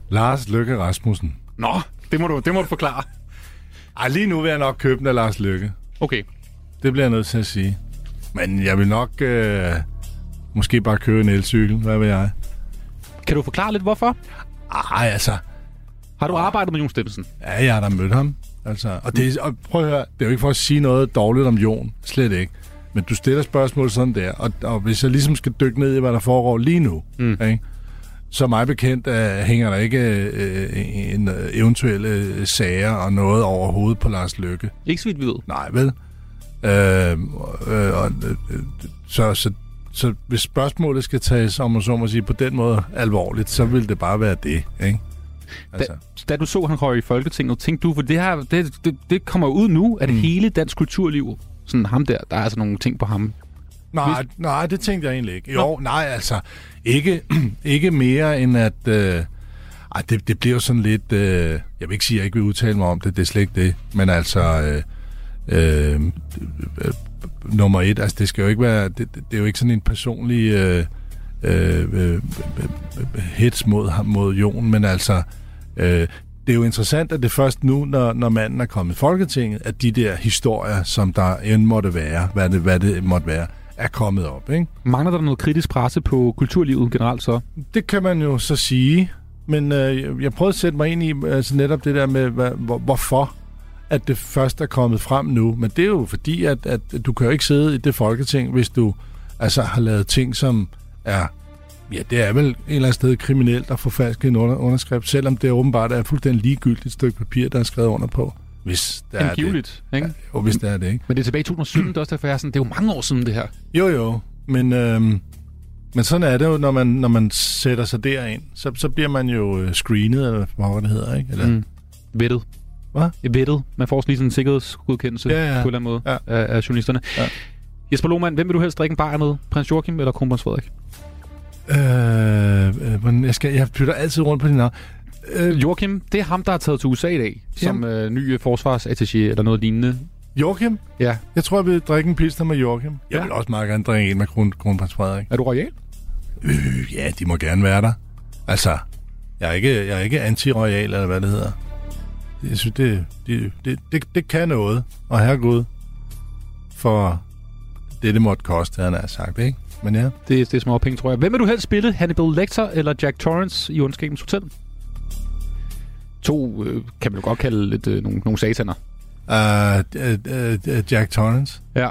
Lars Løkke Rasmussen. Nå, det må du, det må du forklare. Ej, lige nu vil jeg nok købe den af Lars Løkke. Okay. Det bliver jeg nødt til at sige. Men jeg vil nok øh, måske bare købe en elcykel. Hvad vil jeg? Kan du forklare lidt, hvorfor? Ej, altså... Har du arbejdet med Jon Steffensen? Ja, jeg har da mødt ham. Altså, og, det, og prøv at høre, det er jo ikke for at sige noget dårligt om Jon. Slet ikke. Men du stiller spørgsmål sådan der, og, og hvis jeg ligesom skal dykke ned i, hvad der foregår lige nu, mm. ikke? så mig bekendt uh, hænger der ikke uh, en uh, eventuelle uh, sager og noget over hovedet på Lars Løkke. Ikke så vidt vi ved. Nej, vel? Øh, øh, og, øh, så, så, så hvis spørgsmålet skal tages, om man så må sige, på den måde alvorligt, så vil det bare være det, ikke? Altså. Da, da du så, han røg i Folketinget, tænkte du, for det her, det, det, det kommer ud nu, at mm. hele dansk kulturliv, sådan ham der, der er altså nogle ting på ham. Nej, nej, det tænkte jeg egentlig ikke. Jo, Nå. nej, altså, ikke, ikke mere end at... Øh, ej, det, det bliver jo sådan lidt... Øh, jeg vil ikke sige, at jeg ikke vil udtale mig om det, det er slet ikke det. Men altså... Øh, øh, øh, nummer et, altså det skal jo ikke være... Det, det er jo ikke sådan en personlig øh, øh, øh, øh, hits mod, ham- mod Jon, men altså... Øh, det er jo interessant, at det først nu, når, når manden er kommet i Folketinget, at de der historier, som der end måtte være, hvad det, hvad det måtte være, er kommet op, ikke? Mangler der noget kritisk presse på kulturlivet generelt så? Det kan man jo så sige, men øh, jeg prøvede at sætte mig ind i altså netop det der med, hvad, hvor, hvorfor at det først er kommet frem nu. Men det er jo fordi, at, at du kan jo ikke sidde i det folketing, hvis du altså har lavet ting, som er Ja, det er vel en eller anden sted kriminelt at få falsk en under, underskrift, selvom det åbenbart er et fuldstændig ligegyldigt stykke papir, der er skrevet under på. Hvis det er det. ikke? Ja, jo, hvis det er det, ikke? Men det er tilbage i 2017, det er også derfor, jeg er sådan, det er jo mange år siden det her. Jo, jo, men, øhm, men sådan er det jo, når man, når man sætter sig derind. Så, så bliver man jo øh, screenet, eller hvad det hedder, ikke? Eller, Mm. Vettet. Hvad? Vettet. Man får sådan lige sådan en sikkerhedsgodkendelse Ja, ja. på en eller anden måde Ja. af, af journalisterne. Ja. Jesper Lohmann, hvem vil du helst drikke en bajer med? Prins Joachim eller kronprins Frederik? Øh, øh, jeg, skal, jeg bytter altid rundt på din navn. Øh, Joachim, det er ham, der er taget til USA i dag, som øh, ny forsvarsattaché eller noget lignende. Joachim? Ja. Jeg tror, jeg vil drikke en pilsner med Joachim. Jeg Ja. vil også meget gerne drikke en med kron, kronprins Frederik. Er du royal? Øh, ja, de må gerne være der. Altså, jeg er ikke, jeg er ikke anti-royal, eller hvad det hedder. Jeg synes, det, det, det, det, det kan noget. Og herregud, for det, det måtte koste, han har sagt, ikke? Men ja. Det, det er små penge, tror jeg. Hvem vil du helst spille? Hannibal Lecter eller Jack Torrance i Ondskabens Hotel? To øh, kan man jo godt kalde lidt øh, nogle, nogle sataner. Uh, uh, uh, Jack Torrance. Ja.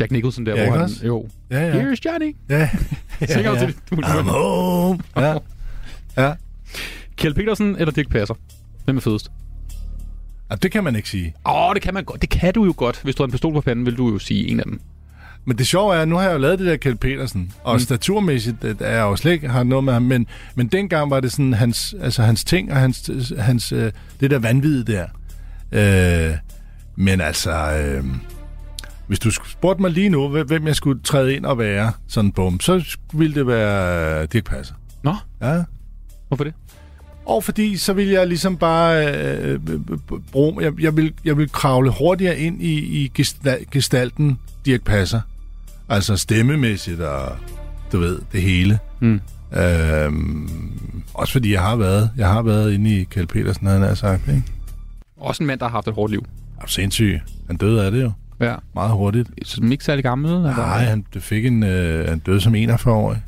Jack Nicholson der, Ja, hvor han... også? Jo. Ja, ja. Here's Johnny. Ja. Synger ja, ja, til. I'm home. Ja. ja. Kjeld Petersen eller Dirk Passer? Hvem er fedest? ja. Det kan man ikke sige. Åh, oh, det kan man godt. Det kan du jo godt. Hvis du har en pistol på panden, vil du jo sige en af dem. Men det sjove er, at nu har jeg jo lavet det der Kjeld Petersen, og mm. staturmæssigt det er jeg jo slet ikke har noget med ham, men, men dengang var det sådan hans, altså hans ting og hans, hans, øh, det der vanvid der. Øh, Men altså, øh, hvis du spurgte mig lige nu, hvem- jeg skulle træde ind og være, sådan bum, så ville det være Dirk Passer. Nå, Ja. hvorfor det? Og fordi så vil jeg ligesom bare øh, øh, bruge, jeg, jeg, vil, jeg vil kravle hurtigere ind i, i gesta- gestalten Dirk Passer. Altså stemmemæssigt og du ved, det hele. Mm. Øhm, også fordi jeg har været, jeg har været inde i Kjeld Petersen, havde han sagt, ikke? Også en mand, der har haft et hårdt liv. Er du sindssyg? Han døde af det jo. Ja. Meget hurtigt. Som ikke særlig gammel? Eller? Nej, han det fik en, øh, han døde som 41-årig.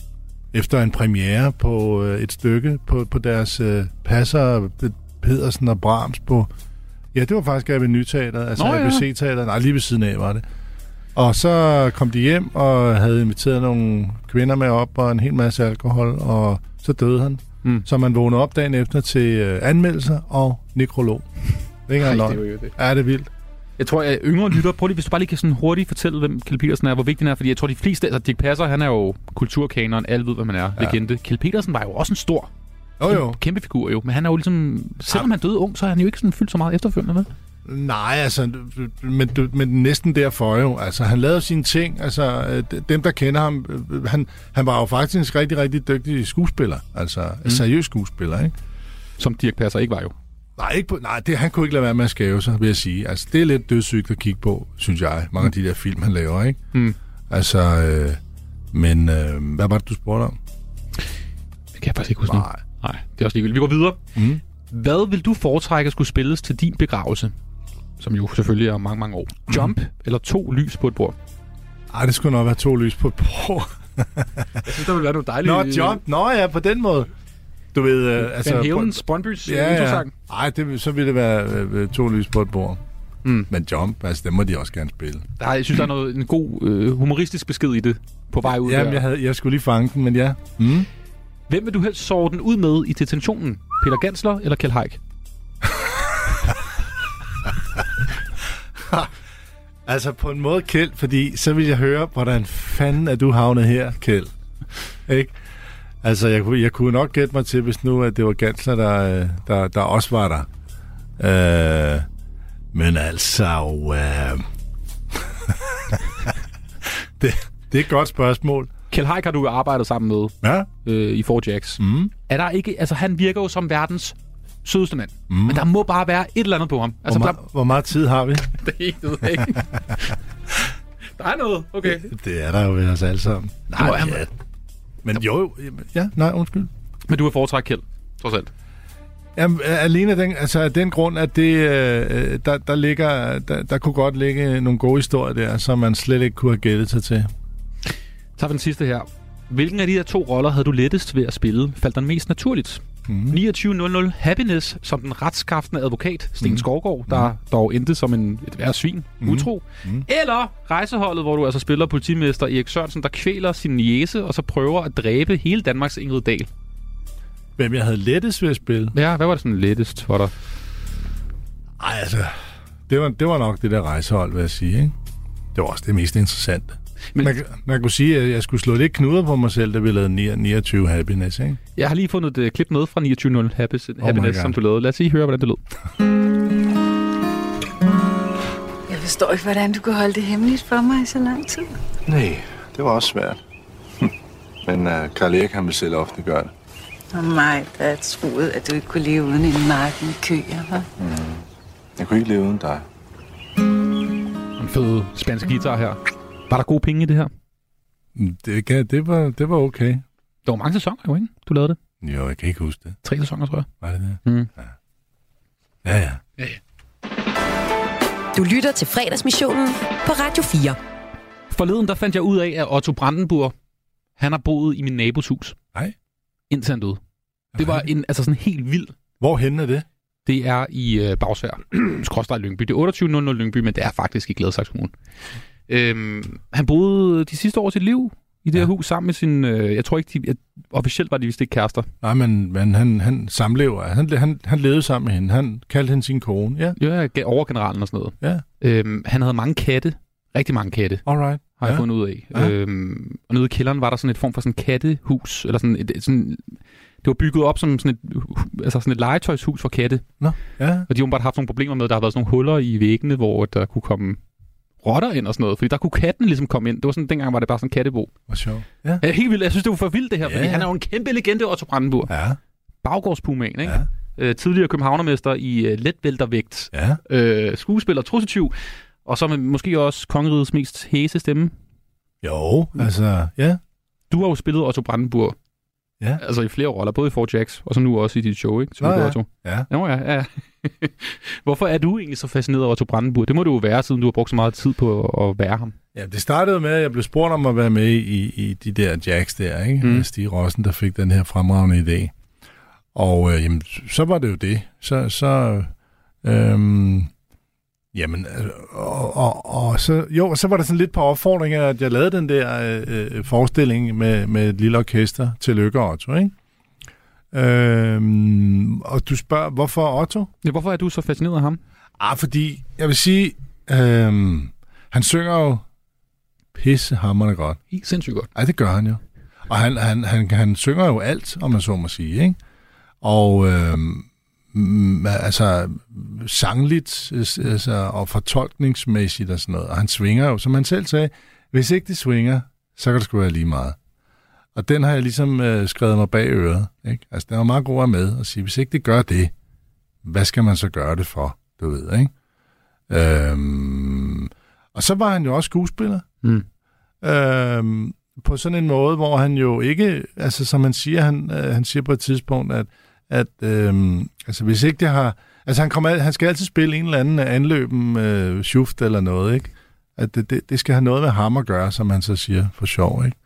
Efter en premiere på øh, et stykke på, på deres øh, passer, Pedersen og Brahms på... Ja, det var faktisk ved Nyteateret, altså Nå, ja. ABC-teateret. Nej, lige ved siden af var det. Og så kom de hjem og havde inviteret nogle kvinder med op og en hel masse alkohol, og så døde han. Mm. Så man vågnede op dagen efter til øh, anmeldelser og nekrolog. Det er ikke engang det jo det. Er vildt. Jeg tror, at yngre lytter, prøv lige, hvis du bare lige kan sådan hurtigt fortælle, hvem Kjeld Petersen er, hvor vigtig han er, fordi jeg tror, de fleste, altså Dirk Passer, han er jo kulturkanonen, alle ved, hvad man er, ja. legende. Kjeld Petersen var jo også en stor, Jo, jo. kæmpe figur jo, men han er jo ligesom, selvom han døde ung, så er han jo ikke sådan fyldt så meget efterfølgende, vel? Nej, altså, men, men næsten derfor jo. Altså, han lavede sine ting. Altså, øh, dem, der kender ham, øh, han, han var jo faktisk en rigtig, rigtig dygtig skuespiller. Altså, mm. seriøs skuespiller, ikke? Som Dirk Passer ikke var jo. Nej, ikke på, nej det, han kunne ikke lade være med at skæve sig, vil jeg sige. Altså, det er lidt dødssygt at kigge på, synes jeg. Mange af de der film, han laver, ikke? Mm. Altså, øh, men øh, hvad var det, du spurgte om? Det kan jeg faktisk ikke huske Nej. nu. Nej, det er også ligegyldigt. Vi går videre. Mm. Hvad vil du foretrække at skulle spilles til din begravelse? Som jo selvfølgelig er mange, mange år. Jump eller to lys på et bord? Ej, det skulle nok være to lys på et bord. Jeg synes, der vil være nogle dejlige... Nå, jump. Nå ja, på den måde. Du ved, øh, altså... Van Halens Brøndbys Ja, ja. introsang. Ej, det, så ville det være øh, to lys på et bord. Mm. Men jump, altså, det må de også gerne spille. Der er, jeg synes, der er noget, en god øh, humoristisk besked i det på vej ud Jamen, der. jeg, havde, jeg skulle lige fange den, men ja. Mm. Hvem vil du helst sove den ud med i detentionen? Peter Gansler eller Kjeld Haik? Altså, på en måde, Kjeld, fordi så vil jeg høre, hvordan fanden er du havnet her, Kjeld? Ikke? Altså, jeg, kunne- jeg kunne nok gætte mig til, hvis nu at det var Gansler, der, øh, der, der også var der. Øh, men altså, øh, det, det er et godt spørgsmål. Kjeld Haik har du arbejdet sammen med Ja. øh, i 4Jacks. Mm. Er der ikke... Altså, han virker jo som verdens sødeste mand. Mm. Men der må bare være et eller andet på ham. Altså, hvor, der, meget, hvor meget tid har vi? det er ikke noget, ikke? der er noget, okay. Det er der jo ved os alle sammen. Nej, han- ja. Men jo, ja, nej, undskyld. Men du har foretrækket Kjeld, trods alt. Jamen, alene af den, altså af den grund, at det, øh, der, der, ligger, der, der kunne godt ligge nogle gode historier der, som man slet ikke kunne have gættet sig til. Så har vi den sidste her. Hvilken af de her to roller havde du lettest ved at spille? Faldt den mest naturligt? Mm. 2900 Happiness som den retskaftende advokat, Sten Mhm. Skovgaard, der dog endte som en, et værre svin, Mhm. utro. Mhm. Eller rejseholdet, hvor du altså spiller politimester Erik Sørensen, der kvæler sin jæse, og så prøver at dræbe hele Danmarks Ingrid Dahl. Hvem jeg havde lettest ved at spille? Ja, hvad var det sådan lettest for dig? Ej, altså, det var, det var nok det der rejsehold, vil jeg sige, ikke? Det var også det mest interessante. Men, man, man kunne sige, at jeg skulle slå lidt knuder på mig selv, da vi lavede 29 Happiness, ikke? Jeg har lige fundet et uh, klip med fra 2900 Happiness, my Happiness som du lavede. Lad os lige høre, hvordan det lød. Jeg forstår ikke, hvordan du kunne holde det hemmeligt for mig i så lang tid. Nej, det var også svært. Men uh, Karl Erik, han vil selv ofte gøre det. Og mig, der troede, at du ikke kunne leve uden en mark med køer, hva'? Mm. Jeg kunne ikke leve uden dig. En fed spansk guitar her. Var der gode penge i det her? Det, kan, det, var, det var okay. Der var mange sæsoner jo, ikke? Du lavede det. Jo, jeg kan ikke huske det. Tre sæsoner, tror jeg. Var det det? Mm. Ja, ja. ja, ja. Du lytter til fredagsmissionen på Radio 4. Forleden der fandt jeg ud af, at Otto Brandenburg, han har boet i min nabos hus. Nej. Indtil han døde. Det var en, altså sådan helt vild. Hvorhen er det? Det er i øh, Bagsvær, skråstrej Lyngby. Det er 2800 Lyngby, men det er faktisk i Gladsaxe Kommune. Øhm, han boede de sidste år af sit liv i det ja. her hus sammen med sin... Øh, jeg tror ikke, de, at, officielt var de vist ikke kærester. Nej, men, men han, han samlever. Han, han, han levede sammen med hende. Han kaldte hende sin kone. Ja. Ja, overgeneralen og sådan noget. Ja. Øhm, han havde mange katte. Rigtig mange katte. Alright. Har jeg Ja. fundet ud af. Ja. Øhm, og nede i kælderen var der sådan et form for sådan kattehus. Eller sådan et, sådan, Det var bygget op som sådan et, altså sådan et legetøjshus for katte. Nå, ja. Og de har bare haft nogle problemer med, at der har været sådan nogle huller i væggene, hvor der kunne komme rotter ind og sådan noget. Fordi der kunne katten ligesom komme ind. Det var sådan, dengang var det bare sådan en kattebo. Hvor sjovt. Ja. Ja, helt vildt. Jeg synes, det var for vildt det her, Ja, fordi ja. han er jo en kæmpe legende, Otto Brandenburg. Ja. Baggårdspumaen, ikke? Ja. Øh, tidligere københavnermester i øh, letvæltervægt. Ja. Øh, skuespiller, trusetyv. Og så med måske også kongerigets mest hæse stemme. Jo, altså, ja. Du har jo spillet Otto Brandenburg. Ja. Altså i flere roller, både i Fort Jacks, og så nu også i dit show, ikke? Nå, ja. Otto. Ja. Nå, ja, ja. Hvorfor er du egentlig så fascineret af Otto Brandenburg? Det må du jo være, siden du har brugt så meget tid på at være ham. Ja, det startede med, at jeg blev spurgt om at være med i, i de der jacks der, ikke? Mm. Mm. Stig Rossen, der fik den her fremragende idé. Og øh, jamen, så var det jo det. Så, så øhm, jamen, øh, og, og, og så, jo, så var der sådan lidt på opfordring af, at jeg lavede den der øh, øh, forestilling med, med et lille orkester til Lykke og Otto, ikke? Øhm, og du spørger, hvorfor Otto? Ja, hvorfor er du så fascineret af ham? Ah, fordi, jeg vil sige, øhm, han synger jo pissehammerende godt. Helt sindssygt godt. Ja, det gør han jo. Og han, han, han, han synger jo alt, om man så må sige, ikke? Og øhm, altså sangligt altså, og fortolkningsmæssigt og sådan noget. Og han svinger jo, som han selv sagde, hvis ikke det svinger, så kan det sgu være lige meget. Og den har jeg ligesom øh, skrevet mig bag øret. Ikke? Altså, den var meget god at med at sige, hvis ikke det gør det, hvad skal man så gøre det for, du ved, ikke? Øhm, og så var han jo også skuespiller. Mm. Øhm, på sådan en måde, hvor han jo ikke, altså som han siger, han, øh, han siger på et tidspunkt, at, at øhm, altså hvis ikke det har, altså han, kommer, han skal altid spille en eller anden anløben øh, schuft eller noget, ikke? At det, det, det skal have noget med ham at gøre, som han så siger, for sjov, ikke?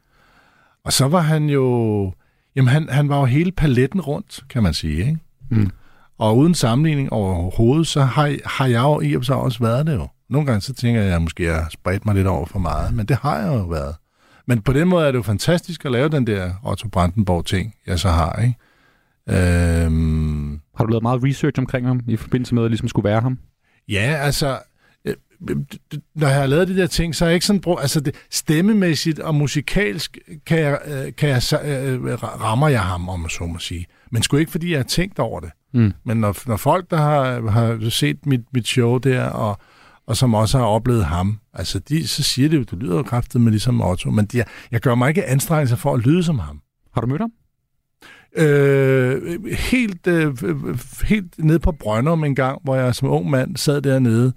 Og så var han jo, jamen han, han var jo hele paletten rundt, kan man sige, ikke? Mm. Og uden sammenligning overhovedet, så har, har jeg jo i og sig også været det jo. Nogle gange så tænker jeg, at jeg måske har spredt mig lidt over for meget, men det har jeg jo været. Men på den måde er det jo fantastisk at lave den der Otto Brandenborg-ting, jeg så har, ikke? Øhm, Har du lavet meget research omkring ham, i forbindelse med at ligesom skulle være ham? Ja, altså, øh, øh, når jeg har lavet de der ting, så er jeg ikke sådan brug, altså det, stemmemæssigt og musikalsk kan jeg, øh, kan jeg, rammer jeg ham, om så må sige. Men sgu ikke, fordi jeg har tænkt over det. Mm. Men når, når folk, der har, har set mit, mit show der, og, og som også har oplevet ham, altså de, så siger det jo, du lyder jo kraftigt med ligesom Otto, men de, jeg gør mig ikke anstrengelser for at lyde som ham. Har du mødt ham? Øh, helt, øh, helt nede på Brøndum en gang, hvor jeg som ung mand sad dernede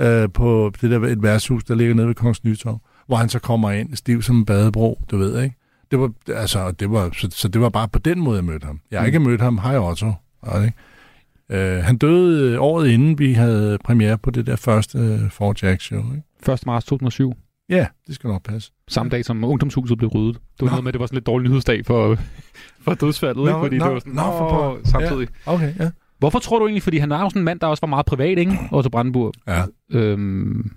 øh, på det der et værtshus, der ligger nede ved Kongens Nytorv, hvor han så kommer ind stiv som en badebro, du ved, ikke? Det var, altså, det var, så, så det var bare på den måde, jeg mødte ham. Jeg har ikke mødt ham, hej Otto. Ikke? Øh, han døde øh, året inden, vi havde premiere på det der første øh, Fort Jack show. Ikke? 1. marts 2007. Ja, det skal nok passe. Samme dag, som ungdomshuset blev ryddet. Det var noget med, at det var sådan lidt dårlig nyhedsdag for, for dødsfaldet, Nå, ikke? Fordi nå, det var sådan, nå, for samtidig. Ja, okay, ja. Hvorfor tror du egentlig, fordi han var jo sådan en mand, der også var meget privat, ikke? Otto Brandenburg. Ja. Øhm,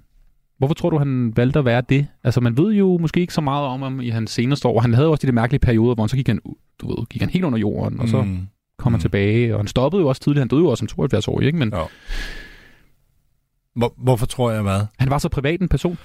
hvorfor tror du, han valgte at være det? Altså, man ved jo måske ikke så meget om ham i hans seneste år. Han havde også de der mærkelige perioder, hvor han så gik han, du ved, gik han helt under jorden, og så Mm. kom han tilbage. Og han stoppede jo også tidligt. Han døde jo også som 72 år, ikke? Men Ja. Hvor, hvorfor tror jeg hvad? han var så privat en person.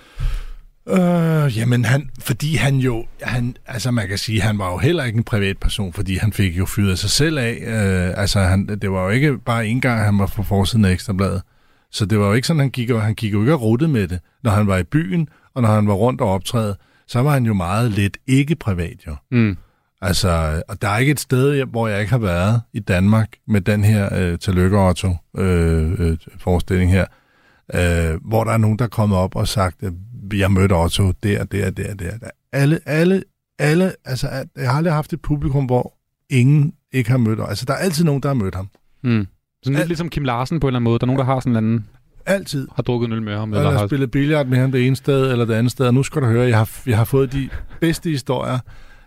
Øh, jamen, han, fordi han jo, han, altså man kan sige, han var jo heller ikke en privatperson, fordi han fik jo fyret sig selv af. Øh, altså, han, det var jo ikke bare en gang, han var på forsiden af Ekstrabladet. Så det var jo ikke sådan, han gik, og, han gik jo ikke og med det. Når han var i byen, og når han var rundt og optræde, så var han jo meget lidt ikke privat, jo. Mm. Altså, og der er ikke et sted, hvor jeg ikke har været i Danmark med den her øh, Tillykke Otto øh, øh, forestilling her, øh, hvor der er nogen, der er kommet op og sagt, at jeg mødte Otto der, der, der, der. der. Alle, alle, alle, altså, jeg har aldrig haft et publikum, hvor ingen ikke har mødt Altså, der er altid nogen, der har mødt ham. Mm. Sådan lidt ligesom Kim Larsen på en eller anden måde. Der er nogen, der har sådan en anden... Altid. Har drukket en øl med ham. Eller, eller har spillet billard med ham det ene sted eller det andet sted. Og nu skal du høre, jeg har, jeg har fået de bedste historier,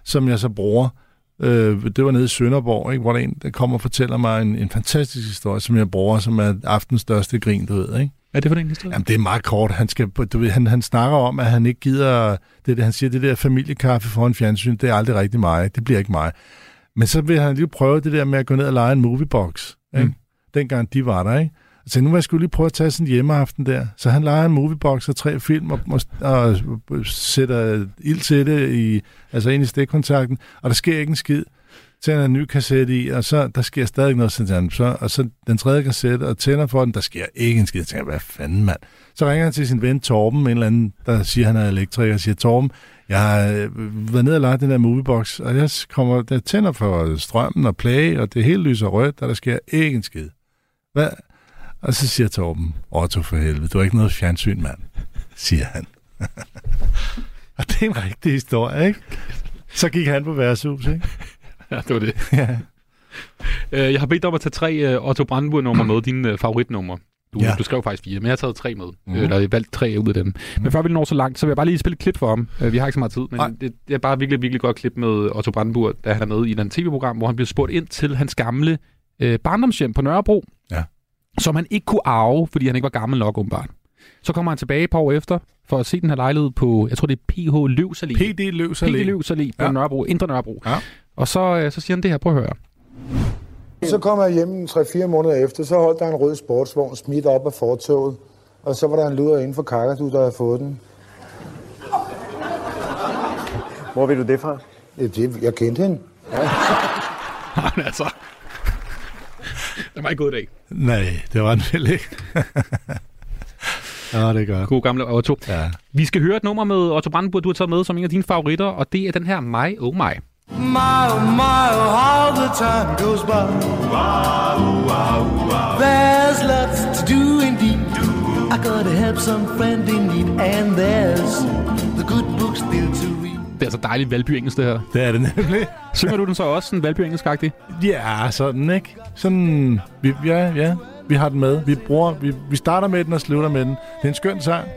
som jeg så bruger. Øh, det var nede i Sønderborg, ikke, hvor der en der kommer og fortæller mig en, en fantastisk historie, som jeg bruger, som er aftens største grin, du ved. Ikke? Er det for den historie? Jamen, det er meget kort. Han, skal, du ved, han, han snakker om, at han ikke gider... Det, han siger, det der familiekaffe foran fjernsyn, det er aldrig rigtig mig. Det bliver ikke mig. Men så vil han lige prøve det der med at gå ned og lege en moviebox. Ikke? Mm. Dengang de var der, ikke? Så nu vil jeg skulle lige prøve at tage sådan en hjemmeaften der. Så han leger en moviebox og tre film og, og, og sætter ild til det i, altså ind i stikkontakten, og der sker ikke en skid tænder en ny kassette i, og så der sker stadig noget, så, han, så, og så den tredje kassette, og tænder for den, der sker ikke en skid. Jeg tænker, hvad fanden, mand? Så ringer han til sin ven Torben, en eller anden, der siger, han er elektriker, og siger, Torben, jeg har øh, været nede og lagt den der moviebox, og jeg kommer, der tænder for strømmen og play, og det hele lyser rødt, og der sker ikke en skid. Hvad? Og så siger Torben, Otto for helvede, du har ikke noget fjernsyn, mand, siger han. og det er en rigtig historie, ikke? Så gik han på værtshus, ikke? Ja, det var det. ja. Øh, jeg har bedt dig om at tage tre uh, Otto Brandenburg-numre med, dine uh, favoritnumre. Du, Ja. du skrev faktisk fire, men jeg har taget tre med. Mhm. Mm. Eller jeg har valgt tre ud af dem. Mm. Men før vi når så langt, så vil jeg bare lige spille et klip for ham. Uh, vi har ikke så meget tid, men det, det, er bare virkelig, virkelig godt klip med Otto Brandenburg, da han er med i et tv-program, hvor han bliver spurgt ind til hans gamle uh, barndomshjem på Nørrebro, Ja. som han ikke kunne arve, fordi han ikke var gammel nok, åbenbart. Så kommer han tilbage et par år efter, for at se den her lejlighed på, jeg tror det er PH Løvs Allé. PD Løvs Allé. PD Løvs Allé på Ja. ja. Nørrebro, Indre Nørrebro. Ja. Og så, øh, så siger han det her, prøv at høre. Så kom jeg hjem 3-4 måneder efter, så holdt der en rød sportsvogn smidt op af fortoget. Og så var der en luder inden for Kakadu, der havde fået den. Hvor ved du det fra? Ja, det, jeg kendte hende. Men altså, det var ikke god dag. Nej, det var en vel ikke. Ja, det er godt. God gamle Otto. Ja. Vi skal høre et nummer med Otto Brandenburg, du har taget med som en af dine favoritter, og det er den her My Oh My. My, oh my, oh, how the time goes by. There's lots to do indeed. I gotta help some friend in need, and there's the good book still to read. Det er altså dejligt valby engelsk, det her. Det er det nemlig. Synger du den så også sådan valby engelsk -agtig? Ja, sådan, ikke? Sådan, ja, ja, vi har den med. Vi, bruger, vi, vi starter med den og slutter med den. Det er en skøn sang.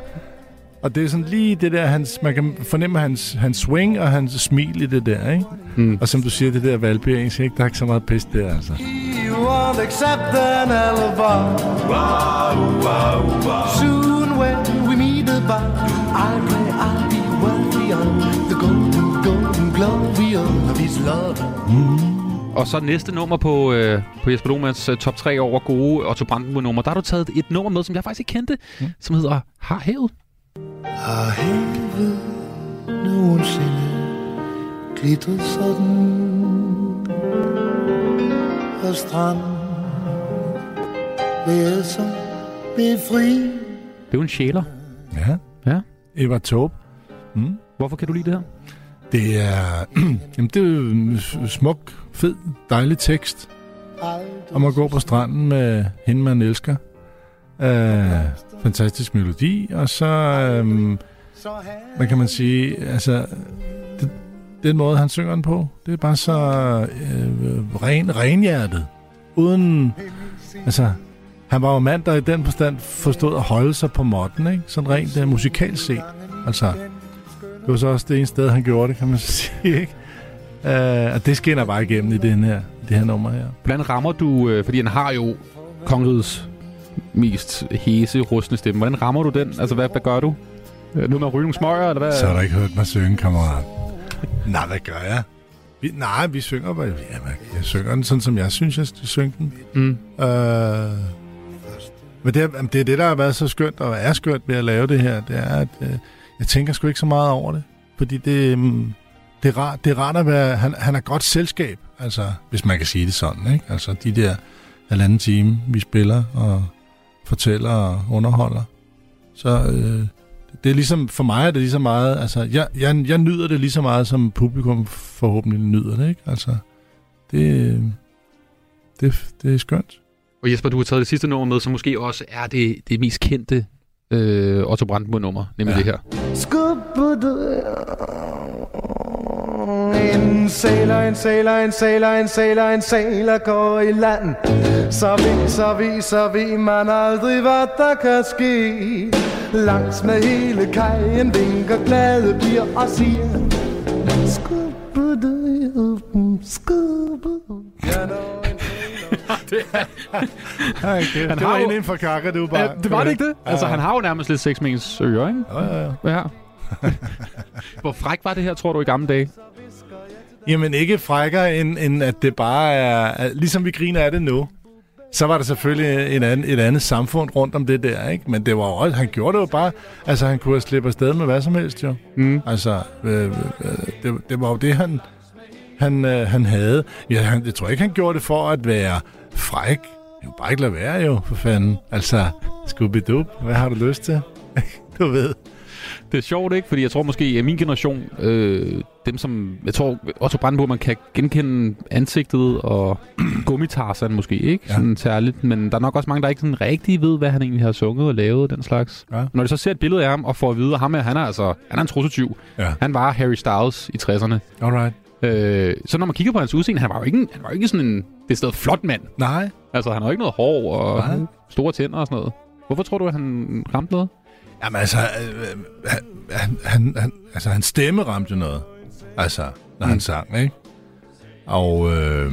Og det er sådan lige det der, hans, man kan fornemme hans, hans swing og hans smil i det der, ikke? Mm. Og som du siger, det der valby engelsk, ikke? Der er ikke så meget pis der, altså. You won't accept an alibi. Soon when we meet about, I pray I'll be worthy of the golden, golden glory of his love. Og så næste nummer på, øh, på Jesper Lohmanns øh, top 3 over gode Otto Brandenburg-numre. Der har du taget et nummer med, som jeg faktisk ikke kendte, mm. som hedder Har havet. Har havet nogensinde glitret sådan stranden? Vil jeg så befri? Det er jo en sjæler. Ja. Ja. Eva Taube. Mm. Hvorfor kan du lide det her? Det er, jamen, det er smuk, fed, dejlig tekst om at gå på stranden med hende, man elsker. Øh, fantastisk melodi, og så, øh, hvad kan man sige, altså, det, den måde, han synger den på, det er bare så øh, ren, renhjertet. Uden, altså, han var jo mand, der i den forstand forstod at holde sig på måtten, ikke? Sådan rent uh, musikalsk set. Altså, det var så også det ene sted, han gjorde det, kan man sige, ikke? Uh, og det skinner bare igennem i den her, det her nummer her. Hvordan rammer du, øh, fordi han har jo kongerigets mest hæse, rustne stemme. Hvordan rammer du den? Altså, hvad, hvad gør du? Øh, Noget med at ryge nogle smøger, eller hvad? Så har du ikke hørt mig synge, kammerat. Nej, hvad gør jeg? Vi, nej, vi synger bare... Jamen, jeg synger den sådan, som jeg synes, jeg skal synge den. Mm. Øh, men det er, det er det, der har været så skønt, og er skønt ved at lave det her. Det er, at øh, jeg tænker sgu ikke så meget over det. Fordi det, mm, det, er, rart, det er rart at være... Han, han er godt selskab, altså, hvis man kan sige det sådan. Ikke? Altså, de der halvanden time, vi spiller og fortæller og underholder. Så øh, det er ligesom, for mig er det lige så meget, altså, jeg, jeg, jeg nyder det lige så meget, som publikum forhåbentlig nyder det, ikke? Altså, det, det, det er skønt. Og Jesper, du har taget det sidste nummer med, som måske også er det, det mest kendte øh, Otto Brandenburg-nummer, nemlig ja. det her. En sailor, en sailor, en sailor, en sailor, en sailor går i land. Så ved, så ved, så ved man aldrig, hvad der kan ske. Langs med hele kajen vinker glade piger og siger Skubbedu, skubbedu. Når en Okay, Han det var jo- en inden for kakker, du bare. Ja, det var det ikke det? Altså, han har jo nærmest lidt sex med ens ører, ikke? Ja, ja, ja. ja. Hvor fræk var det her, tror du, i gamle dage? Jamen ikke frækkere, end, end at det bare er... At, ligesom vi griner af det nu, så var der selvfølgelig en anden, et andet samfund rundt om det der, ikke? Men det var også, han gjorde det jo bare... Altså, han kunne have slippe afsted med hvad som helst, jo. Mm. Altså, øh, øh, det, det var jo det, han... han, øh, han havde. Ja, han, jeg tror ikke, han gjorde det for at være fræk. Jeg kunne bare ikke lade være jo, for fanden. Altså, Scooby-Doo, hvad har du lyst til? du ved. Det er sjovt, ikke? Fordi jeg tror måske, at min generation, øh, dem som... Jeg tror, Otto Brandenburg, man kan genkende ansigtet og gummitarsen måske, ikke? Ja. Sådan særligt. Men der er nok også mange, der ikke sådan rigtig ved, hvad han egentlig har sunget og lavet og den slags. Ja. Når de så ser et billede af ham og får at vide, at ham er, han er altså han er en trussetyv. Ja. Han var Harry Styles i 60'erne. Alright. Øh, så når man kigger på hans udseende, han var jo ikke, han var jo ikke sådan en det sted flot mand. Nej. Altså, han har jo ikke noget hår og Nej. store tænder og sådan noget. Hvorfor tror du, at han ramte noget? Jamen altså, øh, han, han, han, altså, hans stemme ramte jo noget. Altså, når han sang, ikke? Og, øh,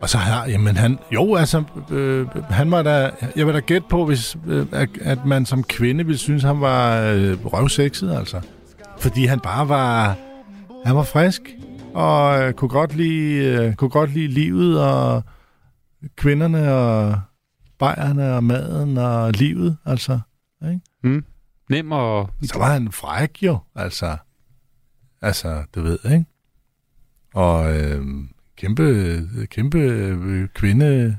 og så har, jamen han, jo altså, øh, han var da, jeg vil da gætte på, hvis, øh, at, at man som kvinde ville synes, han var øh, røvsexet, altså. Fordi han bare var, han var frisk, og øh, kunne, godt lide, øh, kunne godt lide livet, og kvinderne, og bajerne, og maden, og livet, altså. Ikke? Mm. Nem og... Så var han fræk jo, altså. Altså, du ved, ikke? Og øh, kæmpe, kæmpe øh, kvinde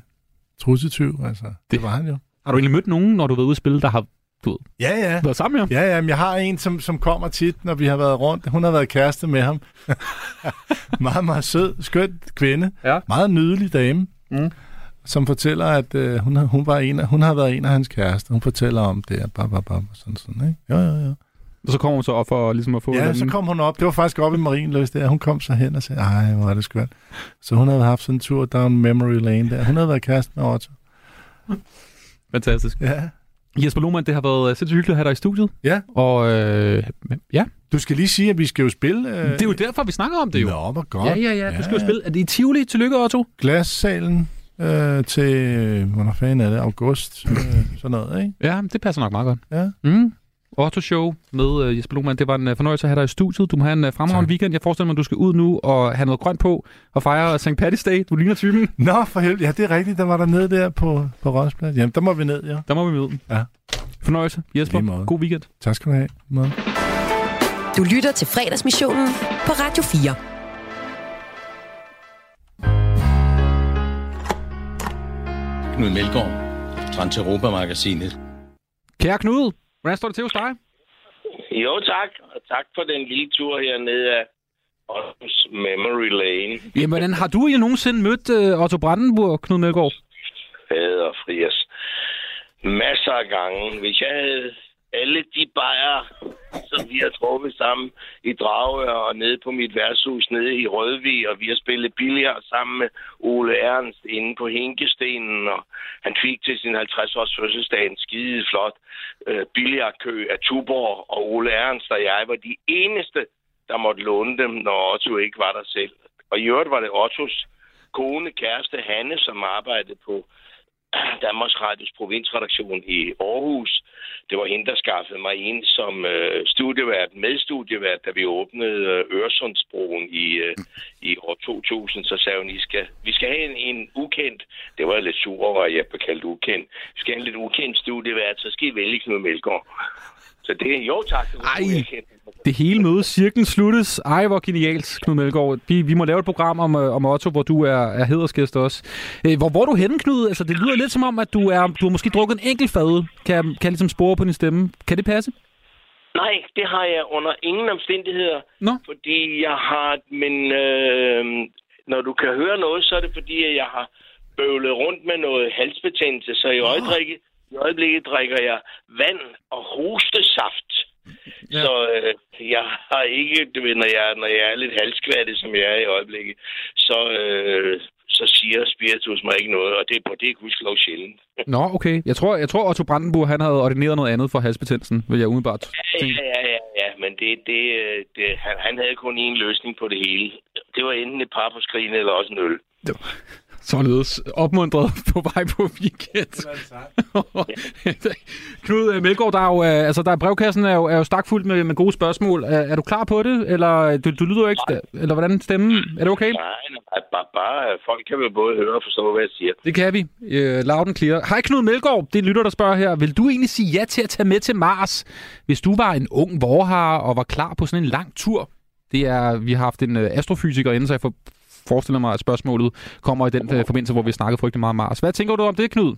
trussetyv, altså. Det, det var han jo. Har du egentlig mødt nogen, når du har været ude at spille, der har du ved, Ja, ja. været sammen med ham? Ja, ja, men jeg har en, som, som kommer tit, når vi har været rundt. Hun har været kæreste med ham. meget, meget sød, skøn kvinde. Ja. Meget nydelig dame. Mm. Som fortæller, at øh, hun, har, hun, var en af, hun har været en af hans kærester. Hun fortæller om det, og bam, bam, bam, og sådan, sådan, ikke? Jo, jo, jo. Og så kommer hun så op for ligesom at få... Ja, den- så kom hun op. Det var faktisk oppe i Marienløs der. Hun kom så hen og sagde, ej, hvor er det skønt. Så hun havde haft sådan en tur down memory lane der. Hun havde været kæreste med Otto. Fantastisk. Ja. Jesper Lohmann, det har været øh, sindssygt hyggeligt at have dig i studiet. Ja. Og øh, ja. Du skal lige sige, at vi skal jo spille... Øh... Det er jo derfor, vi snakker om det jo. Nå, hvor godt. Ja, ja, ja. Du skal jo spille. Er det i Tivoli? Tillykke, Otto. Glassalen øh, til, hvornår fanden er det, august, øh, sådan noget, ikke? Ja, det passer nok meget godt. Ja. Mm. Otto Show med øh, Jesper Lohmann. Det var en øh, fornøjelse at have dig i studiet. Du må have en øh, fremragende weekend. Jeg forestiller mig, at du skal ud nu og have noget grønt på og fejre St. Patty's Day. Du ligner typen. Nå, for helvede. Ja, det er rigtigt. Der var der nede der på, på Rådsplads. Jamen, der må vi ned, ja. Der må vi møde. Ja. Fornøjelse, Jesper. God weekend. Tak skal du have. Måde. Du lytter til fredagsmissionen på Radio 4. Knud Melgaard, Trans Europa-magasinet. Kære Knud, hvordan står det til hos dig? Jo, tak. Og tak for den lille tur hernede af Aarhus Memory Lane. Jamen, har du egentlig nogensinde mødt øh, Otto Brandenburg, Knud Melgaard? Fader Frias. Masser af gange. Hvis jeg havde alle de bajer, som vi har truffet sammen i Dragør og nede på mit værtshus nede i Rødvig, og vi har spillet billiard sammen med Ole Ernst inde på Hinkestenen, og han fik til sin 50-års fødselsdag en skide flot øh, billiardkø af Tuborg, og Ole Ernst og jeg var de eneste, der måtte låne dem, når Otto ikke var der selv. Og i øvrigt var det Ottos kone, kæreste Hanne, som arbejdede på Danmarks Radios provinsredaktion i Aarhus. Det var hende, der skaffede mig ind som øh, studievært, medstudievært, da vi åbnede øh, Øresundsbroen i, øh, i år 2000. Så sagde hun, I skal, vi skal have en, en ukendt, det var lidt sur over, at jeg blev kaldt ukendt. Vi skal have en lidt ukendt studievært, så skal I vælge Knud Melgaard. Så det er jo tak. Det Ej. Det hele møde, cirklen sluttes. Ej, hvor genialt, Knud Melgaard. Vi, vi må lave et program om, øh, om Otto, hvor du er, er hedersgæst også. Øh, hvor, hvor er du henne, Knud? Altså, det lyder lidt som om, at du, er, du har måske drukket en enkelt fad. Kan, kan jeg ligesom spore på din stemme? Kan det passe? Nej, det har jeg under ingen omstændigheder. Nå. Fordi jeg har... Men øh, når du kan høre noget, så er det fordi, at jeg har bøvlet rundt med noget halsbetændelse. Så i øjeblikket, i øjeblikket drikker jeg vand og hostesaft. Ja. Så øh, jeg har ikke... Du ved, når jeg, når jeg er lidt halskvattet, som jeg er i øjeblikket, så... Øh, så siger spiritus mig ikke noget, og det, er- det er gudskelov sjældent. Nå, okay. Jeg tror, jeg tror Otto Brandenburg han havde ordineret noget andet for halsbetændelsen, vil jeg umiddelbart Ja, tænke. ja, ja, ja, men det, det, øh, det, han, han havde kun én løsning på det hele. Det var enten et par på skrinet eller også en øl. Således opmuntret på vej på weekend. Knud øh, Melgaard, der er jo, øh, altså der er brevkassen er jo, er jo stakfuldt med, med gode spørgsmål. Er, er du klar på det? Eller øh, du, du lyder jo ikke... Eller hvordan stemmen? Er det okay? Nej, nej, bare, bare, folk kan vel både høre og forstå, hvad jeg siger. Det kan vi. Øh, loud and clear. Hej Knud Melgaard, det er lytter, der spørger her. Vil du egentlig sige ja til at tage med til Mars, hvis du var en ung vorhar og var klar på sådan en lang tur? Det er, vi har haft en astrofysiker inde, så jeg for, forestiller mig, at spørgsmålet kommer i den øh, forbindelse, hvor vi snakkede frygtelig meget om Mars. Hvad tænker du om det, Knud?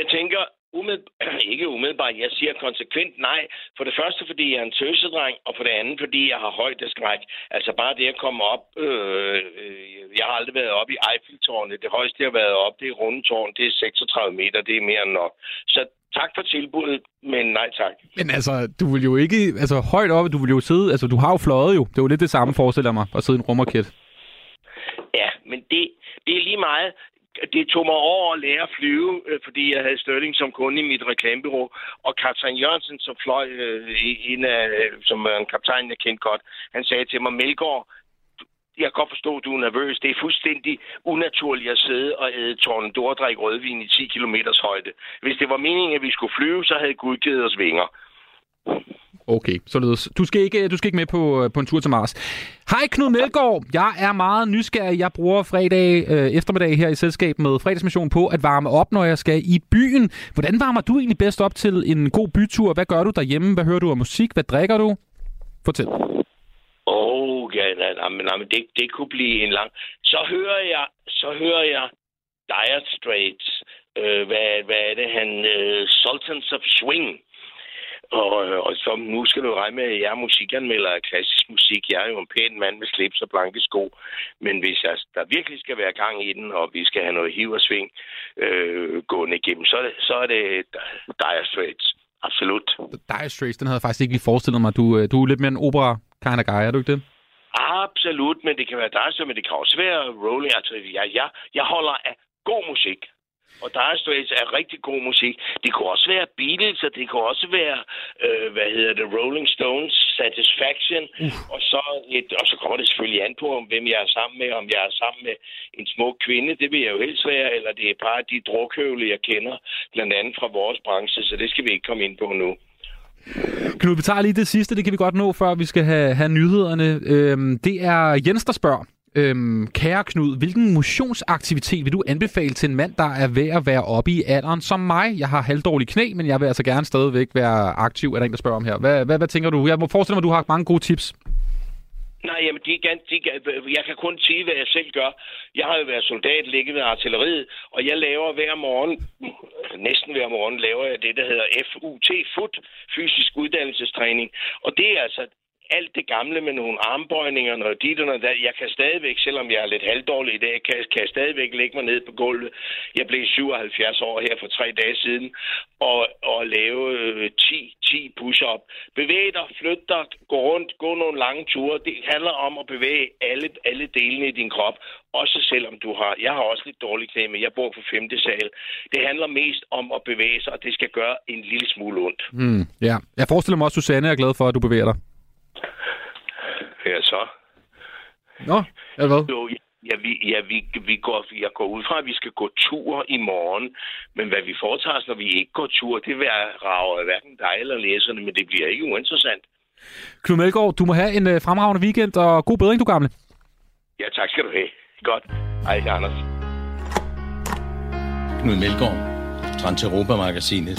Jeg tænker, umidd... ikke umiddelbart, jeg siger konsekvent nej. For det første, fordi jeg er en tøsedreng, og for det andet, fordi jeg har højdeskræk. Altså bare det at komme op... Øh, øh, jeg har aldrig været oppe i Eiffeltårnet. Det højeste, jeg har været op, det er Rundetårn. Det er 36 meter. Det er mere end nok. Så tak for tilbuddet, men nej tak. Men altså, du vil jo ikke... Altså, højt oppe, du vil jo sidde... Altså, du har jo fløjet jo. Det er jo lidt det samme, forestiller mig, at sidde i en rumraket. Ja, men det, det er lige meget. Det tog mig over at lære at flyve, øh, fordi jeg havde Sterling som kunde i mit reklamebyrå. Og kaptajn Jørgensen, som fløj øh, en af, øh, som er en kaptajn, jeg kendte godt, han sagde til mig, Melgaard, jeg kan godt forstå, at du er nervøs. Det er fuldstændig unaturligt at sidde og æde tornedor og drikke rødvin i 10 km højde. Hvis det var meningen, at vi skulle flyve, så havde Gud givet os vinger. Okay, således. Du skal ikke, du skal ikke med på, øh, på en tur til Mars. Hej Knud Melgaard. Jeg er meget nysgerrig. Jeg bruger fredag øh, eftermiddag her i selskab med fredagsmission på at varme op, når jeg skal i byen. Hvordan varmer du egentlig bedst op til en god bytur? Hvad gør du derhjemme? Hvad hører du af musik? Hvad drikker du? Fortæl. Åh, oh, ja, nej, nej, men, nej, det, det kunne blive en lang... Så hører jeg, så hører jeg Dire Straits. Øh, hvad, hvad er det, han... Øh, Sultans of Swing. Og, og så nu skal du regne med, at jeg er musikanmelder af klassisk musik. Jeg er jo en pæn mand med slips og blanke sko. Men hvis jeg, der virkelig skal være gang i den, og vi skal have noget hiv og sving øh, gående igennem, så er det, så er det Dire Straits. Absolut. Dire Straits, den havde jeg faktisk ikke lige forestillet mig. Du, øh, du er lidt mere en opera kind of guy, er du ikke det? Absolut, men det kan være Straits, men det kan også være Rolling. Altså, jeg, jeg, jeg holder af god musik. Og Dire Straits er rigtig god musik. Det kunne også være Beatles, og det kunne også være, øh, hvad hedder det, Rolling Stones, Satisfaction. Uh. Og, så et, og så kommer det selvfølgelig an på, om hvem jeg er sammen med. Om jeg er sammen med en smuk kvinde, det vil jeg jo helst være. Eller det er bare de drukhøvle, jeg kender, blandt andet fra vores branche. Så det skal vi ikke komme ind på nu. Knud, vi tager lige det sidste, det kan vi godt nå, før vi skal have, have nyhederne. Øhm, det er Jens, der spørger. Øhm, kære Knud, hvilken motionsaktivitet vil du anbefale til en mand, der er ved at være oppe i alderen som mig? Jeg har halvdårlig knæ, men jeg vil altså gerne stadigvæk være aktiv, er der en, der spørger om her. Hvad, hvad, hvad tænker du? Jeg må forestille mig, at du har mange gode tips. Nej, jamen, de, kan- de, kan- jeg kan kun sige, hvad jeg selv gør. Jeg har jo været soldat, ligget ved artilleriet, og jeg laver hver morgen, næsten hver morgen, laver jeg det, der hedder FUT, FUT, fysisk uddannelsestræning. Og det er altså alt det gamle med nogle armbøjninger, dit og noget der, Jeg kan stadigvæk, selvom jeg er lidt halvdårlig i dag, kan, kan jeg stadigvæk lægge mig ned på gulvet. Jeg blev 77 år her for tre dage siden, og, og lave øh, 10, 10 push-up. Bevæg dig, flyt dig, gå rundt, gå nogle lange ture. Det handler om at bevæge alle, alle delene i din krop, også selvom du har... Jeg har også lidt dårlig knæ, men jeg bor på 5. sal. Det handler mest om at bevæge sig, og det skal gøre en lille smule ondt. Mm, ja. Jeg forestiller mig også, Susanne er glad for, at du bevæger dig. Ja, så. Nå, eller hvad? Jo, ja, vi, ja vi, vi går, jeg går ud fra, at vi skal gå tur i morgen. Men hvad vi foretager os, når vi ikke går tur, det vil rage hverken dig eller læserne, men det bliver ikke uinteressant. Knud Melgaard, du må have en øh, fremragende weekend, og god bedring, du gamle. Ja, tak skal du have. Godt. Hej, Anders. Knud Melgaard, Transeuropa-magasinet.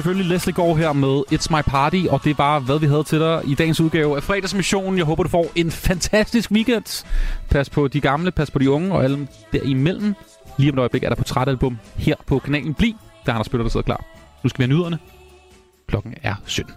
Selvfølgelig Leslie Gård her med It's My Party, og det var, hvad vi havde til dig i dagens udgave af fredagsmissionen. Jeg håber, du får en fantastisk weekend. Pas på de gamle, pas på de unge og alle derimellem. Lige om et øjeblik er der på album her på kanalen Bli. Der er Anders Bøller, der sidder klar. Nu skal vi have nyderne. Klokken er 17.